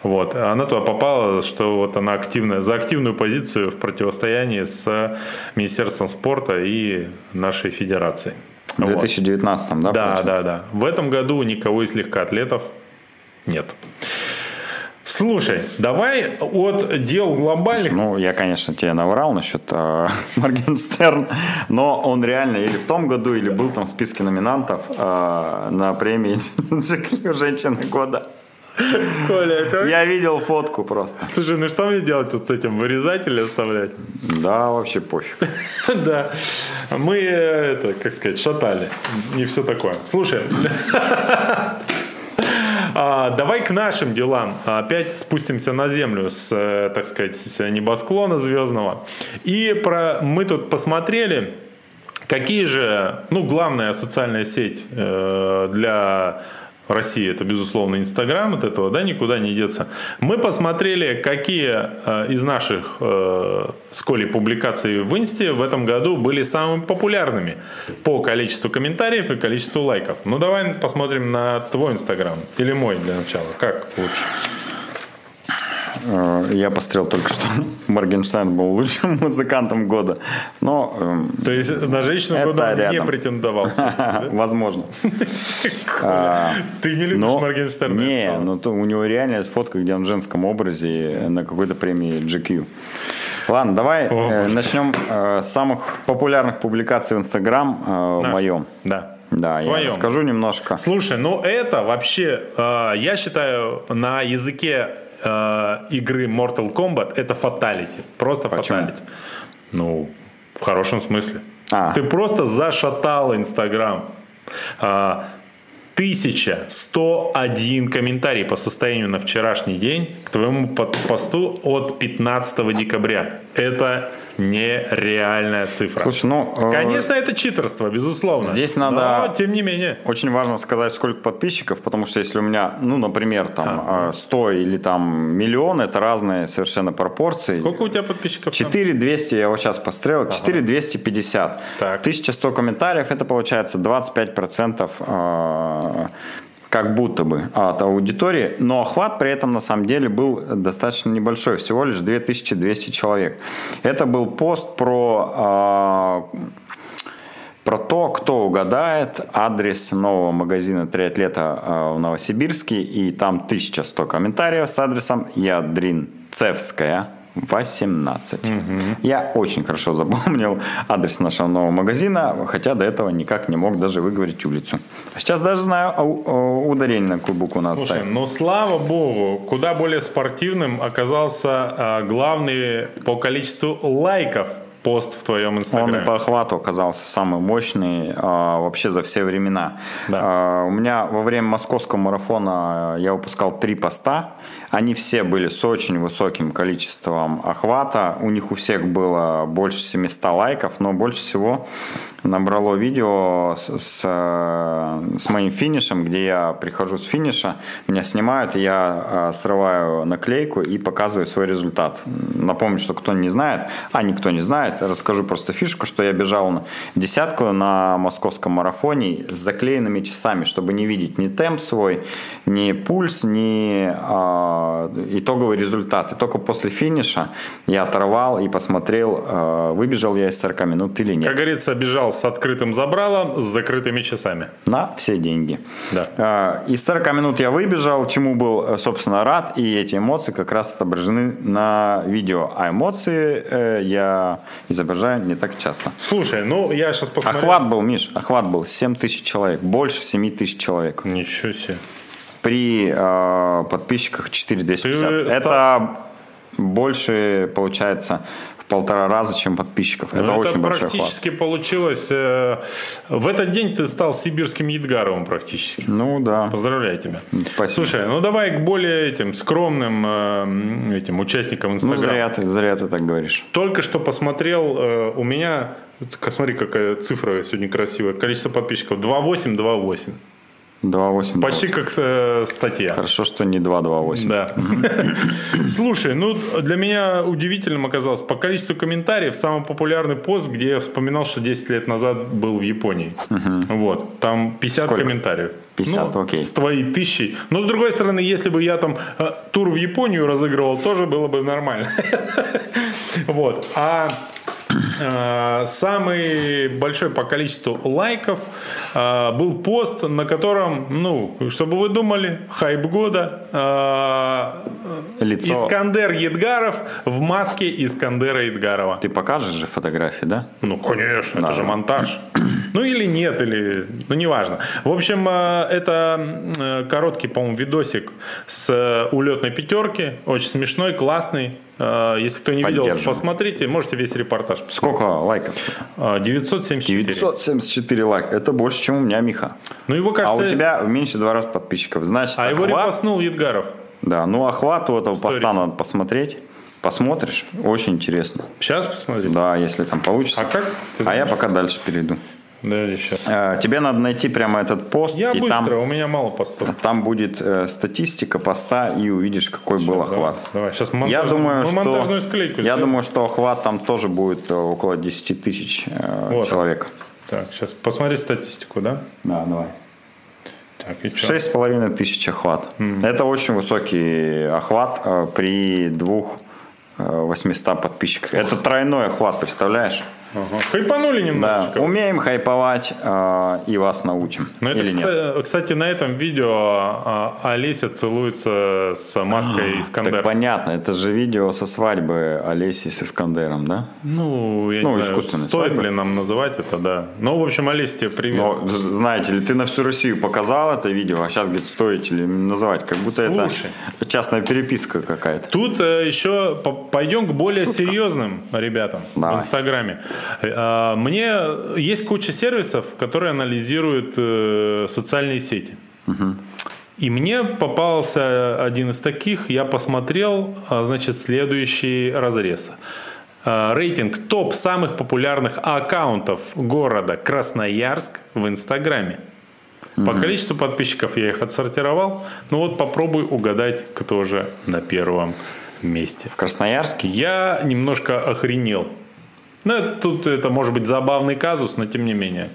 Вот. Она туда попала, что вот она активная, за активную позицию в противостоянии с Министерством спорта и нашей федерацией.
В 2019, вот. да?
Да, получается? да, да. В этом году никого из легкоатлетов нет. Слушай, давай от дел глобальных...
Ну, я, конечно, тебе наврал насчет э, [LAUGHS] Моргенстерн, но он реально или в том году, или был там в списке номинантов э, на премии [LAUGHS] «Женщина года». Коля, это... Я видел фотку просто.
Слушай, ну что мне делать вот с этим? Вырезать или оставлять?
Да, вообще пофиг. [LAUGHS]
Да. Мы, это, как сказать, шатали. Не все такое. Слушай, а, давай к нашим делам. Опять спустимся на землю с, э, так сказать, небосклона звездного. И про мы тут посмотрели, какие же, ну, главная социальная сеть э, для России это, безусловно, Инстаграм, от этого да, никуда не деться. Мы посмотрели, какие э, из наших э, с публикаций в Инсте в этом году были самыми популярными по количеству комментариев и количеству лайков. Ну, давай посмотрим на твой Инстаграм. Или мой для начала. Как лучше?
Э, я посмотрел только что. [LAUGHS] Моргенштерн был лучшим [LAUGHS] музыкантом года. Но,
эм, То есть на женщину года он не претендовал? [LAUGHS]
Возможно.
А, Ты не любишь Моргенштерна?
Не, ну у него реально есть фотка, где он в женском образе на какой-то премии GQ. Ладно, давай э, начнем э, с самых популярных публикаций в Инстаграм в моем.
Да.
Да, Твоем. я расскажу немножко.
Слушай, ну это вообще, я считаю, на языке э, игры Mortal Kombat это фаталити. Просто фаталити. Ну, в хорошем смысле. А. Ты просто зашатал Инстаграм. А, 1101 комментарий по состоянию на вчерашний день к твоему посту от 15 декабря. Это нереальная цифра.
Слушай, ну...
Э, Конечно, это читерство, безусловно.
Здесь надо...
Но, тем не менее.
Очень важно сказать, сколько подписчиков, потому что если у меня, ну, например, там а. 100 или там миллион, это разные совершенно пропорции.
Сколько у тебя подписчиков?
4200, я вот сейчас пострел, ага. 4250. Так. 1100 комментариев, это получается 25% как будто бы от аудитории, но охват при этом на самом деле был достаточно небольшой, всего лишь 2200 человек. Это был пост про э, про то, кто угадает адрес нового магазина «Триатлета» а, в Новосибирске, и там 1100 комментариев с адресом Ядринцевская, 18. Угу. Я очень хорошо запомнил адрес нашего нового магазина, хотя до этого никак не мог даже выговорить улицу. Сейчас даже знаю ударение на какую букву надо
Слушай, ставить. ну слава богу, куда более спортивным оказался а, главный по количеству лайков пост в твоем инстаграме.
Он по охвату оказался самый мощный а, вообще за все времена. Да. А, у меня во время московского марафона я выпускал три поста. Они все были с очень высоким количеством охвата. У них у всех было больше 700 лайков, но больше всего набрало видео с, с, с моим финишем, где я прихожу с финиша, меня снимают, я срываю наклейку и показываю свой результат. Напомню, что кто не знает, а никто не знает, расскажу просто фишку, что я бежал на десятку на московском марафоне с заклеенными часами, чтобы не видеть ни темп свой, ни пульс, ни э, итоговый результат. И только после финиша я оторвал и посмотрел, э, выбежал я из 40 минут или нет.
Как говорится, бежал с открытым забралом, с закрытыми часами.
На все деньги. Да. Э, из 40 минут я выбежал, чему был, собственно, рад, и эти эмоции как раз отображены на видео. А эмоции э, я изображаю не так часто.
Слушай, ну я сейчас посмотрю.
Охват был, Миш, охват был 7 тысяч человек, больше 7 тысяч человек.
Ничего себе.
При э, подписчиках 4250. Ты Это стал... больше, получается, полтора раза, чем подписчиков. это, это очень большой
практически получилось. Э, в этот день ты стал сибирским Едгаровым практически.
Ну да.
Поздравляю тебя. Спасибо. Слушай, ну давай к более этим скромным э, этим участникам Инстаграма.
Ну зря ты, зря ты так говоришь.
Только что посмотрел, э, у меня, смотри, какая цифра сегодня красивая, количество подписчиков 2828.
2.8.
Почти как э, статья.
Хорошо, что не 2.2.8.
Да. [LAUGHS] Слушай, ну для меня удивительным оказалось по количеству комментариев самый популярный пост, где я вспоминал, что 10 лет назад был в Японии. Вот. Там 50 Сколько? комментариев.
50,
ну,
окей.
С твоей тысячи. Но с другой стороны, если бы я там э, тур в Японию разыгрывал, тоже было бы нормально. [LAUGHS] Вот. А самый большой по количеству лайков э, был пост, на котором, ну, чтобы вы думали, хайп года. Э, Лицо. Искандер Едгаров в маске Искандера Едгарова.
Ты покажешь же фотографии, да?
Ну, конечно, да. это же монтаж. [CLEARS THROAT] Ну или нет, или, ну неважно. В общем, это короткий, по-моему, видосик с улетной пятерки, очень смешной, классный. А, если кто не видел, посмотрите, можете весь репортаж
посмотреть. Сколько лайков?
974.
974 лайка. Это больше, чем у меня, Миха.
Ну, его, кажется...
А у тебя меньше два раза подписчиков. Значит,
а охват... его репостнул Едгаров.
Да, ну охват у этого Сторис. поста надо посмотреть. Посмотришь, очень интересно.
Сейчас посмотри.
Да, если там получится.
А как?
А я пока дальше перейду.
Сейчас.
А, тебе надо найти прямо этот пост.
Я
и
быстро,
там,
у меня мало постов.
Там будет э, статистика поста и увидишь, какой сейчас, был охват.
Давай, давай. сейчас монтаж,
я думаю,
ну,
что,
монтажную склейку.
Я думаю, что охват там тоже будет э, около 10 тысяч э, вот. человек.
Так, сейчас посмотри статистику, да?
Да, давай. Шесть с половиной тысяч охват. Mm. Это очень высокий охват э, при двух 800 э, подписчиков. Это тройной охват, представляешь?
Ага. Хайпанули немножечко.
Да, умеем хайповать э, и вас научим.
Но это,
Или
кстати,
нет?
кстати, на этом видео э, Олеся целуется с маской а, Искандера.
Так понятно, это же видео со свадьбы Олеси с Искандером, да?
Ну, я ну, не знаю, стоит свадьбы. ли нам называть это, да. Ну, в общем, Олеся, тебе привет. Но,
знаете ли, ты на всю Россию показал это видео, а сейчас, говорит, стоит ли называть, как будто Слушай, это частная переписка какая-то.
Тут э, еще пойдем к более Шутка. серьезным ребятам Давай. в Инстаграме. Э, мне есть куча сервисов, которые анализируют э, социальные сети. И мне попался один из таких, я посмотрел, а, значит, следующий разрез. А, рейтинг топ самых популярных аккаунтов города Красноярск в Инстаграме. По количеству подписчиков я их отсортировал. Ну вот попробуй угадать, кто же на первом месте.
В Красноярске?
Я немножко охренел. Ну, тут это может быть забавный казус, но тем не менее.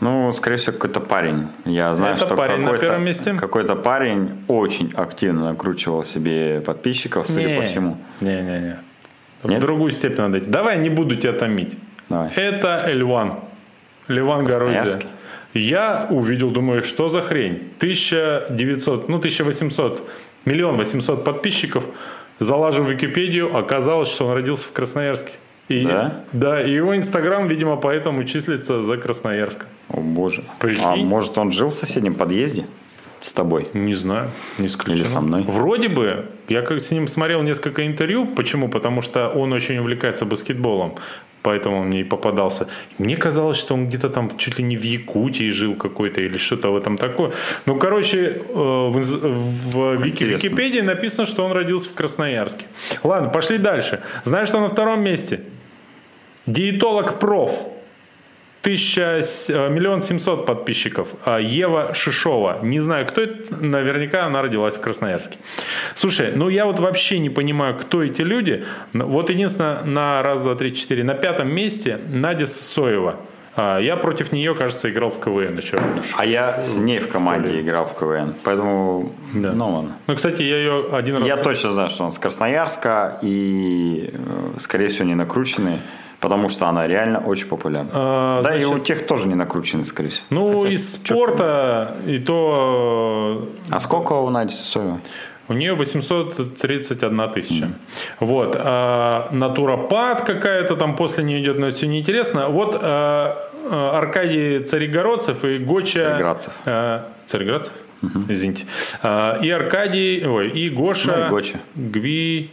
Ну, скорее всего, какой-то парень. Я знаю,
Это
что
парень на
какой-то,
первом месте?
какой-то парень очень активно накручивал себе подписчиков, судя
Не,
по всему.
Не-не-не. В другую степень надо идти. Давай, не буду тебя томить.
Давай.
Это Эльван. Городия.
Красноярский?
Я увидел, думаю, что за хрень. 1900, ну 1800, миллион 800 подписчиков. Залажу в Википедию, оказалось, что он родился в Красноярске. И,
Да?
Да, и его инстаграм, видимо, поэтому числится за Красноярск.
О боже.
Прикинь.
А может он жил в соседнем подъезде с тобой?
Не знаю, не исключено.
Или со мной.
Вроде бы, я как с ним смотрел несколько интервью. Почему? Потому что он очень увлекается баскетболом. Поэтому он мне и попадался. Мне казалось, что он где-то там чуть ли не в Якутии жил какой-то или что-то в этом такое. Ну, короче, э, в, в Вики-. Википедии написано, что он родился в Красноярске. Ладно, пошли дальше. Знаешь, что на втором месте? Диетолог проф. Тысяча, с- э, миллион семьсот подписчиков. А Ева Шишова. Не знаю, кто это. Наверняка она родилась в Красноярске. Слушай, ну я вот вообще не понимаю, кто эти люди. Но Вот единственное, на раз, два, три, четыре. На пятом месте Надя Сосоева. А, Я против нее, кажется, играл в КВН еще.
А я с ней в команде играл в КВН. Поэтому,
Да.
ну ладно.
Ну, кстати, я ее один раз...
Я точно знаю, что он с Красноярска и, э, скорее всего, не накрученный, потому что она реально очень популярна.
А,
да, и
значит,
у тех тоже не накрученный, скорее всего.
Ну,
Хотя,
из спорта, и то
А сколько у Нади Сосоева?
У нее 831 тысяча. Вот. А, натуропат какая-то там после нее идет, но все неинтересно. Вот а, а, Аркадий Царегородцев и Гоча...
Цареградцев.
А, Цареградцев? Извините. А, и Аркадий... Ой, и Гоша...
Ну, и Гоча.
Гви...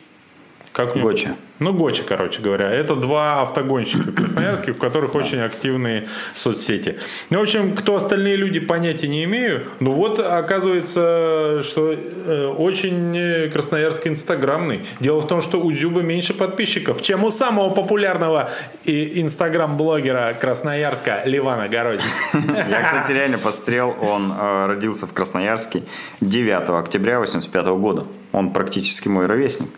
Как?
Гоча.
Ну, Гоча, короче говоря. Это два автогонщика [CLEARS THROAT] красноярских, у которых очень активные соцсети. Ну, в общем, кто остальные люди, понятия не имею. Ну, вот, оказывается, что э, очень э, красноярский инстаграмный. Дело в том, что у Дзюбы меньше подписчиков, чем у самого популярного и- инстаграм-блогера Красноярска Ливана Городина. [LAUGHS]
Я, кстати, [LAUGHS] реально пострел. Он э, родился в Красноярске 9 октября 85 года. Он практически мой ровесник.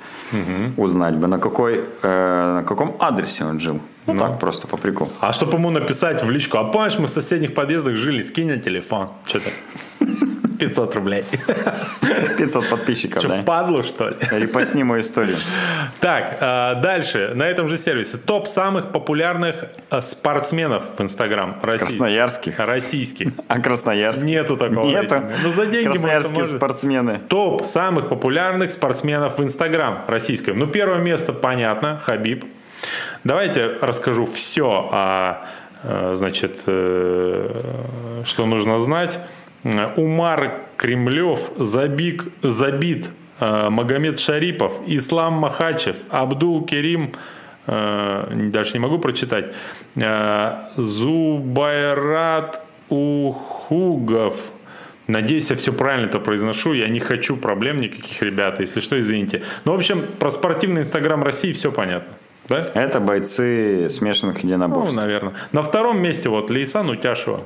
Узнать бы, на, какой, э, на каком адресе он жил. Ну, так, просто по приколу.
А чтобы ему написать в личку, а помнишь, мы в соседних подъездах жили, скинь на телефон. Что-то 500 рублей. [LAUGHS]
500 подписчиков,
Что,
да?
впадлу, что ли?
Репостни мою историю.
Так, а, дальше. На этом же сервисе. Топ самых популярных а, спортсменов в Инстаграм. Российских.
Красноярских.
Российских. [LAUGHS]
А Красноярск?
Нету такого
Нету.
рейтинга. Ну, за деньги,
Красноярские
может.
спортсмены.
Топ самых популярных спортсменов в Инстаграм российском. Ну, первое место, понятно, Хабиб. Давайте расскажу все о, э, значит, э, что нужно знать. Э, Умар Кремлев, Забик, Забит, э, Магомед Шарипов, Ислам Махачев, Абдул Керим, э, дальше не могу прочитать, Зубайрат Ухугов, Надеюсь, я все правильно это произношу. Я не хочу проблем никаких, ребята. Если что, извините. Ну, в общем, про спортивный Инстаграм России все понятно. Да?
Это бойцы смешанных
Ну,
единоборств.
наверное. На втором месте вот Лейсан Утяшева.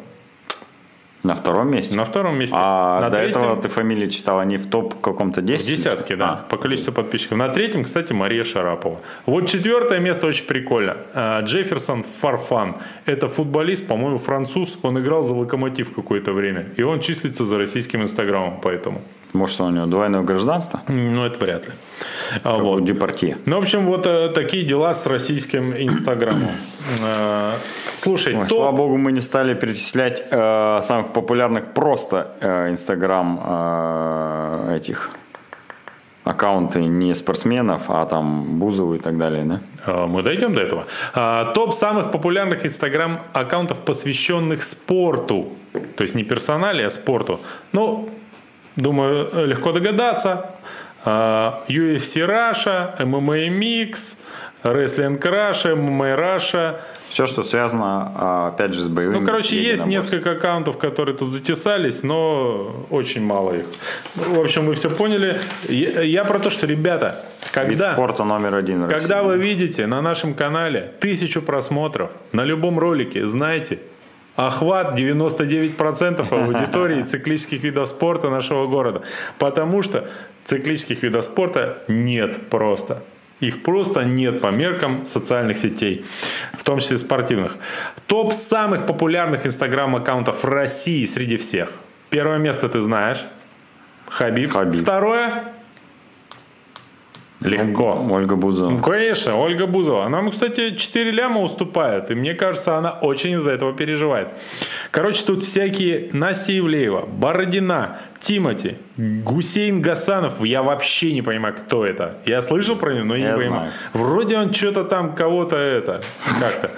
На втором месте?
На втором месте.
А
на
до
третьем,
этого ты фамилии читал, они в топ каком-то
в
10?
десятке, да,
А,
по количеству подписчиков. На третьем, кстати, Мария Шарапова. Вот четвертое место очень прикольно. А, Джефферсон Фарфан. Это футболист, по-моему, француз. Он играл за Локомотив какое-то время. И он числится за российским инстаграмом, поэтому.
Может, у него двойное гражданство?
Ну, это вряд ли. А, вот.
Депардье.
Ну, в общем, вот э, такие дела с российским инстаграмом. [CLEARS THROAT] Э, Слушай,
Ой,
то-
Слава богу, мы не стали перечислять э, самых популярных просто э, инстаграм э, этих аккаунты не спортсменов, а там Бузову и так далее, да?
Э, Мы дойдем до этого. А, Топ самых популярных инстаграм аккаунтов, посвященных спорту. То есть не персонале, а спорту. Ну, думаю, легко догадаться. А, UFC Russia, MMA Mix, Wrestling Russia, MMA Russia.
Все, что связано, а, опять же, с боевыми
Ну, короче, есть несколько аккаунтов, которые тут затесались, но очень мало их. В общем, вы все поняли. Я, я про то, что, ребята,
Вид
когда,
спорта номер один
когда вы видите на нашем канале тысячу просмотров на любом ролике, знайте, охват 99% аудитории [LAUGHS] циклических видов спорта нашего города. Потому что циклических видов спорта нет просто. Их просто нет по меркам социальных сетей, в том числе спортивных. Топ самых популярных инстаграм-аккаунтов в России среди всех. Первое место ты знаешь. Хабиб.
Хабиб.
Второе. Легко.
Ольга Бузова.
Ну, Конечно, Ольга Бузова. Она, кстати, 4 ляма уступает. И мне кажется, она очень из-за этого переживает. Короче, тут всякие Настя Ивлеева, Бородина, Тимати, Гусейн Гасанов. Я вообще не понимаю, кто это. Я слышал про него, но я,
Я
не понимаю.
знаю.
Вроде он что-то там кого-то это, как-то.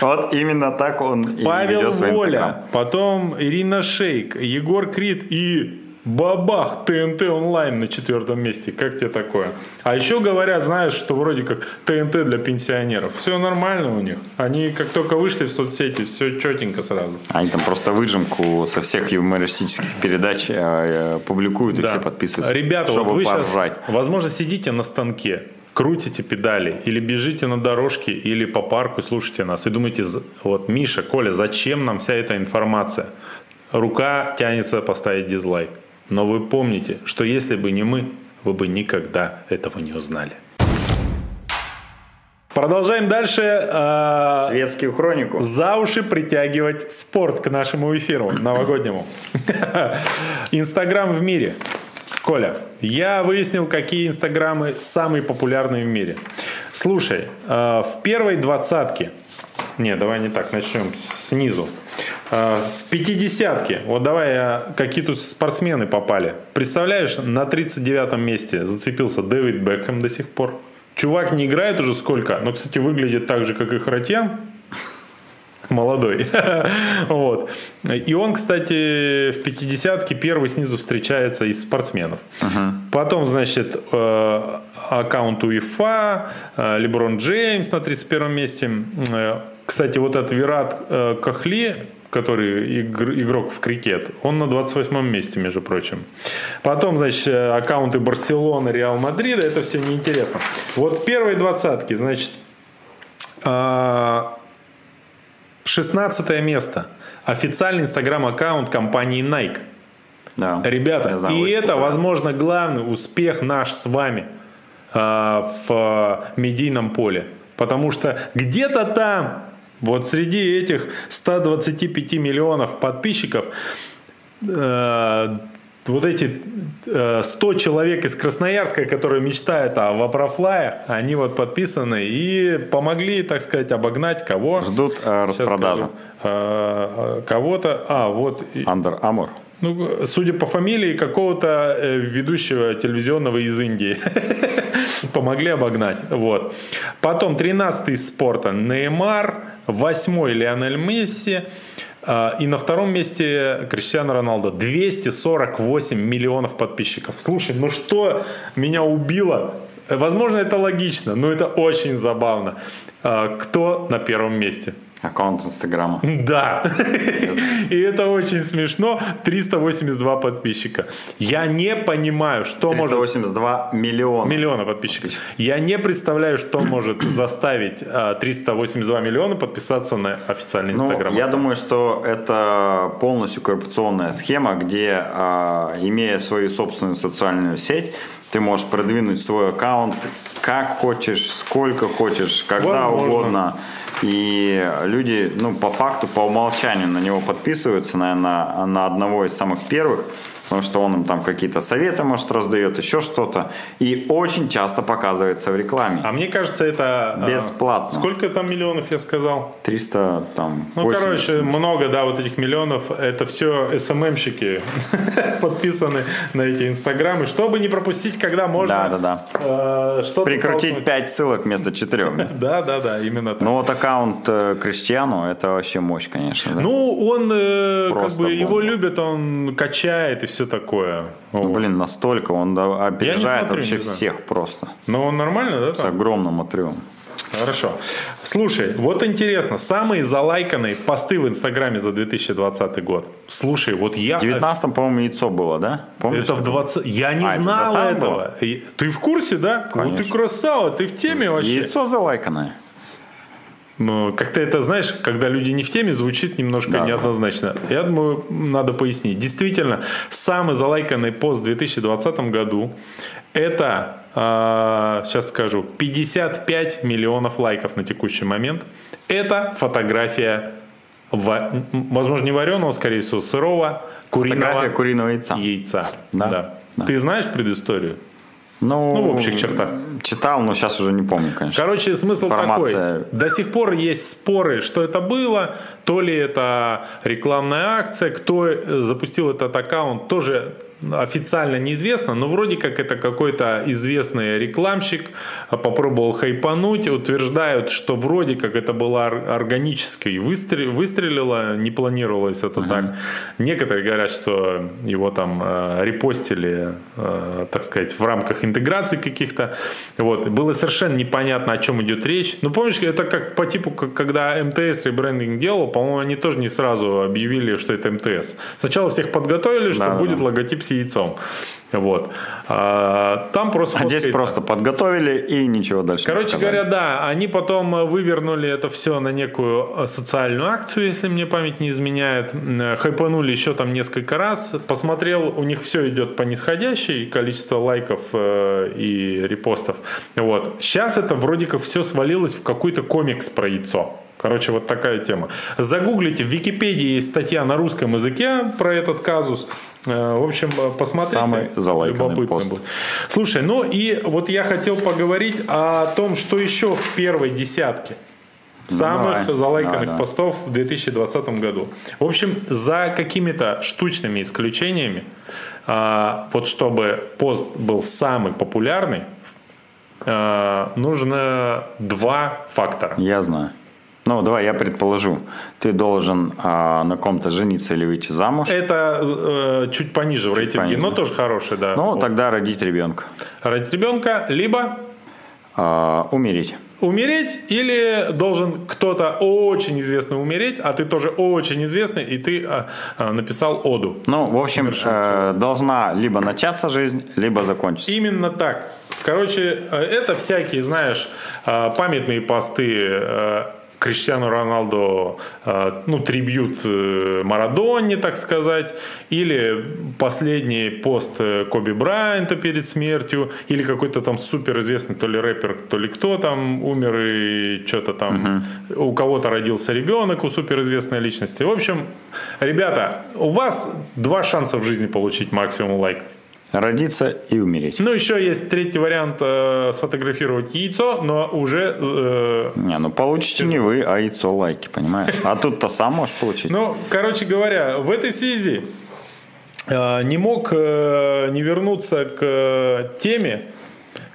Вот именно так он и
Павел Воля, потом Ирина Шейк, Егор Крид и Бабах ТНТ онлайн на четвертом месте. Как тебе такое? А еще говорят, знаешь, что вроде как ТНТ для пенсионеров. Все нормально у них. Они как только вышли в соцсети, все четенько сразу.
Они там просто выжимку со всех юмористических передач э, э, публикуют и
Да.
все подписываются.
Ребята, вот вы
поржать.
сейчас, возможно, сидите на станке, крутите педали, или бежите на дорожке, или по парку слушайте нас, и думаете, вот, Миша, Коля, зачем нам вся эта информация? Рука тянется поставить дизлайк. Но вы помните, что если бы не мы, вы бы никогда этого не узнали. Продолжаем дальше. а,
Светскую хронику.
за уши притягивать спорт к нашему эфиру новогоднему. [LAUGHS] Инстаграм в мире. Коля, я выяснил, какие инстаграмы самые популярные в мире. Слушай, э, в первой двадцатке, не, давай не так, начнем снизу. Э, В пятидесятке, вот давай я, какие тут спортсмены попали. Представляешь, на 39 месте зацепился Дэвид Бекхэм до сих пор. Чувак не играет уже сколько, но, кстати, выглядит так же, как и Харатьян, молодой. [LAUGHS] вот. И он, кстати, в 50-ке первый снизу встречается из спортсменов. Потом, значит, э, аккаунт УЕФА, э, Леброн Джеймс на 31 месте. Э, Кстати, вот этот Вират э, Кахли, который игр- игрок в крикет, он на 28 месте, между прочим. Потом, значит, э, аккаунты Барселоны, Реал Мадрида, это все неинтересно. Вот первые двадцатки, значит, а, 16 место. Официальный инстаграм-аккаунт компании Nike.
Да.
Ребята,
знаю,
и это,
популярно.
возможно, главный успех наш с вами а, в а, медийном поле. Потому что где-то там, вот среди этих 125 миллионов подписчиков, э, вот эти э, 100 человек из Красноярска, которые мечтают о вапрофлаях, они вот подписаны и помогли, так сказать, обогнать кого?
Ждут э,
скажу. Э, э, Кого-то, а вот
Under Armour.
ну, судя по фамилии, какого-то э, ведущего телевизионного из Индии. [LAUGHS] Помогли обогнать. Вот. Потом 13-й из спорта Неймар, 8-й Лионель Месси. а, И на втором месте Криштиано Роналдо. 248 миллионов подписчиков. Слушай, ну что меня убило? Э, Возможно, это логично, но это очень забавно. А, Кто на первом месте?
Аккаунт Инстаграма. [LAUGHS]
Да. И это очень смешно. 382 подписчика. Я не понимаю, что может...
382 миллиона.
Миллиона подписчиков. Я не представляю, что может [CLEARS THROAT] заставить а, 382 миллиона подписаться на официальный
Ну,
инстаграм.
я думаю, что это полностью коррупционная схема, где, а, имея свою собственную социальную сеть, ты можешь продвинуть свой аккаунт как хочешь, сколько хочешь, когда
Возможно.
угодно. И люди, ну, по факту, по умолчанию на него подписываются, наверное, на одного из самых первых, потому что он им там какие-то советы, может, раздает, еще что-то. И очень часто показывается в рекламе.
А мне кажется, это... а,
Бесплатно.
Сколько там миллионов я сказал?
300, там,
Ну,
80.
короче, много, да, вот этих миллионов. Это все СММщики [LAUGHS] подписаны на эти инстаграмы, чтобы не пропустить, когда можно
Да-да-да.
э, что-то
Прикрутить
толкнуть.
5 ссылок вместо 4. [LAUGHS]
Да, да, да, именно так.
Ну вот аккаунт э, Криштиану, это вообще мощь, конечно. да?
Ну, он, э, как бы, его любят, он качает и все все такое.
Ну,
Вот.
блин, настолько он опережает
смотрю,
вообще всех просто.
Но он нормально, да?
С
там?
огромным отрывом.
Хорошо. Слушай, вот интересно, самые залайканные посты в Инстаграме за 2020 год. Слушай, вот я...
В 19-м, по-моему, яйцо было, да? Помнишь?
Это в 20... Я не
А, это
знал
20-м
этого.
было?
Ты в курсе, да? Вот ты
Конечно.
красава, ты в теме вообще.
Яйцо залайканное.
Как-то это, знаешь, когда люди не в теме, звучит немножко
Да.
неоднозначно. Я думаю, надо пояснить. Действительно, самый залайканный пост в 2020 году это, а, сейчас скажу, 55 миллионов лайков на текущий момент. Это фотография, возможно, не вареного, скорее всего, сырого куриного
Фотография куриного яйца.
яйца.
Да. Да.
Ты знаешь предысторию?
Ну,
Ну, в общих чертах.
Читал, но сейчас уже не помню, конечно.
Короче, смысл
Информация.
такой. До сих пор есть споры, что это было. То ли это рекламная акция, кто запустил этот аккаунт, тоже официально неизвестно, но вроде как это какой-то известный рекламщик а, попробовал хайпануть, утверждают, что вроде как это было ор- органически и выстре- выстрелило, не планировалось это так. Некоторые говорят, что его там э, репостили, э, так сказать, в рамках интеграции каких-то. Вот. Было совершенно непонятно, о чем идет речь. Ну, помнишь, это как по типу, как когда МТС ребрендинг делал, по-моему, они тоже не сразу объявили, что это МТС. Сначала всех подготовили, что
Да-да-да.
будет логотип с яйцом. Вот. А, там просто
А здесь просто подготовили и ничего дальше
Короче говоря, да, они потом э, вывернули это все на некую э, социальную акцию, если мне память не изменяет. Э, Хайпанули еще там несколько раз. Посмотрел, у них все идет по нисходящей, количество лайков э, и репостов. Вот. Сейчас это вроде как все свалилось в какой-то комикс про яйцо. Короче, вот такая тема. Загуглите, в Википедии есть статья на русском языке про этот казус. Э, В общем, э, посмотрите.
Самый залайканный пост.
будет. Слушай, ну и вот я хотел поговорить о том, что еще в первой десятке самых
давай.
залайканных
Давай, давай.
постов в 2020 году. В общем, за какими-то штучными исключениями, а, вот чтобы пост был самый популярный, а, нужно два фактора.
Я знаю. Ну, давай я предположу. Ты должен а, на ком-то жениться или выйти замуж.
Это э, чуть пониже в рейтинге,
пониже.
но тоже хороший, да.
ну,
Вот.
тогда родить ребенка.
Родить ребенка, либо
А, умереть.
умереть, или должен кто-то очень известный умереть, а ты тоже очень известный, и ты а, написал оду.
Ну, в общем, э, должна либо начаться жизнь, либо закончиться.
Именно так. Короче, э, это всякие, знаешь, э, памятные посты э, Криштиану Роналду, э, ну, трибют э, Марадонне, так сказать, или последний пост э, Коби Брайанта перед смертью, или какой-то там суперизвестный то ли рэпер, то ли кто там умер, и что-то там, у кого-то родился ребенок, у суперизвестной личности. В общем, ребята, у вас два шанса в жизни получить максимум лайков.
Родиться и умереть.
Ну, еще есть третий вариант э, сфотографировать яйцо, но уже... э,
Не, ну получите не вы, а яйцо лайки, понимаешь? А тут-то сам можешь получить.
ну, короче говоря, в этой связи э, не мог э, не вернуться к э, теме,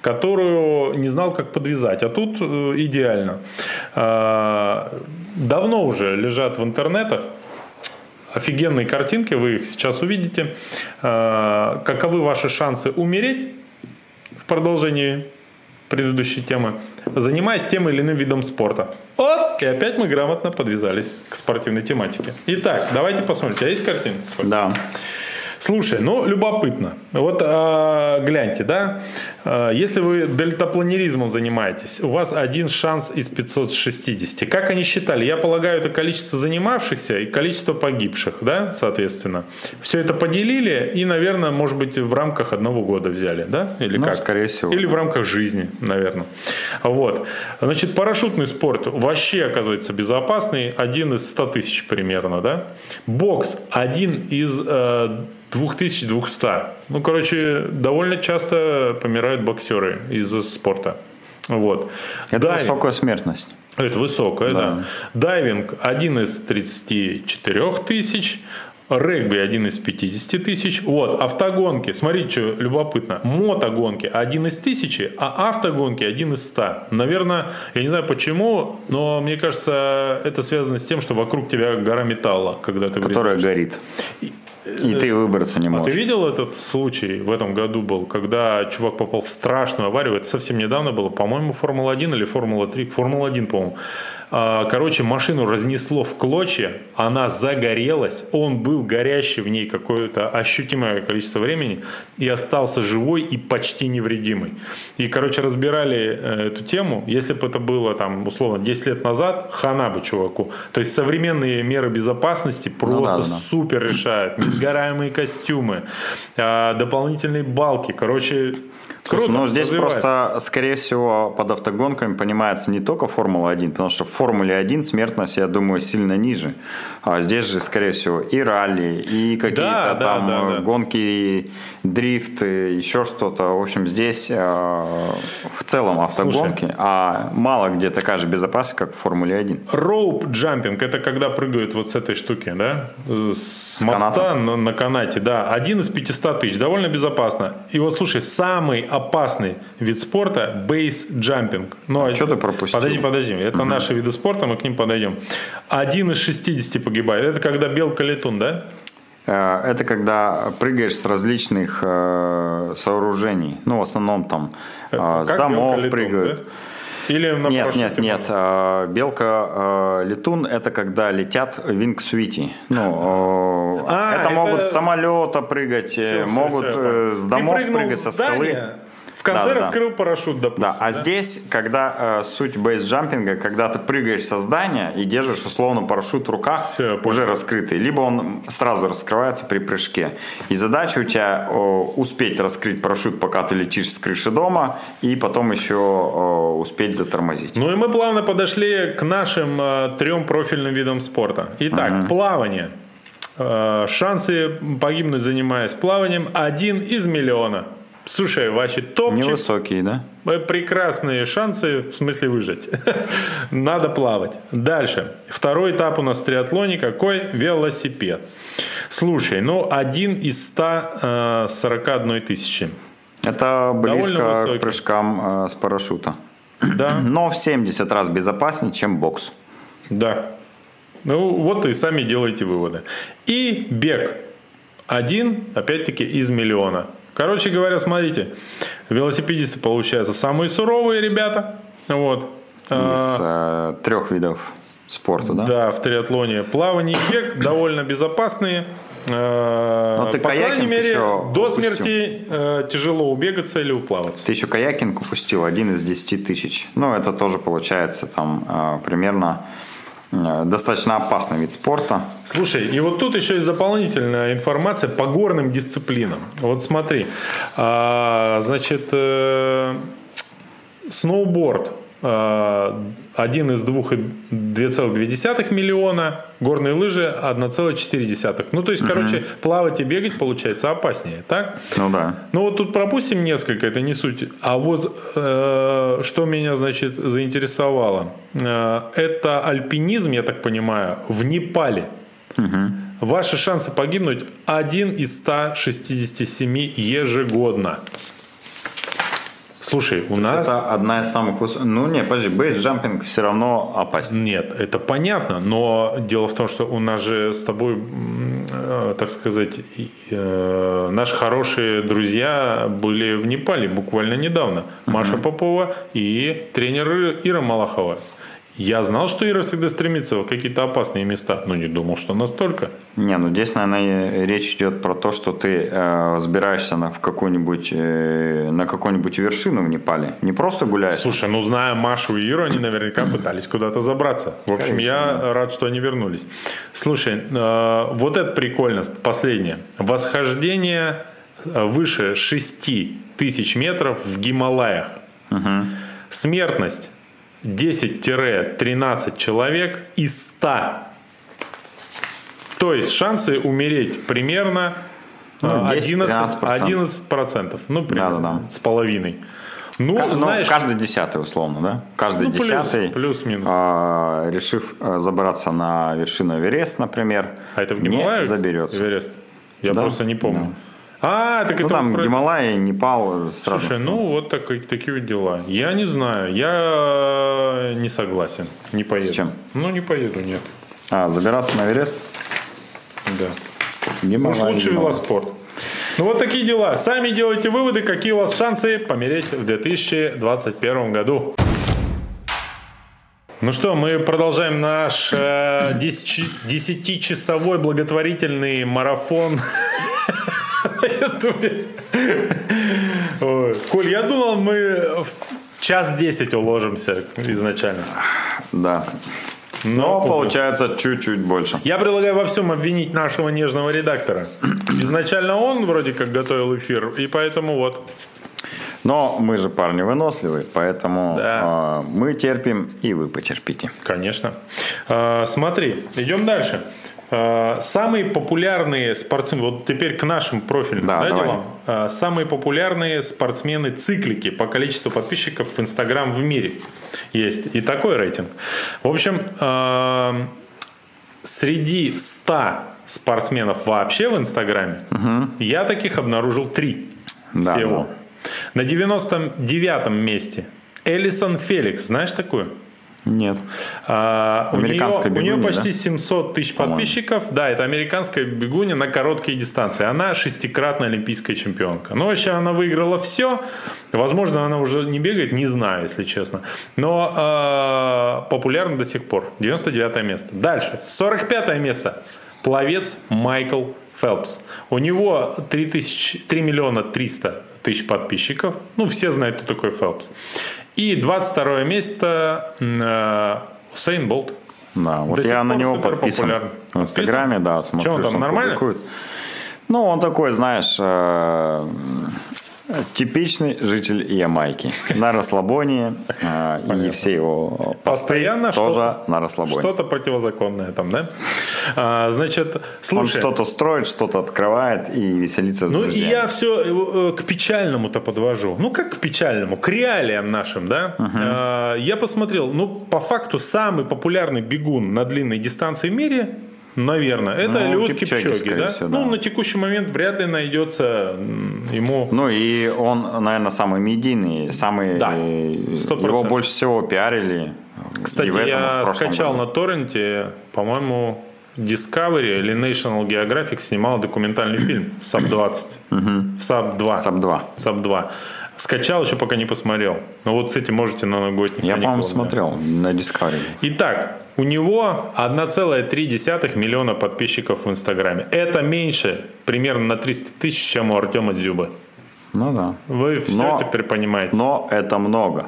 которую не знал, как подвязать. А тут э, идеально. Э, давно уже лежат в интернетах офигенные картинки, вы их сейчас увидите. Э, Каковы ваши шансы умереть в продолжении предыдущей темы, занимаясь тем или иным видом спорта. Вот, и опять мы грамотно подвязались к спортивной тематике. Итак, давайте посмотрим. У тебя есть картинка?
Да.
Слушай, ну любопытно. Вот а, гляньте, да, а, если вы дельтапланеризмом занимаетесь, у вас один шанс из 560. Как они считали? Я полагаю, это количество занимавшихся и количество погибших, да, соответственно. Все это поделили и, наверное, может быть, в рамках одного года взяли, да? Или
Ну,
как?
скорее всего.
Или в рамках жизни, наверное. Вот. Значит, парашютный спорт вообще оказывается безопасный. Один из 100 тысяч примерно, да? Бокс один из э, 2200. Ну, короче, довольно часто помирают боксеры из-за спорта. Вот.
Это
Дайвинг.
высокая смертность.
Это высокая, да.
Да.
Дайвинг один из 34 тысяч. Регби один из 50 тысяч. Вот, автогонки. Смотрите, что любопытно. Мотогонки один из тысячи, а автогонки один из 100. Наверное, я не знаю почему, но мне кажется, это связано с тем, что вокруг тебя гора металла, когда ты
Которая горит. И ты выбраться не
А
можешь.
ты видел этот случай в этом году был, когда чувак попал в страшную аварию? Это совсем недавно было, по-моему, Формула-1 или Формула-3. Формула-1, по-моему. А, Короче, машину разнесло в клочья, она загорелась, он был горящий в ней какое-то ощутимое количество времени и остался живой и почти невредимый. И, короче, разбирали э, эту тему. Если бы это было, там, условно, 10 лет назад, хана бы чуваку. То есть современные меры безопасности просто
да, да.
супер решают. Несгораемые костюмы, а, дополнительные балки. Короче,
Слушай,
круто.
ну здесь
развивает.
просто, скорее всего, под автогонками понимается не только Формула-1, потому что в Формуле-1 смертность, я думаю, сильно ниже. А здесь же, скорее всего, и ралли, и какие-то
Да, да,
там
да,
э,
да.
гонки, дрифт, э, еще что-то. В общем, здесь э, в целом автогонки, а мало где такая же безопасность, как в Формуле-1.
Роуп джампинг это когда прыгают вот с этой штуки, да? Э, С, моста
каната.
на, на канате, да. Один из 500 тысяч, довольно безопасно. И вот слушай, самый опасный вид спорта бейс джампинг. Ну, а
Что ты пропустил?
Подожди, подожди. Это наши виды спорта, мы к ним подойдем. Один из 60 погибает. Это когда белка летун, да?
Э, Это когда прыгаешь с различных э, сооружений. Ну, в основном там э, с
Как
домов
белка-летун,
прыгают.
да? Или на
Нет, нет, нет. а, Белка э, летун это когда летят вингсвити. Ну, э, [LAUGHS]
А,
это
это
могут с
с-
самолета прыгать, э,
всё,
могут э,
понял.
с домов прыгать со
здание,
скалы.
В конце
Да, да, да.
раскрыл парашют, допустим.
Да, а здесь, когда э, суть бейсджампинга, когда ты прыгаешь со здания и держишь условно парашют в руках,
понял.
уже раскрытый, либо он сразу раскрывается при прыжке. И задача у тебя э, успеть раскрыть парашют, пока ты летишь с крыши дома, и потом еще э, успеть затормозить.
Ну и мы плавно подошли к нашим э, трем профильным видам спорта. Итак, плавание. Э, шансы погибнуть, занимаясь плаванием, один из миллиона. Слушай, вообще топчик.
Невысокий, да?
Э, Прекрасные шансы, в смысле выжить. [LAUGHS] Надо плавать. Дальше. Второй этап у нас в триатлоне какой? Велосипед. Слушай, ну один из 141 тысячи.
Это близко к прыжкам э, с парашюта.
Да, [CLEARS THROAT]
Но в 70 раз безопаснее, чем бокс.
да. Ну вот и сами делайте выводы. И бег. Один, опять-таки, из миллиона. Короче говоря, смотрите. Велосипедисты, получаются, самые суровые ребята. Вот.
Из
А,
трех видов спорта, да?
Да, в триатлоне плавание и бег [CLEARS THROAT] довольно безопасные. Э,
Но ты
По крайней мере, до
упустил.
смерти э, тяжело убегаться или уплаваться.
Ты еще каякинг упустил, один из 10 тысяч. Ну, это тоже получается там э, примерно достаточно опасный вид спорта.
Слушай, и вот тут еще есть дополнительная информация по горным дисциплинам. Вот смотри, а, значит, э, сноуборд а, один из двух и 2,2 миллиона, горные лыжи 1,4. Ну, то есть, короче, плавать и бегать получается опаснее, так?
Ну да.
Ну вот тут пропустим несколько, это не суть. А вот э, что меня, значит, заинтересовало, Э, это альпинизм, я так понимаю, в Непале. Ваши шансы погибнуть один из 167 ежегодно. Слушай, у нас...
Это одна из самых высоких. Ну, не, подожди, бейсджампинг все равно опаснее.
Нет, это понятно, но дело в том, что у нас же с тобой, э, так сказать, э, наши хорошие друзья были в Непале буквально недавно. Маша Попова и тренер Ира Малахова. Я знал, что Ира всегда стремится в какие-то опасные места, но не думал, что настолько.
Не, ну здесь, наверное, речь идет про то, что ты э, взбираешься на, какую-нибудь, э, на какую-нибудь вершину в Непале. Не просто гуляешь.
Слушай, ну зная Машу и Иру, они наверняка пытались куда-то забраться. В общем, я рад, что они вернулись. Слушай, э, вот это прикольно, последнее. Восхождение э, выше 6 тысяч метров в Гималаях. Смертность 10-13 человек из 100. То есть шансы умереть примерно э,
Ну,
11,
10-13%.
11%. Ну, примерно
Да-да-да.
с половиной. Ну,
Ка- ну,
знаешь,
каждый десятый, условно, да? Каждый
Ну, плюс-
десятый,
плюс-минус.
а, решив а, забраться на вершину Эверест, например,
А это в Гималаях?
заберется.
Эверест? Я
Да,
просто не помню.
да.
А, так
Ну,
это
там
про-
Гималаи, Непал с разных
Слушай, ну вот так- такие вот дела. Я не знаю, я не согласен. Не поеду.
С чем?
Ну, не поеду, нет.
А, забираться на Эверест?
Да. Уж лучше велоспорт. Ну вот такие дела. Сами делайте выводы, какие у вас шансы помереть в 2021 году. Ну что, мы продолжаем наш э, 10-часовой благотворительный марафон [LAUGHS] на Ютубе. Коль, я думал, мы в час 10 уложимся изначально.
Да. Но, Но получается чуть-чуть больше.
Я предлагаю во всем обвинить нашего нежного редактора. Изначально он вроде как готовил эфир, и поэтому вот.
Но мы же парни выносливые, поэтому да. э, мы терпим, и вы потерпите.
Конечно. Э, смотри, идем дальше. Э, самые популярные спортсмены, вот теперь к нашим профилям, да, да делам? Э, самые популярные спортсмены-циклики по количеству подписчиков в Инстаграм в мире есть. И такой рейтинг. В общем, э, среди 100 спортсменов вообще в Инстаграме угу. я таких обнаружил три да, всего. Да. На 99-м месте Элисон Феликс, знаешь такую?
Нет.
А, американская у, нее, бегунья, у нее почти да? 700 тысяч подписчиков. Да, это американская бегунья на короткие дистанции. Она шестикратная олимпийская чемпионка. Ну, вообще, она выиграла все. Возможно, она уже не бегает, не знаю, если честно. Но э, популярна до сих пор. 99 место. Дальше. 45 место. Пловец Майкл Фелпс. У него 3, тысяч, 3 миллиона 300 тысяч подписчиков. Ну, все знают, кто такой Фелпс. И 22 место э, Усейн Болт.
Да, вот До я на него подписан. Популярен. В Инстаграме, да, смотрю,
что он там, нормально? Публикует.
Ну, он такой, знаешь, э, Типичный житель Ямайки. На расслабоне. А, и все его
Постоянно
тоже на расслабоне.
Что-то противозаконное там, да? А, значит, слушай.
Он что-то строит, что-то открывает и веселится с
Ну, и я все э, к печальному-то подвожу. Ну, как к печальному? К реалиям нашим, да? Угу. Я посмотрел, ну, по факту, самый популярный бегун на длинной дистанции в мире Наверное. Это ну, Элиот Кипчоги, Кипчоги да? Всего, да? Ну, на текущий момент вряд ли найдется ему...
Ну, и он, наверное, самый медийный, самый... Да, 100%. Его больше всего пиарили.
Кстати, этом, я скачал году. на торренте, по-моему, Discovery или National Geographic снимал документальный фильм Sub-20. Sub-2.
Sub-2.
Sub-2. Скачал, еще пока не посмотрел. Но вот с этим можете на новогодних
Я, по-моему, смотрел на Discovery.
Итак, у него 1,3 миллиона подписчиков в Инстаграме. Это меньше примерно на 300 тысяч, чем у Артема Дзюбы.
Ну да.
Вы все но, теперь понимаете.
Но это много.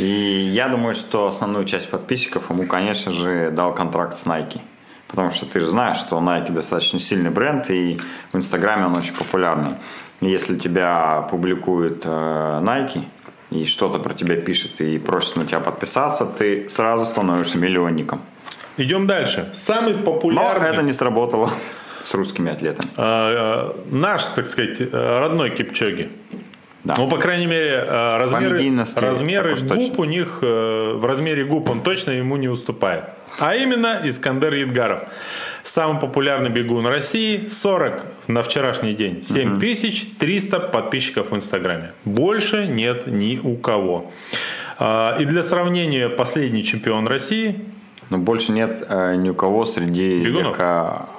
И я думаю, что основную часть подписчиков ему, конечно же, дал контракт с Nike. Потому что ты же знаешь, что Nike достаточно сильный бренд, и в Инстаграме он очень популярный. Если тебя публикует э, Nike и что-то про тебя пишет и просит на тебя подписаться, ты сразу становишься
миллионником.Идем дальше. Самый популярный...
Но это не сработало с русскими атлетами.
А, а, наш, так сказать, родной Кипчоги. Да. Ну, по крайней мере, э, размеры, размеры губ у них, э, в размере губ он точно ему не уступает. А именно Искандер Едгаров. Самый популярный бегун России, 40 на вчерашний день, 7300 подписчиков в Инстаграме. Больше нет ни у кого. А, и для сравнения, последний чемпион России
но больше нет э, ни у кого среди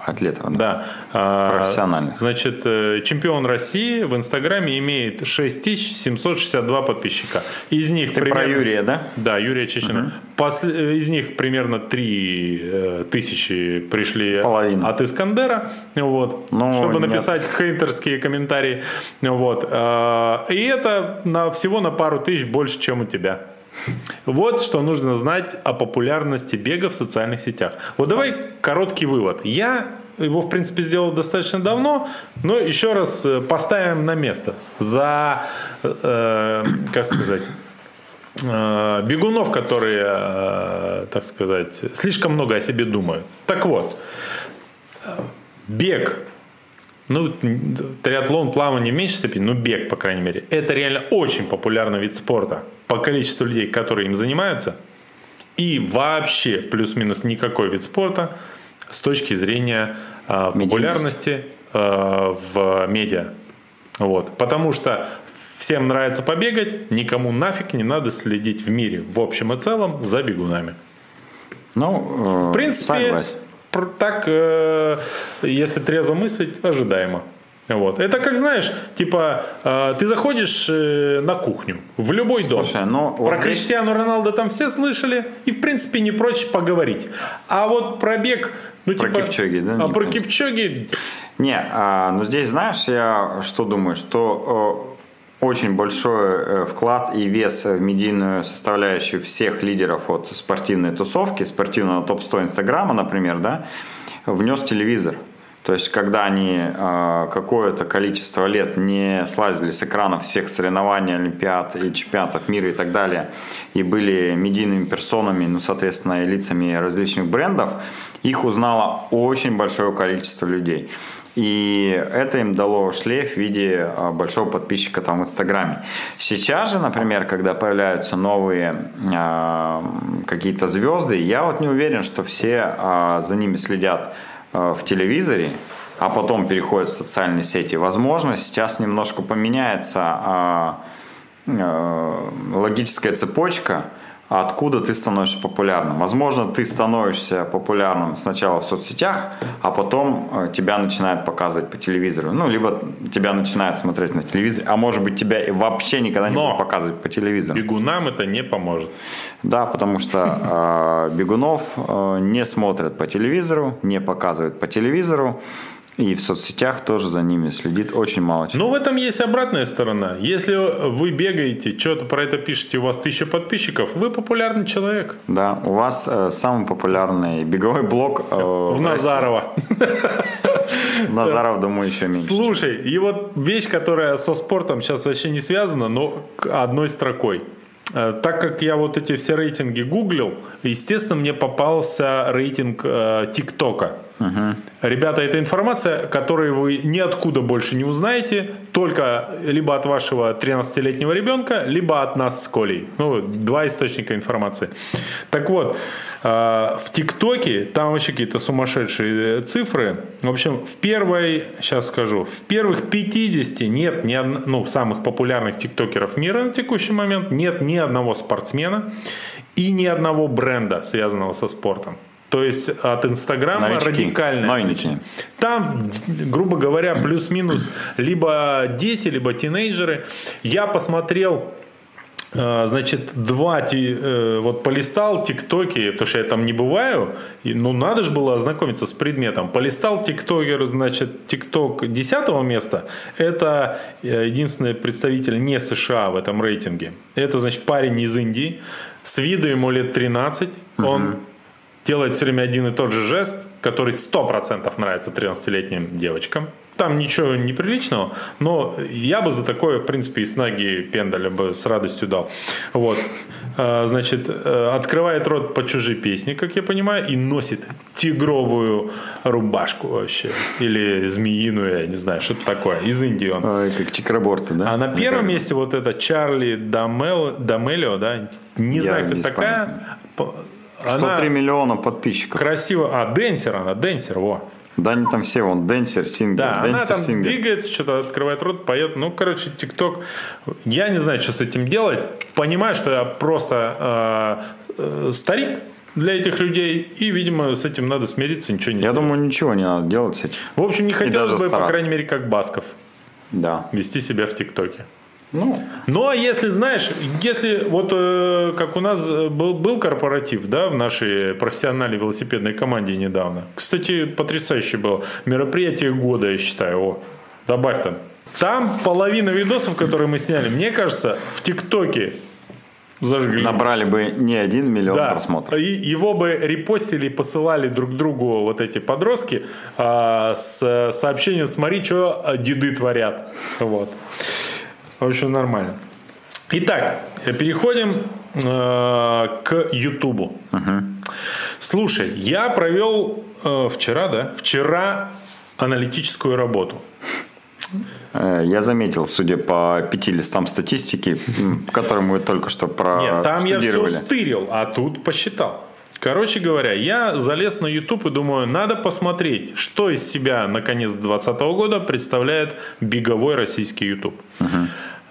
атлетов.
Да. да. Профессиональных. Значит, э, чемпион России в Инстаграме имеет 6762 подписчика. Из них
Ты примерно... про Юрия, да?
Да, Юрия Чечина. Угу. Пос... Из них примерно 3000 э, пришли
Половина.
от Искандера, вот, ну, чтобы нет. написать хейтерские комментарии. Вот. Э, и это на, всего на пару тысяч больше, чем у тебя. Вот что нужно знать о популярности бега в социальных сетях. Вот давай короткий вывод. Я его, в принципе, сделал достаточно давно, но еще раз э, поставим на место. За, э, как сказать, э, бегунов, которые, э, так сказать, слишком много о себе думают. Так вот, бег ну, триатлон, плавание в меньшей степени, но бег, по крайней мере. Это реально очень популярный вид спорта по количеству людей, которые им занимаются. И вообще плюс-минус никакой вид спорта с точки зрения э, популярности э, в медиа. Вот. Потому что всем нравится побегать, никому нафиг не надо следить в мире в общем и целом за бегунами.
Ну,
в принципе,
согласен.
Так, э, если трезво мыслить, ожидаемо. Вот. Это как, знаешь, типа, э, ты заходишь э, на кухню в любой дом.
Слушай, ну,
про
вот здесь-
Криштиану Роналду там все слышали, и, в принципе, не прочь поговорить. А вот про бег, ну,
Про
типа...
Кипчоги, да,
А про. Кипчоги,
Не, а, ну здесь знаешь, я что думаю, что э, очень большой э, вклад и вес в медийную составляющую всех лидеров от спортивной тусовки, спортивного топ-100 Инстаграма, например, да, внес телевизор. То есть, когда они э, какое-то количество лет не слазили с экранов всех соревнований, олимпиад и чемпионатов мира и так далее, и были медийными персонами, ну, соответственно, и лицами различных брендов, их узнало очень большое количество людей. И это им дало шлейф в виде а, большого подписчика там в Инстаграме. Сейчас же, например, когда появляются новые а, какие-то звезды, я вот не уверен, что все а, за ними следят а, в телевизоре, а потом переходят в социальные сети. Возможно, сейчас немножко поменяется э, логическая цепочка, откуда ты становишься популярным. Возможно, ты становишься популярным сначала в соцсетях, а потом э, тебя начинают показывать по телевизору. Ну, либо тебя начинают смотреть на телевизоре, а может быть, тебя и вообще никогда не
Но
будут показывать по телевизору.
бегунам это не поможет.
Да, потому что э, бегунов э, не смотрят по телевизору, не показывают по телевизору. И в соцсетях тоже за ними следит очень мало человек.
Но в этом есть обратная сторона. Если вы бегаете, что-то про это пишете, у вас тысяча подписчиков, вы популярный человек.
Да, у вас э, самый популярный беговой блог э,
В
России.
Назарова.
Назаров, думаю, еще меньше.
Слушай, и вот вещь, которая со спортом сейчас вообще не связана, но одной строкой. Э, Так как я вот эти все рейтинги гуглил, естественно, мне попался рейтинг э, ТикТока. Ребята, это информация, которую вы ниоткуда больше не узнаете, только либо от вашего 13-летнего ребенка, либо от нас с Колей. Ну, два источника информации. Так вот, э, в ТикТоке там вообще какие-то сумасшедшие э, цифры. В общем, в первой, сейчас скажу, в первых 50 нет ни одно- ну, самых популярных тиктокеров мира на текущий момент, нет ни одного спортсмена и ни одного бренда, связанного со спортом. То есть от Инстаграма
Новички.
радикально.
Новенькие.
Там, грубо говоря, плюс-минус либо дети, либо тинейджеры. Я посмотрел э, Значит, два, э, вот полистал тиктоки, потому что я там не бываю, и, ну надо же было ознакомиться с предметом. Полистал тиктокер, значит, тикток 10 места, это э, единственный представитель не США в этом рейтинге. Это, значит, парень из Индии, с виду ему лет 13, он делает все время один и тот же жест, который 100% нравится 13-летним девочкам. Там ничего неприличного, но я бы за такое, в принципе, и с ноги пендаля бы с радостью дал. Вот. А, Значит, э, открывает рот по чужой песне, как я понимаю, и носит тигровую рубашку вообще. Или змеиную, я не знаю, что-то такое. Из Индии он.
Ой, как чикроборты, да?
А на первом месте вот это Чарли Дамел, Дамелио, да, не
Я
знаю, кто такая. По-
103
Она
миллиона подписчиков.
красиво, а Денсер она, Денсер, во.
Да, они там все, вон, Денсер, Сингер,
Да, она
Денсер,
там
Сингер.
двигается, что-то открывает рот, поет. Ну, короче, ТикТок. Я не знаю, что с этим делать. Понимаю, что я просто э, э, старик для этих людей, и, видимо, с этим надо смириться, ничего не
Я
сделать.
думаю, ничего не надо делать с этим.
В общем, не хотелось бы, по
стараться.
крайней мере, как Басков,
Да.
вести себя в ТикТоке.
Ну,
Ну, а если, знаешь, если вот э, как у нас э, был, был корпоратив, да, в нашей профессиональной велосипедной команде недавно. Кстати, потрясающе было. Мероприятие года, я считаю. О, добавь там. Там половина видосов, которые мы сняли, мне кажется, в ТикТоке зажгли.
набрали бы не один миллион
Да,
просмотров.
и его бы репостили и посылали друг другу вот эти подростки а, с сообщением «Смотри, что деды творят». Вот. В общем, нормально. Итак, переходим э, к Ютубу. Слушай, я провел э, вчера, да, вчера аналитическую работу.
Э, Я заметил, судя по пяти листам статистики, [LAUGHS] которые мы только что
Нет, там я все стырил, а тут посчитал. Короче говоря, я залез на YouTube и думаю, надо посмотреть, что из себя на конец 2020 года представляет беговой российский YouTube.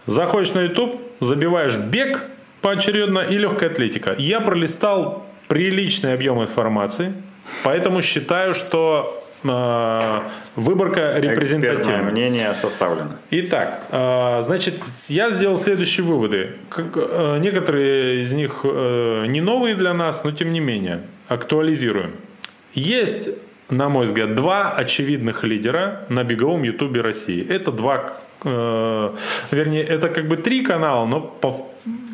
Заходишь на YouTube, забиваешь бег поочередно и легкая атлетика. Я пролистал приличный объем информации. Поэтому считаю, что э, выборка репрезентативная.
Экспертное мнение составлено.
Итак, э, значит, я сделал следующие выводы. Как, э, некоторые из них э, не новые для нас, но тем не менее актуализируем. Есть, на мой взгляд, два очевидных лидера на беговом ютубе России. Это два, э, вернее, это как бы три канала, но по,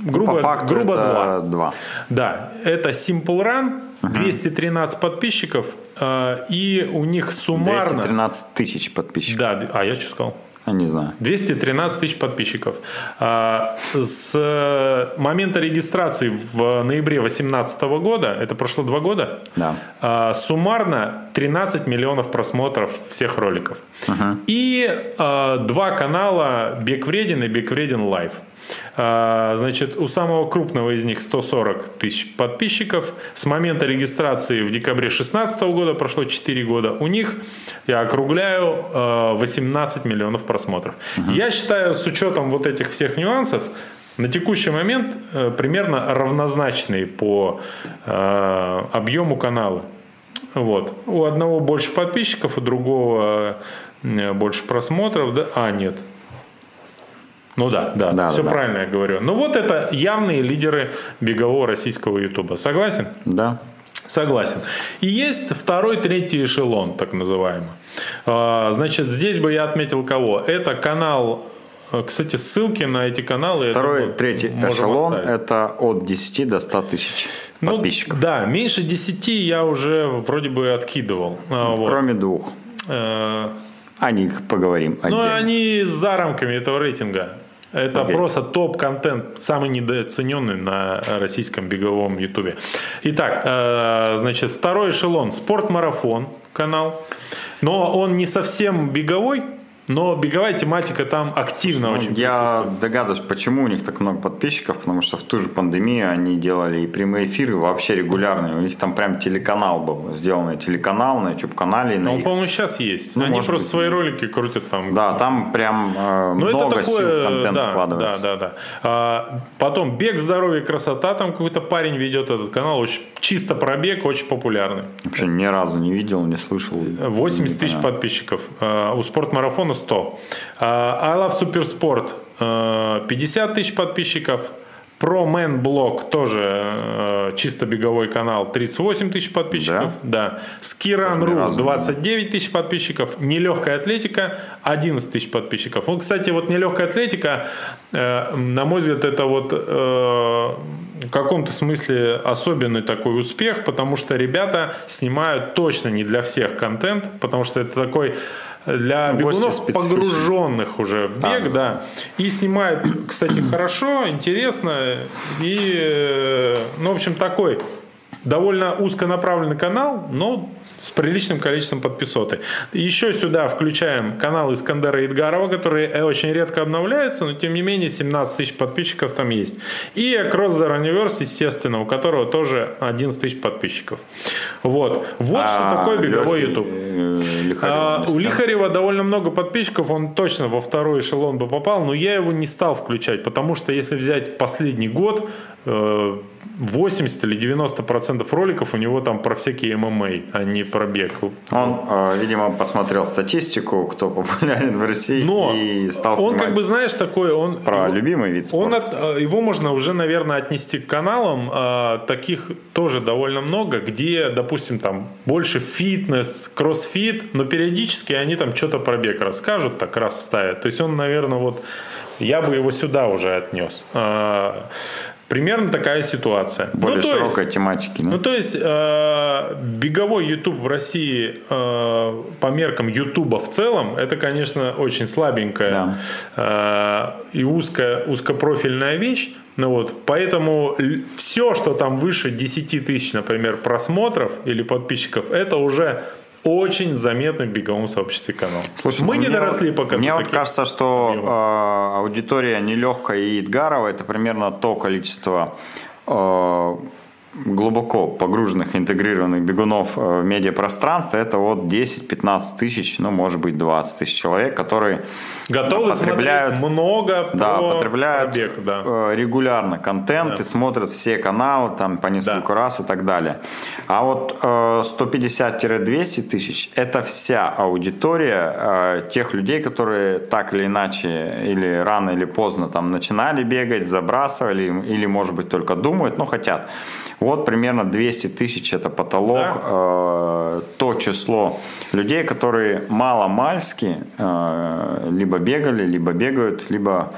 грубо,
По факту
грубо
это
два.
два.
Да, это Simple Run, 213 подписчиков, э, и у них суммарно...
213 тысяч подписчиков.
Да, а я что сказал?
Я не знаю.
213 тысяч подписчиков. А, С момента регистрации в ноябре 2018 года, это прошло два года,
Да.
а, суммарно 13 миллионов просмотров всех роликов. И а, два канала Бег вреден и Бег вреден Live. А, Значит, у самого крупного из них 140 тысяч подписчиков. С момента регистрации в декабре 2016 года, прошло 4 года, у них, я округляю, а, 18 миллионов просмотров. Я считаю, с учетом вот этих всех нюансов, на текущий момент э, примерно равнозначные по э, объему канала. Вот. У одного больше подписчиков, у другого э, больше просмотров. Да? А, нет. Ну да, да,
Да,
все
да, да.
правильно я говорю. Ну вот это явные лидеры бегового российского ютуба. Согласен?
Да.
Согласен. И есть второй, третий эшелон, так называемый. А, Значит, здесь бы я отметил кого? Это канал, э, кстати, ссылки на эти каналы.
Второй,
думаю,
третий эшелон
оставить.
это от 10 до 100 тысяч
Ну,
подписчиков.
да, меньше 10 я уже вроде бы откидывал. А, вот.
Кроме двух.
Э,
О них поговорим
Ну,
отдельно.
они за рамками этого рейтинга. Это
Окей.
просто топ-контент, самый недооцененный на российском беговом ютубе. Итак, э, значит, второй эшелон. Спортмарафон канал. Но он не совсем беговой, но беговая тематика там активно
Ну,
очень
Я догадываюсь, почему у них так много подписчиков, потому что в ту же пандемию они делали и прямые эфиры вообще регулярные. У них там прям телеканал был, сделанный телеканал на YouTube-канале. на
Он,
их-
по-моему, сейчас есть.
Ну,
Они просто
быть,
свои ролики крутят там.
Да, там прям э,
Ну,
много
это такое,
сил в контент
да,
вкладывается.
Да, да, да. А, потом бег, здоровье, красота. Там какой-то парень ведет этот канал. Очень, чисто про бег, очень популярный.
Вообще ни разу не видел, не слышал.
80 тысяч подписчиков. А, У спортмарафона 100. А, I Love а, 50 тысяч подписчиков. Pro Man Blog тоже э, чисто беговой канал 38 тысяч подписчиков. Да.
Разу не
29 тысяч подписчиков. Нелегкая атлетика 11 тысяч подписчиков. Ну, кстати, вот нелегкая атлетика, э, на мой взгляд, это вот э, в каком-то смысле особенный такой успех, потому что ребята снимают точно не для всех контент, потому что это такой для
Ну,
бегунов погруженных уже в
А,
бег, да. И снимают, кстати, хорошо, интересно и, э, ну, в общем, такой довольно узконаправленный канал, но с приличным количеством подписоты. Еще сюда включаем канал Искандера Идгарова, который э, очень редко обновляется, но тем не менее 17 тысяч подписчиков там есть. И Cross the Universe, естественно, у которого тоже 11 тысяч подписчиков. Вот. Вот
А
что такое беговой YouTube.
э,
А, у? Лихарева довольно много подписчиков, он точно во второй эшелон бы попал, но я его не стал включать, потому что если взять последний год, э, 80 или 90 процентов роликов у него там про всякие ММА, а не про бег.
Он, э, видимо, посмотрел статистику, кто популярен в России,
Но
и стал
он
снимать
как бы, знаешь, такой, он...
про
его-
любимый вид
Он
спорта.
от- э, его можно уже, наверное, отнести к каналам. а, Таких тоже довольно много, где, допустим, там больше фитнес, кроссфит, но периодически они там что-то про бег расскажут, так раз ставят. То есть он, наверное, вот я бы его сюда уже отнес. Примерно такая ситуация.
Более
Ну, то есть-
широкой тематики.
ну, то есть, э, беговой YouTube в России э, по меркам YouTube в целом, это, конечно, очень слабенькая э, и узкая, узкопрофильная вещь. Ну вот, поэтому все, что там выше 10 тысяч, например, просмотров или подписчиков, это уже очень заметный в беговом сообществе канал.
Слушай,
Мы
ну,
не доросли
вот-
пока
Мне вот кажется, что э, аудитория нелегкая и Идгарова это примерно то количество э, глубоко погруженных, интегрированных бегунов э, в медиапространство, это вот 10-15 тысяч, ну, может быть, 20 тысяч человек, которые
Готовы потребляют много
да, потребляют
пробег, да.
Э, регулярно контент да. и смотрят все каналы там по несколько да. раз и так далее. А вот 150-200 тысяч – это вся аудитория тех людей, которые так или иначе или рано или поздно там начинали бегать, забрасывали или, может быть, только думают, но хотят. Вот примерно 200 тысяч это потолок, да. э, то число людей, которые мало-мальски э, либо бегали, либо бегают, либо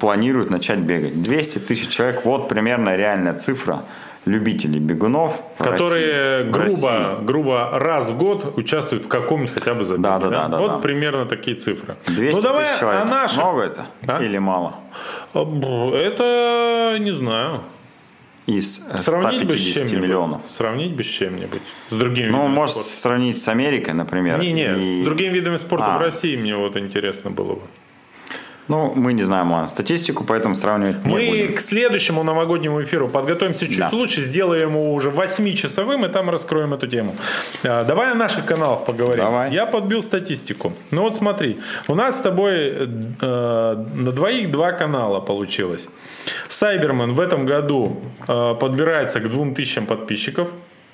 планируют начать бегать. 200 тысяч человек, вот примерно реальная цифра любителей бегунов.
Которые России, грубо, грубо раз в год участвуют в каком-нибудь хотя бы забеге. Да, да, да. да вот да. примерно такие цифры.
200 ну, давай тысяч человек. А наши... Много это а? или мало?
Это не знаю
из сравнить 150 миллионов.
Сравнить бы с чем-нибудь. С другими
Ну, может, спорта. сравнить с Америкой, например.
Не-не, и... с другими видами спорта а. в России мне вот интересно было бы.
Ну, мы не знаем ладно, статистику, поэтому сравнивать
не
Мы будем.
к следующему новогоднему эфиру подготовимся чуть да. лучше, сделаем его уже 8-часовым, и там раскроем эту тему. А, давай о наших каналах поговорим.
Давай.
Я подбил статистику. Ну вот смотри, у нас с тобой э, на двоих два канала получилось. Сайберман в этом году э, подбирается к 2000 подписчиков.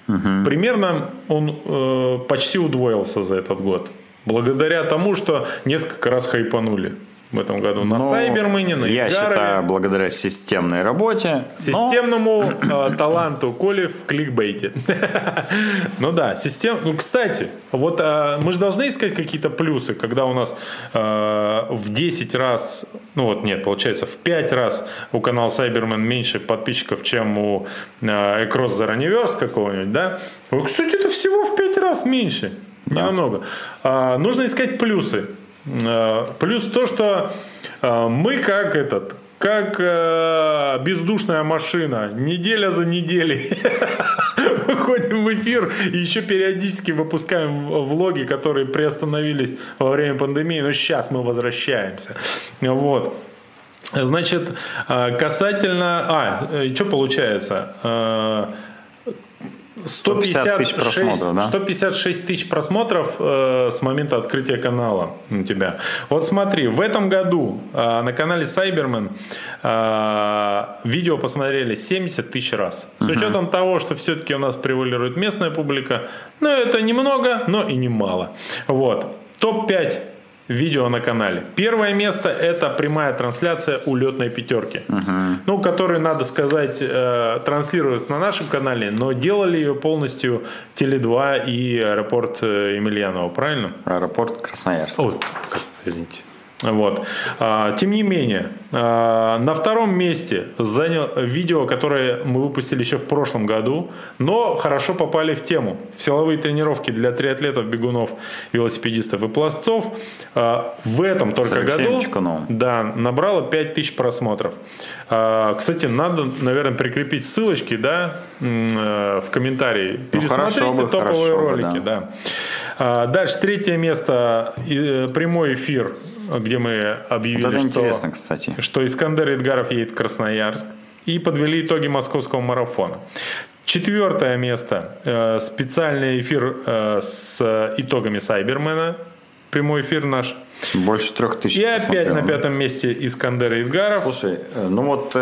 Угу. Примерно он э, почти удвоился за этот год. Благодаря тому, что несколько раз хайпанули в этом году на но Сайбермене, на
Я Игарове. считаю, благодаря системной работе.
Системному но... э, таланту Коли в кликбейте. [LAUGHS] ну да, систем... Ну, кстати, вот э, мы же должны искать какие-то плюсы, когда у нас э, в 10 раз, ну вот нет, получается, в 5 раз у канала Сайбермен меньше подписчиков, чем у э, Экрос Зараневерс какого-нибудь, да? Кстати, это всего в 5 раз меньше. Да. Немного. А, нужно искать плюсы. Э, плюс то, что э, мы как этот, как э, бездушная машина, неделя за неделей [LAUGHS] выходим в эфир и еще периодически выпускаем влоги, которые приостановились во время пандемии, но сейчас мы возвращаемся. Вот. Значит, касательно... А, что получается? 150 тысяч просмотров, да? 156 тысяч просмотров э, с момента открытия канала у тебя. Вот смотри, в этом году э, на канале Cyberman э, видео посмотрели 70 тысяч раз. С угу. учетом того, что все-таки у нас превалирует местная публика, ну это немного, но и немало. Вот. Топ-5 видео на канале. Первое место это прямая трансляция улетной пятерки, угу. ну, которую, надо сказать, э, транслируется на нашем канале, но делали ее полностью Теле2 и аэропорт э, Емельянова, правильно?
Аэропорт Красноярск.
Ой, извините. Вот. А, тем не менее, а, на втором месте занял видео, которое мы выпустили еще в прошлом году, но хорошо попали в тему. Силовые тренировки для триатлетов, бегунов, велосипедистов и пластцов. А, в этом только году да, набрало 5000 просмотров. Кстати, надо, наверное, прикрепить ссылочки да, э, в комментарии.
Ну, Пересмотрите ну, бы, топовые ролики.
да. Да. Дальше третье место. Э, прямой эфир где мы объявили, вот
что, интересно, кстати.
что Искандер Эдгаров едет в Красноярск. И подвели итоги московского марафона. Четвертое место. Э, специальный эфир э, с итогами Сайбермена. Прямой эфир наш.
Больше трех тысяч.
И опять на пятом месте Искандер Эдгаров.
Слушай, э, ну вот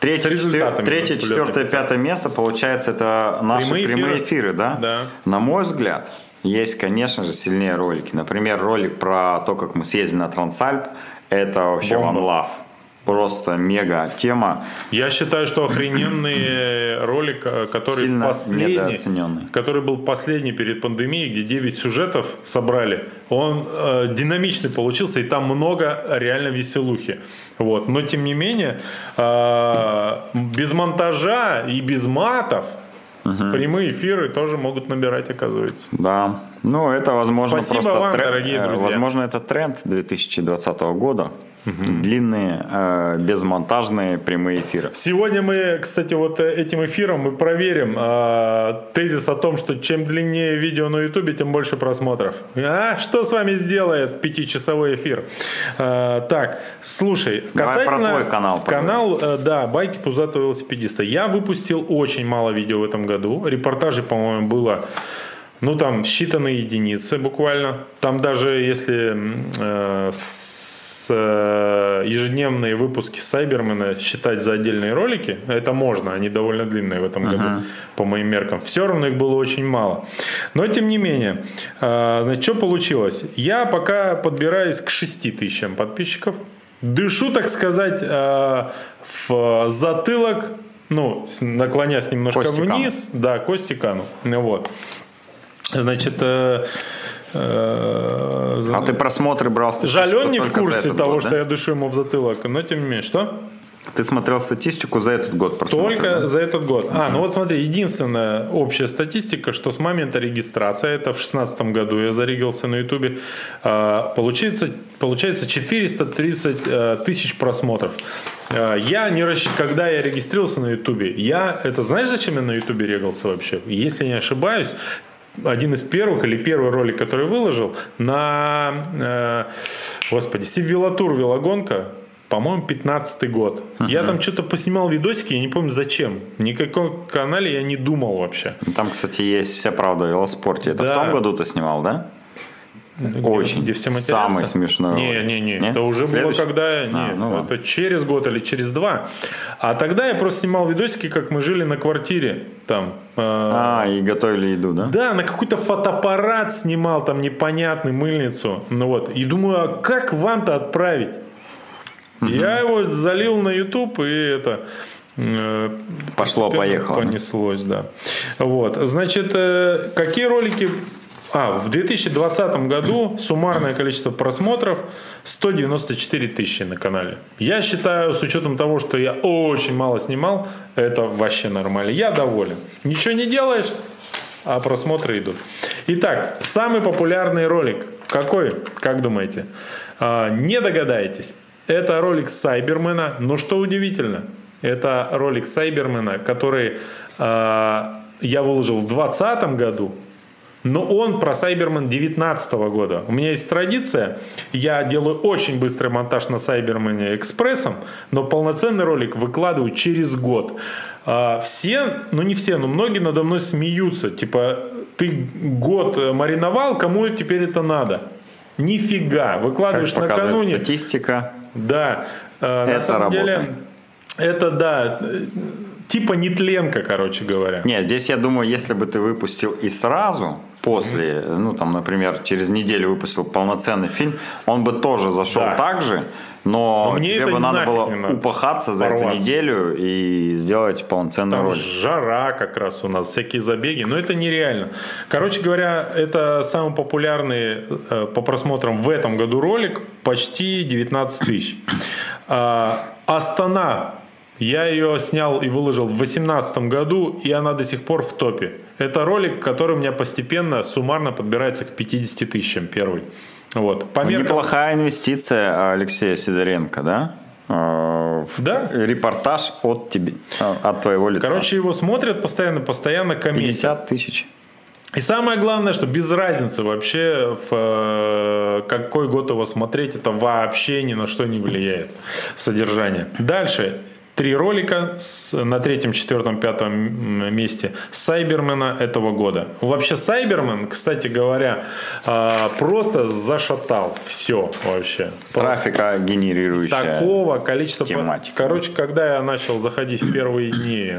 Третье, четвер... Третье четвертое, пятое место, получается, это наши прямые, прямые эфиры, эфиры да?
Да.
На мой взгляд, есть, конечно же, сильнее ролики. Например, ролик про то, как мы съездили на Трансальп. Это вообще Бомба. one love. Просто мега тема.
Я считаю, что охрененный [CLEARS THROAT] ролик, э, который Сильно последний, который был последний перед пандемией, где 9 сюжетов собрали, он э, динамичный получился, и там много реально веселухи. Вот. Но тем не менее, э, без монтажа и без матов Угу. Прямые эфиры тоже могут набирать, оказывается.
Да. Ну, это, возможно,
Спасибо
просто
вам,
тренд,
дорогие друзья.
Возможно, это тренд 2020 года. Длинные, э, безмонтажные прямые эфиры.
Сегодня мы, кстати, вот э, этим эфиром мы проверим э, тезис о том, что чем длиннее видео на ютубе, тем больше просмотров. А что с вами сделает пятичасовой эфир? Э, так, слушай,
Давай
касательно...
про твой канал поговорим.
Канал, э, да, байки пузатого велосипедиста. Я выпустил очень мало видео в этом году. Репортажей, по-моему, было ну, там считанные единицы буквально. Там даже если э, с, ежедневные выпуски Сайбермена считать за отдельные ролики, это можно, они довольно длинные в этом году, по моим меркам. Все равно их было очень мало. Но, тем не менее, э, значит, что получилось? Я пока подбираюсь к 6 тысячам подписчиков. Дышу, так сказать, э, в затылок, ну, наклонясь немножко
Кости канут.
вниз, да, кости кану. Ну, Вот. Значит, э, э,
А ты просмотры брал
жаль, он не в курсе того,
год,
что
да?
я дышу ему в затылок, но тем не менее, что?
Ты смотрел статистику за этот год просмотров?
Только
да?
за этот год. А, ну вот смотри, единственная общая статистика, что с момента регистрации, это в 2016 году я зарегился на Ютубе, э, получается, получается 430 э, тысяч просмотров. Э, Я не расщ... Когда я регистрировался на Ютубе, я, это знаешь, зачем я на Ютубе регался вообще? Если не ошибаюсь, один из первых или первый ролик, который выложил на, э, господи, Сивилатур велогонка, по-моему, 15 год. Я там что-то поснимал видосики, я не помню зачем. Никакой канале я не думал вообще.
Там, кстати, есть вся правда о велоспорте. Это
Да.
в том году ты снимал, да?
Где-
Очень.
Где все матерятся?
Самый смешной
Не, не, не.
Не?
Это уже
Следующий?
было когда...
А,
не,
ну ладно.
это через год или через два. А тогда я просто снимал видосики, как мы жили на квартире. Там. э,
А, и готовили еду, да?
Да, на какой-то фотоаппарат снимал там непонятный мыльницу. Ну вот. И думаю, а как вам-то отправить? Я его залил на YouTube и это... э,
Пошло, поехало?
Понеслось, да. Вот. Значит, э, какие ролики... А, в 2020 году суммарное количество просмотров 194 тысячи на канале. Я считаю, с учетом того, что я очень мало снимал, это вообще нормально. Я доволен. Ничего не делаешь, а просмотры идут. Итак, самый популярный ролик. Какой, как думаете? А, не догадаетесь. Это ролик Сайбермена, но что удивительно, это ролик Сайбермена, который а, я выложил в 2020 году, но он про Сайбермен 2019 года. У меня есть традиция, я делаю очень быстрый монтаж на Сайбермене экспрессом, но полноценный ролик выкладываю через год. А, Все, ну не все, но многие надо мной смеются. Типа, ты год мариновал, кому теперь это надо? Нифига.
Как
Выкладываешь
показывает
накануне.
статистика.
Да. Э, На
Это
самом деле,
работает.
это да, э, типа нетленка, короче говоря.
Нет, здесь я думаю, если бы ты выпустил и сразу, после, ну там, например, через неделю выпустил полноценный фильм, он бы тоже зашел
Да.
так же, но,
Но мне
тебе бы надо было
не надо.
упахаться за эту
Порваться.
неделю и сделать полноценный
Там
ролик.
жара как раз у нас, всякие забеги, но это нереально. Короче говоря, это самый популярный э, по просмотрам в этом году ролик, почти 19 тысяч. А, Астана, я ее снял и выложил в 2018 году, и она до сих пор в топе. Это ролик, который у меня постепенно, суммарно подбирается к 50 тысячам первый. Вот. По меркам-
Неплохая инвестиция Алексея Сидоренко, да? В
Да.
Репортаж от тебе, э, от твоего лица.
Короче, его смотрят постоянно, постоянно комментируют.
50 тысяч.
И самое главное, что без разницы вообще, в э, какой год его смотреть, это вообще ни на что не влияет содержание. Дальше. Три ролика с- на третьем, четвертом, пятом месте Сайбермена этого года. Вообще Сайбермен, кстати говоря, э, просто зашатал все вообще.
Трафика генерирующая.
Такого количества...
тематика.
Короче, когда я начал заходить в первые дни,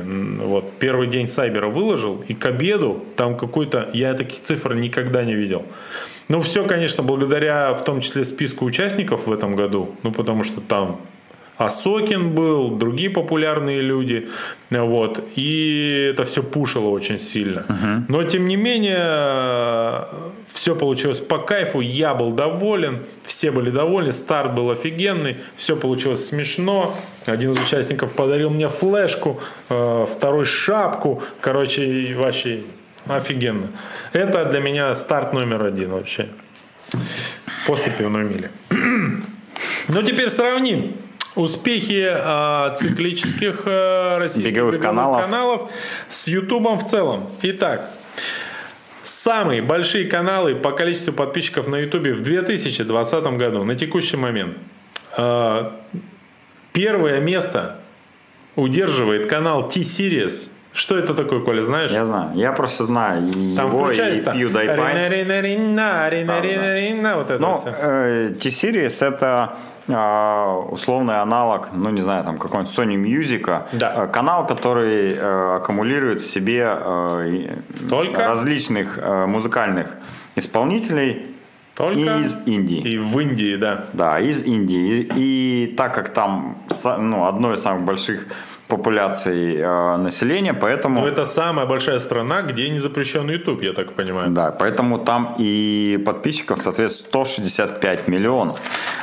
вот первый день Сайбера выложил, и к обеду там какой-то... Я таких цифр никогда не видел. Ну, все, конечно, благодаря в том числе списку участников в этом году, ну, потому что там Асокин был, другие популярные люди, вот, и это все пушило очень сильно. Но, тем не менее, все получилось по кайфу, я был доволен, все были довольны, старт был офигенный, все получилось смешно. Один из участников подарил мне флешку, э, второй шапку, короче, вообще офигенно. Это для меня старт номер один вообще. После пивной мили. [CLEARS THROAT] Ну, теперь сравним успехи э, циклических э, российских
Беговых
беговых,
каналов.
каналов с Ютубом в целом. Итак, самые большие каналы по количеству подписчиков на Ютубе в 2020 году на текущий момент. Э, первое место удерживает канал T-Series. Что это такое, Коля, знаешь?
Я знаю. Я просто знаю
Там
его, и PewDiePie.
Вот это
Ну,
все.
э, T-Series это условный аналог, ну не знаю, там какой-нибудь Sony Music,
Да.
Э, канал, который э, аккумулирует в себе э, и-
Только?
различных э, музыкальных исполнителей
Только
из Индии.
и в Индии, да.
Да, из Индии. И, и так как там ну, одно из самых больших популяций э, населения, поэтому...
Но это самая большая страна, где не запрещен YouTube, я так понимаю.
Да, поэтому там и подписчиков, соответственно, 165 миллионов.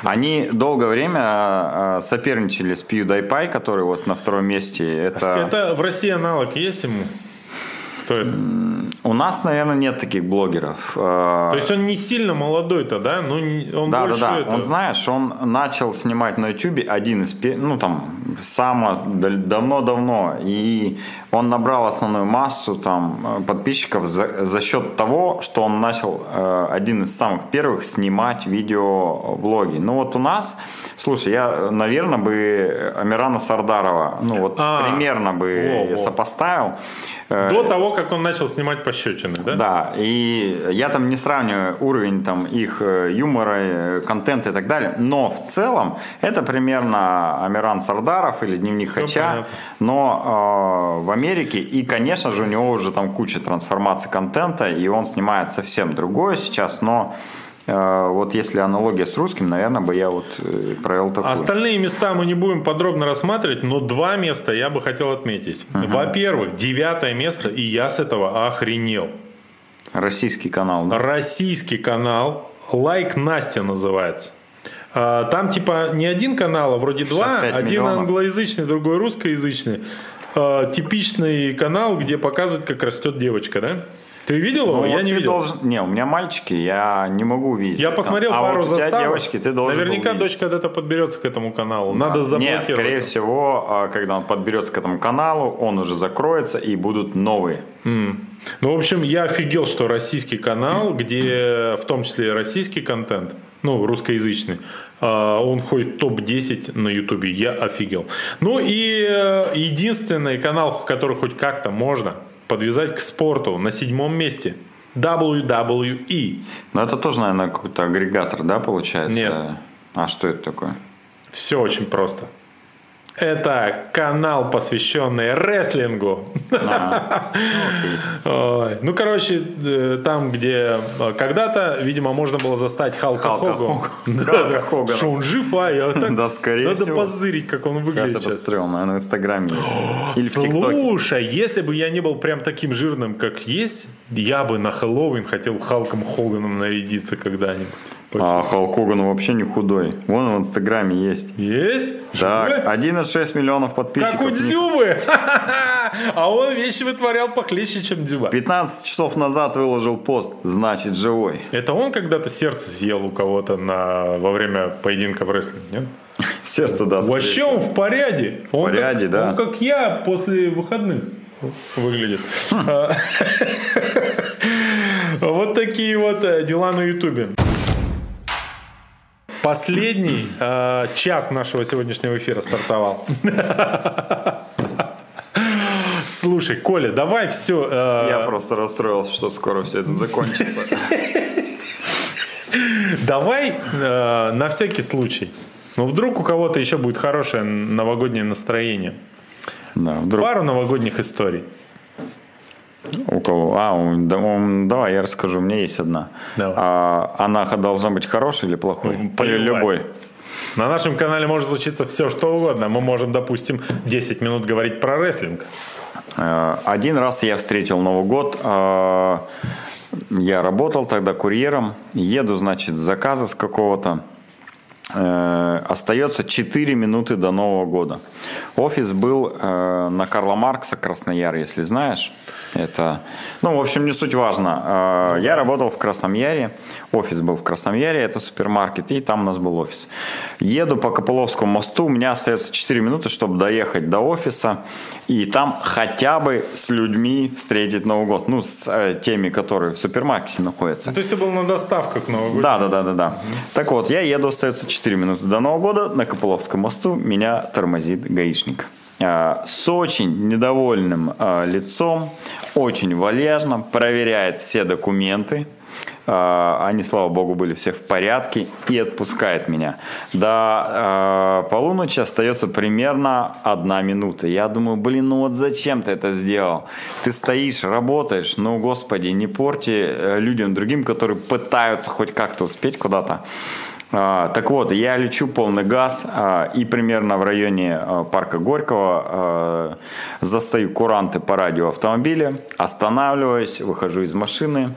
Они долгое время э, соперничали с PewDiePie, который вот на втором месте. Это...
Это в России аналог есть ему? Кто это?
У нас, наверное, нет таких блогеров. Э,
То есть он не сильно молодой-то, да? Ну, он
Да, да,
больше
да.
это-
Он, знаешь, он начал снимать на YouTube один из, ну там, само давно-давно, и он набрал основную массу там э, подписчиков за, за счет того, что он начал э, один из самых первых снимать видеоблоги. Ну вот у нас, слушай, я, наверное, бы Амирана Сардарова, ну вот
А,
примерно бы
во-во.
сопоставил. Э,
До того, как он начал снимать пощечины, да?
да, и я там не сравниваю уровень там их э, юмора, контента и так далее, но в целом это примерно Амиран Сардаров или Дневник Хача, но э, в Америке и, конечно же, у него уже там куча трансформаций контента, и он снимает совсем другое сейчас, но э, вот если аналогия с русским, наверное, бы я вот э, провел такую.
Остальные места мы не будем подробно рассматривать, но два места я бы хотел отметить. Во-первых, девятое место, и я с этого охренел.
Российский канал. да?
Российский канал, лайк Настя называется. А, Там типа не один канал, а вроде два.
65
Один
миллионов.
англоязычный, другой русскоязычный. А, Типичный канал, где показывают, как растет девочка, да? Ты видел его?
Ну,
я
вот
не видел.
должен- Не, у меня мальчики, я не могу увидеть.
Я
это.
посмотрел
а
пару
вот
заставок.
девочки, ты должен
Наверняка
увидеть.
дочь когда-то подберется к этому каналу. Надо заблокировать.
Нет, скорее всего, а, когда он подберется к этому каналу, он уже закроется и будут новые.
М. Ну, в общем, я офигел, что российский канал, где в том числе российский контент, ну, русскоязычный, он входит в топ-10 на Ютубе. Я офигел. Ну и э, единственный канал, который хоть как-то можно подвязать к спорту на седьмом месте. WWE.
Но это тоже, наверное, какой-то агрегатор, да, получается?
Нет.
А что это такое?
Все очень просто. Это канал, посвященный рестлингу.
А, [LAUGHS]
Ой, Ну, короче, э, там, где э, когда-то, видимо, можно было застать Халка,
Халка
Хогана. [LAUGHS] Да.
Хогана.
Что он жив, а я так...
Да, скорее
Надо
всего.
позырить, как он
Сейчас
выглядит
я
сейчас.
посмотрел, наверное, в Инстаграме. [GASPS] Или.
Слушай, если бы я не был прям таким жирным, как есть, я бы на Хэллоуин хотел Халком Хоганом нарядиться когда-нибудь.
А Халк Хоган вообще не худой. Вон он в Инстаграме есть.
Есть?
Так,
Живой?
1,6 миллионов
Как
подписчиков.
у Дзюбы. [LAUGHS] А он вещи вытворял похлеще, чем Дзюба.
15 часов назад выложил пост, значит живой.
Это он когда-то сердце съел у кого-то на, во время поединка в рестлинге, нет? [LAUGHS]
Сердце даст.
Вообще он в порядке. Он
порядке,
как,
да.
Он как я после выходных выглядит. А, [LAUGHS] Вот такие вот э, дела на Ютубе. Последний э, час нашего сегодняшнего эфира стартовал. Слушай, Коля, давай все.
Я просто расстроился, что скоро все это закончится.
Давай э, на всякий случай. Ну, вдруг у кого-то еще будет хорошее новогоднее настроение.
Да, вдруг
Пару новогодних историй.
У кого? А, да, ум, давай я расскажу. У меня есть одна.
Давай.
А, она должна быть хорошей или плохой?
Ну,
Или любой?
На нашем канале может случиться все, что угодно. Мы можем, допустим, 10 минут говорить про рестлинг.
Э, Один раз я встретил Новый год. э, Я работал тогда курьером. Еду, значит, с заказа с какого-то. Э, Остается 4 минуты до Нового года. Офис был на Карла Маркса, Краснояр, если знаешь. Это, ну, в общем, не суть важно. А, я работал в Красном Яре, офис был в Красном Яре, это супермаркет, и там у нас был офис. Еду по Копыловскому мосту, у меня остается 4 минуты, чтобы доехать до офиса, и там хотя бы с людьми встретить Новый год, ну, с э, теми, которые в супермаркете находятся.
Ну, то есть ты был на доставках Нового года?
Да, да, да, да, да. Так вот, я еду, остается 4 минуты до Нового года, на Копыловском мосту меня тормозит гаишник. Э, с очень недовольным э, лицом, очень вальяжно, проверяет все документы, э, они, слава богу, были все в порядке и отпускает меня. До полуночи остается примерно одна минута. Я думаю, блин, ну вот зачем ты это сделал? Ты стоишь, работаешь, ну, господи, не порти людям другим, которые пытаются хоть как-то успеть куда-то. А, так вот, я лечу полный газ а, и примерно в районе а, парка Горького застаю куранты по радио автомобиля, останавливаюсь, выхожу из машины,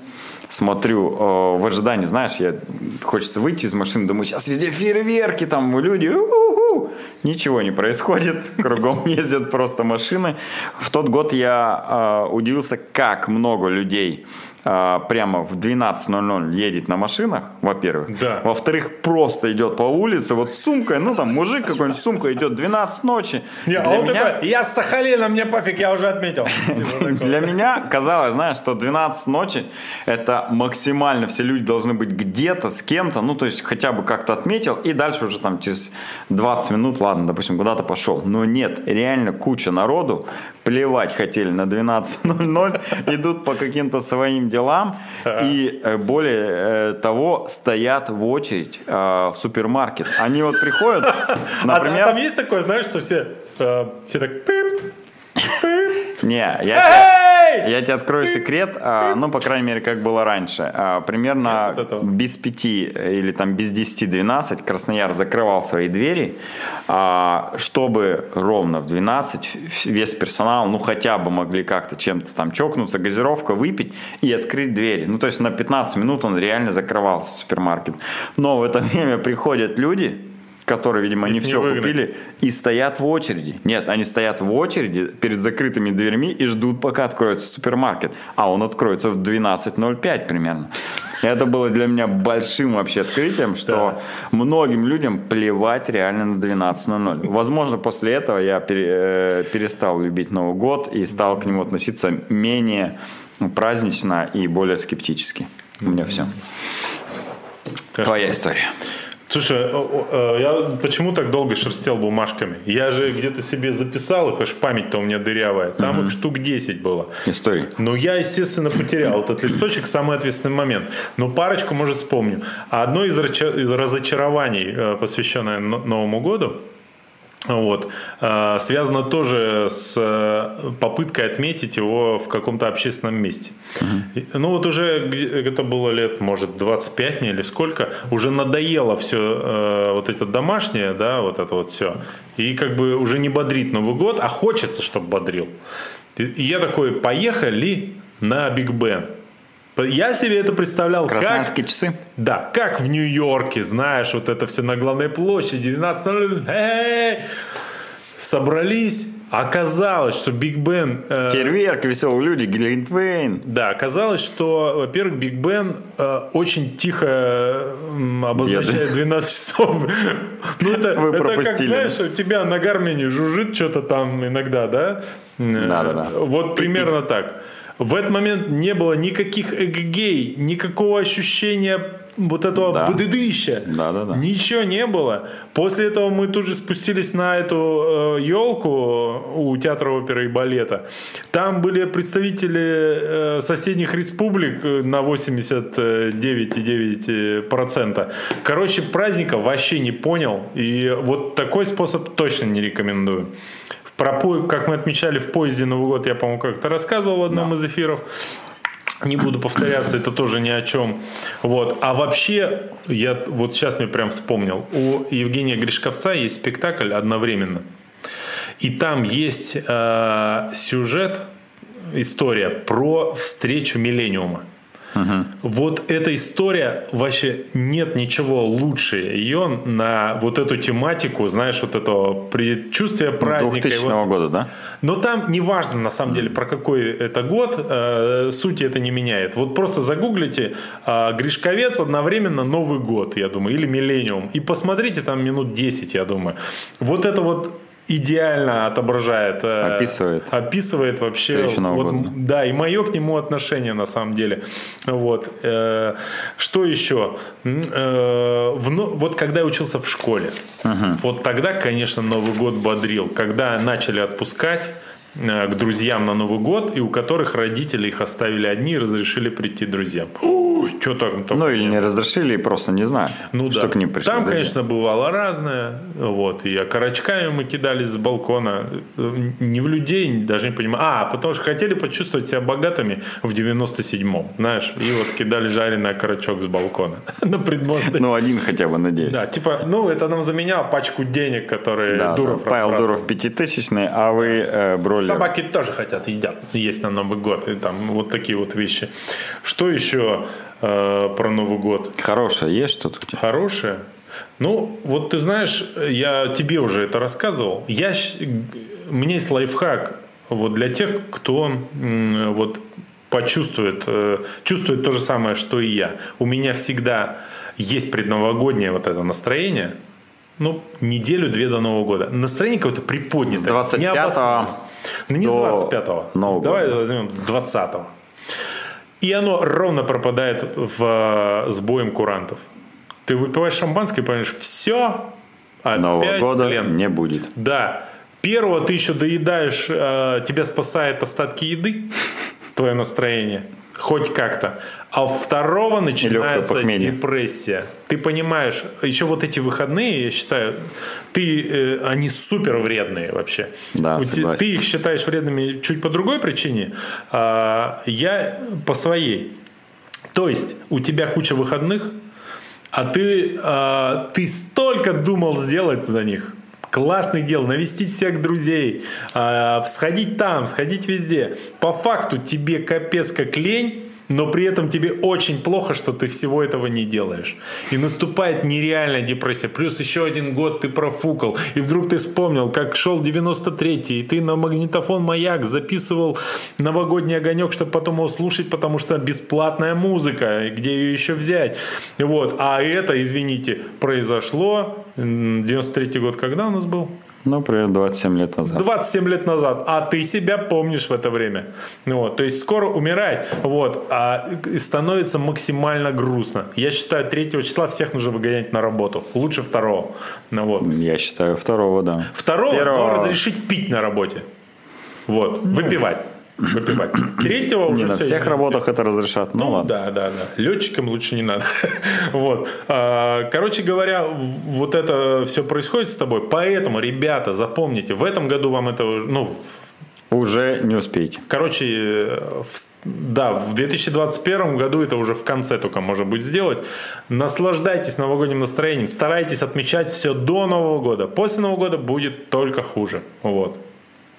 смотрю в ожидании, знаешь, я хочется выйти из машины, думаю, сейчас везде фейерверки, там люди, у-ху-ху. ничего не происходит, [LAUGHS] кругом ездят просто машины. В тот год я удивился, как много людей прямо в 12.00 едет на машинах, во-первых.
Да.
Во-вторых, просто идет по улице, вот с сумкой, ну там мужик какой-нибудь с сумкой идет 12 ночи.
Не, а он меня... такой, я с Сахалина, мне пофиг, я уже отметил. [LAUGHS]
Для меня казалось, знаешь, что 12 ночи это максимально все люди должны быть где-то, с кем-то, ну то есть хотя бы как-то отметил, и дальше уже там через 20 минут, ладно, допустим, куда-то пошел. Но нет, реально куча народу, плевать хотели на 12.00, идут по каким-то своим делам и э, более э, того стоят в очередь э, в супермаркет. Они вот приходят,
например... [LAUGHS] А, а там есть такое, знаешь, что все, все так...
Не, я тебе, я тебе открою секрет, а, ну, по крайней мере, как было раньше. А, примерно без пяти или там без десяти двенадцать Краснояр закрывал свои двери, а, чтобы ровно в 12 весь персонал, ну, хотя бы могли как-то чем-то там чокнуться, газировка, выпить и открыть двери. Ну, то есть на 15 минут он реально закрывался, супермаркет. Но в это [LAUGHS] время приходят люди, которые, видимо, Их не все выгнать. купили, и стоят в очереди. Нет, они стоят в очереди перед закрытыми дверьми и ждут, пока откроется супермаркет. А он откроется в 12.05 примерно. Это было для меня большим вообще открытием, что да. многим людям плевать реально на 12.00. Возможно, после этого я э, перестал любить Новый год и стал к нему относиться менее празднично и более скептически. У меня все. Твоя история.
Слушай, э, я почему так долго шерстел бумажками? Я же где-то себе записал их, аж память-то у меня дырявая. Там угу. их штук 10 было.
Истории.
Но я, естественно, потерял этот листочек самый ответственный момент. Но парочку, может, вспомню. А одно из разочарований, э, посвященное Новому году, вот. А, связано тоже с э, попыткой отметить его в каком-то общественном месте. Угу. Ну вот уже это было лет, может, 25 или сколько, уже надоело все э, вот это домашнее, да, вот это вот все. И как бы уже не бодрит Новый год, а хочется, чтобы бодрил. И я такой, поехали на Биг Бен. Я себе это представлял
Красноярские
как...
часы?
Да, как в Нью-Йорке, знаешь, вот это все на главной площади, 12 собрались, Оказалось, что Биг Бен...
Э, Фейерверк, веселые люди, Глинтвейн.
Да, оказалось, что, во-первых, Биг Бен э, очень тихо э, обозначает Деды. 12 часов. Ну, это, Вы это пропустили. как, знаешь, у тебя на гармине жужжит что-то там иногда, да?
Да-да-да.
Вот примерно так. В этот момент не было никаких эгегей, никакого ощущения вот этого да. бдыдыща.
Да, да, да.
Ничего не было. После этого мы тут же спустились на эту э, елку у театра оперы и балета. Там были представители э, соседних республик на 89,9%. Короче, праздника вообще не понял. И вот такой способ точно не рекомендую. Про, как мы отмечали в поезде Новый год, я, по-моему, как-то рассказывал в одном да. из эфиров. Не буду повторяться, это тоже ни о чем. Вот. А вообще, я вот сейчас мне прям вспомнил, у Евгения Гришковца есть спектакль одновременно. И там есть э, сюжет, история про встречу миллениума. Угу. Вот эта история, вообще нет ничего лучше ее на вот эту тематику, знаешь, вот этого предчувствия праздника.
2000 вот. года, да?
Но там неважно, на самом деле, про какой это год, э, сути это не меняет. Вот просто загуглите э, Гришковец одновременно Новый год, я думаю, или Миллениум, и посмотрите там минут 10, я думаю. Вот это вот идеально отображает.
Э, описывает.
Описывает вообще. Вот, да, и мое к нему отношение на самом деле. Вот. Э, что еще? Э, вот когда я учился в школе, угу. вот тогда, конечно, Новый год бодрил. Когда начали отпускать к друзьям на Новый год, и у которых родители их оставили одни и разрешили прийти друзьям.
Ой, что там, там? Ну, или не разрешили, просто не знаю,
ну, что да. к ним пришли. Там, конечно, бывало разное. Вот, и окорочками мы кидались с балкона. Не в людей, даже не понимаю. А, потому что хотели почувствовать себя богатыми в 97-м, знаешь. И вот кидали жареный окорочок с балкона [LAUGHS] на предмостной.
Ну, один хотя бы, надеюсь.
Да, типа, ну, это нам заменяло пачку денег, которые да, Дуров
Павел Дуров пятитысячный, а вы э, бройлер.
Собаки тоже хотят, едят, есть на Новый год. И там вот такие вот вещи. Что еще? Э, про Новый год.
Хорошее есть что-то?
Хорошее? Ну, вот ты знаешь, я тебе уже это рассказывал. Я, у меня есть лайфхак вот для тех, кто вот почувствует, э, чувствует то же самое, что и я. У меня всегда есть предновогоднее вот это настроение, ну, неделю-две до Нового года. Настроение какое-то приподнятое. С
25
ну, не до с 25-го. Нового Давай года. возьмем с 20-го. И оно ровно пропадает в, с боем курантов. Ты выпиваешь шампанское и понимаешь, все,
опять Нового года плен. не будет.
Да. Первого ты еще доедаешь, э, тебя спасает остатки еды, [LAUGHS] твое настроение – хоть как-то. А у второго начинается депрессия. Ты понимаешь, еще вот эти выходные, я считаю, ты, э, они супер вредные вообще.
Да,
согласен. Ты их считаешь вредными чуть по другой причине, а я по своей. То есть у тебя куча выходных, а ты, а, ты столько думал сделать за них – классных дел, навестить всех друзей, э, сходить там, сходить везде. По факту тебе капец как лень, но при этом тебе очень плохо, что ты всего этого не делаешь. И наступает нереальная депрессия. Плюс еще один год ты профукал. И вдруг ты вспомнил, как шел 93-й, и ты на магнитофон «Маяк» записывал новогодний огонек, чтобы потом его слушать, потому что бесплатная музыка, где ее еще взять. Вот. А это, извините, произошло. 93-й год когда у нас был?
Ну, примерно 27 лет назад.
27 лет назад. А ты себя помнишь в это время. Ну вот. То есть скоро умирать. Вот. А становится максимально грустно. Я считаю, 3 числа всех нужно выгонять на работу. Лучше второго. Ну, вот.
Я считаю, второго, да.
Второго, Первого... но разрешить пить на работе. Вот. Ну, Выпивать выпивать. Третьего уже
не на всех работах это разрешат. Ну, ну ладно.
Да, да, да. Летчикам лучше не надо. [LAUGHS] вот. А, короче говоря, вот это все происходит с тобой. Поэтому, ребята, запомните, в этом году вам это, ну,
уже не успеете.
Короче, да, в 2021 году это уже в конце только можно будет сделать. Наслаждайтесь новогодним настроением, старайтесь отмечать все до Нового года. После Нового года будет только хуже. Вот.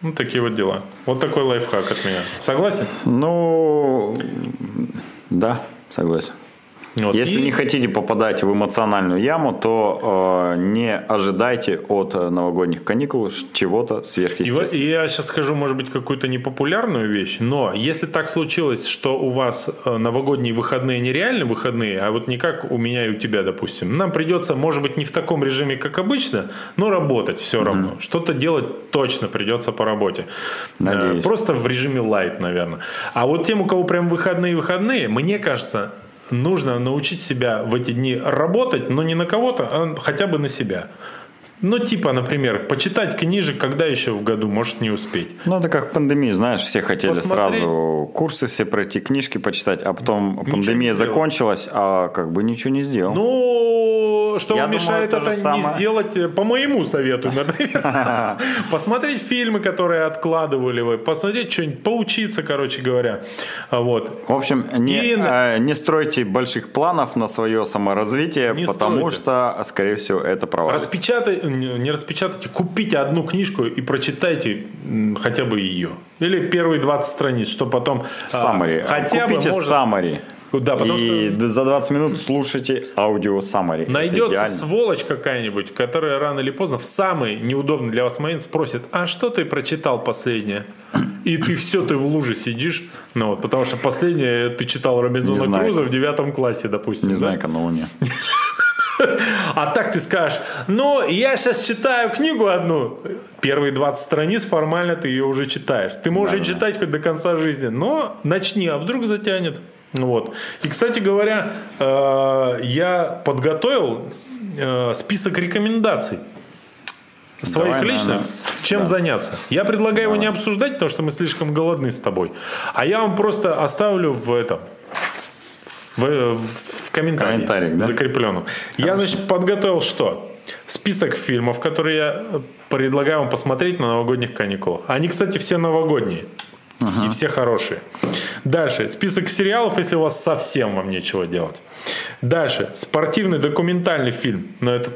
Ну, такие вот дела. Вот такой лайфхак от меня. Согласен?
Ну, да, согласен. Вот. Если и... не хотите попадать в эмоциональную яму, то э, не ожидайте от э, новогодних каникул чего-то сверхъестественного.
И я сейчас скажу, может быть, какую-то непопулярную вещь, но если так случилось, что у вас э, новогодние выходные нереальные выходные, а вот не как у меня и у тебя, допустим, нам придется, может быть, не в таком режиме, как обычно, но работать все mm-hmm. равно. Что-то делать точно придется по работе. Э, Надеюсь. Просто в режиме лайт, наверное. А вот тем, у кого прям выходные-выходные, мне кажется, нужно научить себя в эти дни работать, но не на кого-то, а хотя бы на себя. Ну, типа, например, почитать книжек, когда еще в году, может не успеть.
Ну, это как в пандемии, знаешь, все хотели Посмотреть. сразу курсы все пройти, книжки почитать, а потом ничего пандемия закончилась, а как бы ничего не сделал.
Ну, что Я вам мешает думаю, это самое... не сделать, э, по моему совету, [LAUGHS] например. Посмотреть фильмы, которые откладывали вы, посмотреть что-нибудь, поучиться, короче говоря. Вот.
В общем, не, И... э, не стройте больших планов на свое саморазвитие, не потому стройте. что, скорее всего, это провалится.
Распечатай, не распечатайте, купите одну книжку и прочитайте хотя бы ее. Или первые 20 страниц, что потом...
Summary. А, хотя купите бы можно... summary.
Да, потому
и
что
за 20 минут слушайте аудио summary.
Найдется сволочь какая-нибудь, которая рано или поздно в самый неудобный для вас момент спросит, а что ты прочитал последнее? И ты все, ты в луже сидишь, ну вот, потому что последнее ты читал Робинзона. Круза в девятом классе, допустим.
Не
да?
знаю, на Луне. [LAUGHS]
А так ты скажешь, ну, я сейчас читаю книгу одну, первые 20 страниц формально ты ее уже читаешь. Ты можешь ее читать хоть до конца жизни, но начни, а вдруг затянет. Вот. И, кстати говоря, э, я подготовил э, список рекомендаций своих
Давай,
личных,
наверное,
чем
да.
заняться. Я предлагаю его не обсуждать, потому что мы слишком голодны с тобой. А я вам просто оставлю в этом в, в комментарии,
Комментариях, да?
закрепленном. Я, значит, подготовил что? Список фильмов, которые я предлагаю вам посмотреть на новогодних каникулах. Они, кстати, все новогодние. И все хорошие. Дальше. Список сериалов, если у вас совсем вам нечего делать. Дальше. Спортивный документальный фильм. Но это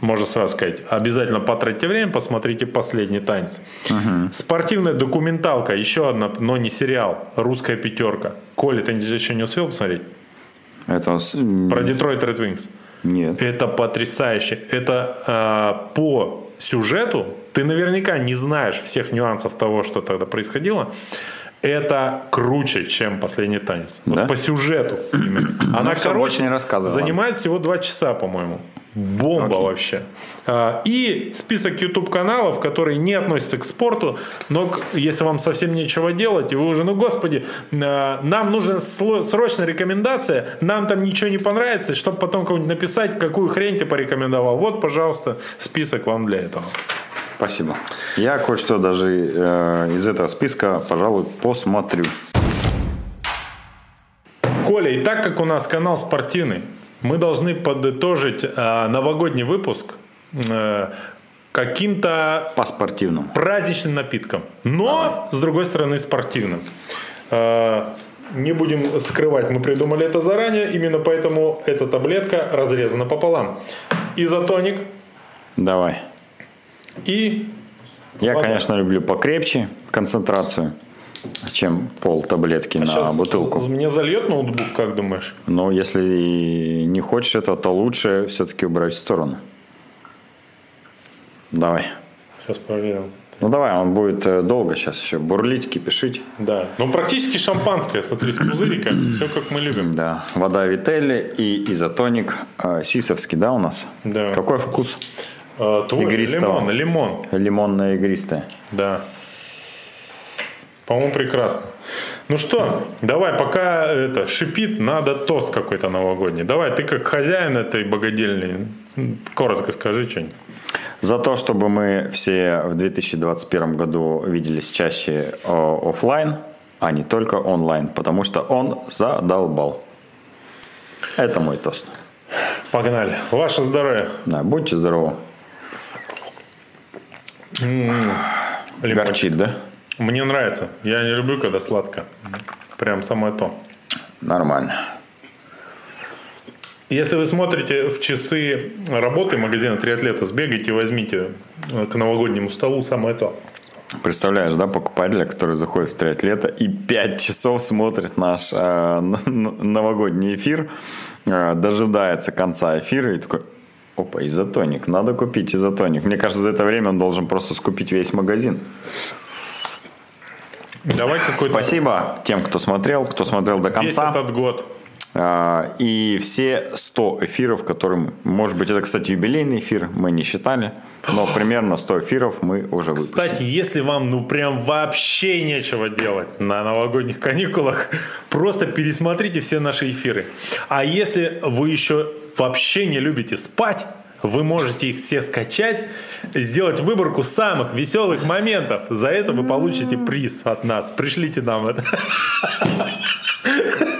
можно сразу сказать. Обязательно потратьте время, посмотрите «Последний танец». Спортивная документалка. Еще одна, но не сериал. «Русская пятерка». Коля, ты еще не успел посмотреть?
Это
Про Детройт Ред Винкс.
Нет.
Это потрясающе. Это э, по сюжету ты наверняка не знаешь всех нюансов того, что тогда происходило. Это круче, чем последний танец. Вот
Да?
по сюжету. именно. Она
всё, больше
короче,
не рассказывай,
занимает всего два часа, по-моему. Бомба вообще. А, И список YouTube каналов, которые не относятся к спорту, но к- если вам совсем нечего делать, и вы уже, ну господи, а, нам нужна срочная рекомендация, нам там ничего не понравится, чтобы потом кому-нибудь написать, какую хрень ты порекомендовал. Вот, пожалуйста, список вам для этого.
Спасибо. Я кое-что даже э, из этого списка, пожалуй, посмотрю.
Коля, и так как у нас канал спортивный, мы должны подытожить а, новогодний выпуск э, каким-то
По спортивному.
праздничным напитком, но с другой стороны спортивным. Э, Не будем скрывать, мы придумали это заранее, именно поэтому эта таблетка разрезана пополам. Изотоник
Давай.
И
Я,
Вода.
конечно, люблю покрепче концентрацию, чем пол таблетки на
Щас
бутылку.
Мне зальет ноутбук, как думаешь?
Но если не хочешь этого, то лучше все-таки убрать в сторону. Давай.
Сейчас проверим.
Ну давай, он будет э, долго сейчас еще бурлить, кипишить.
Да, ну практически шампанское, смотри, с пузыриком, [CLEARS THROAT] все как мы любим.
Да, вода Вителли и изотоник э, сисовский, да, у нас?
Да.
Какой вкус?
Э, Твой
Игристого.
лимон, лимон,
Лимонное игристое.
да. По-моему, прекрасно. Ну что, давай, пока это шипит, надо тост какой-то новогодний. Давай, ты как хозяин этой богадельни, коротко скажи что-нибудь.
За то, чтобы мы все в 2021 году виделись чаще о, оффлайн, а не только онлайн, потому что он задолбал. Это мой тост.
Погнали. Ваше здоровье.
Да, будьте здоровы.
Лимон.
Горчит, да?
Мне нравится. Я не люблю, когда сладко. Прям самое то.
Нормально.
Если вы смотрите в часы работы магазина «Триатлета», сбегайте, возьмите э, к новогоднему столу самое то.
Представляешь, да, покупателя, который заходит в триатлета и 5 часов смотрит наш э, новогодний эфир, э, дожидается конца эфира и такой, опа, изотоник, надо купить изотоник. Мне кажется, за это время он должен просто скупить весь магазин.
Давай какой-то
Спасибо тем, кто смотрел, кто смотрел до
весь
конца.
этот год.
А, И все 100 эфиров, которые, может быть, это, кстати, юбилейный эфир, мы не считали, но [GASPS] примерно 100 эфиров мы уже выпустили.
Кстати, если вам ну прям вообще нечего делать на новогодних каникулах, [LAUGHS] просто пересмотрите все наши эфиры. А если вы еще вообще не любите спать, вы можете их все скачать, сделать выборку самых веселых моментов. За это вы получите приз от нас. Пришлите нам это. [LAUGHS]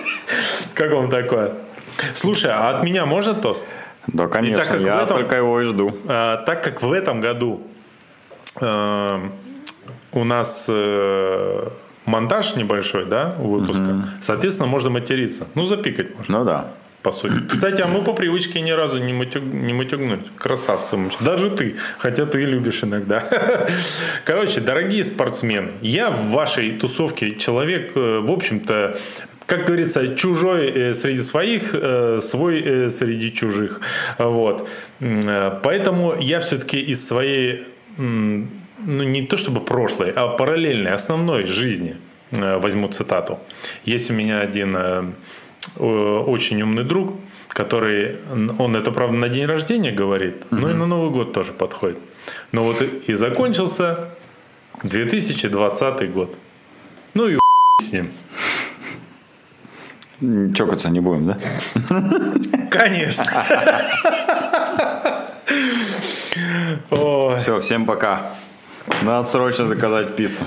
[LAUGHS] Как вам такое? Слушай, а от меня можно тост?
Да, конечно,
как в
я
этом-
только его и жду.
А, так как в этом году э, у нас э, монтаж небольшой, да, у выпуска, соответственно, можно материться. Ну, запикать можно,
Ну да.
по сути. Кстати, а мы по привычке ни разу не, матюг, не матюгнулись. Красавцы. Даже ты, хотя ты любишь иногда. [LAUGHS] Короче, дорогие спортсмены, я в вашей тусовке человек, э, в общем-то, как говорится, чужой э, среди своих, э, свой э, среди чужих. Вот. Поэтому я все-таки из своей, ну не то чтобы прошлой, а параллельной, основной жизни возьму цитату. Есть у меня один очень умный друг, который, он это, правда, на день рождения говорит, но ну и на Новый год тоже подходит. Но вот и закончился 2020 год. Ну и с ним.
Чокаться не будем, да?
Конечно.
Все, всем пока. Надо срочно заказать пиццу.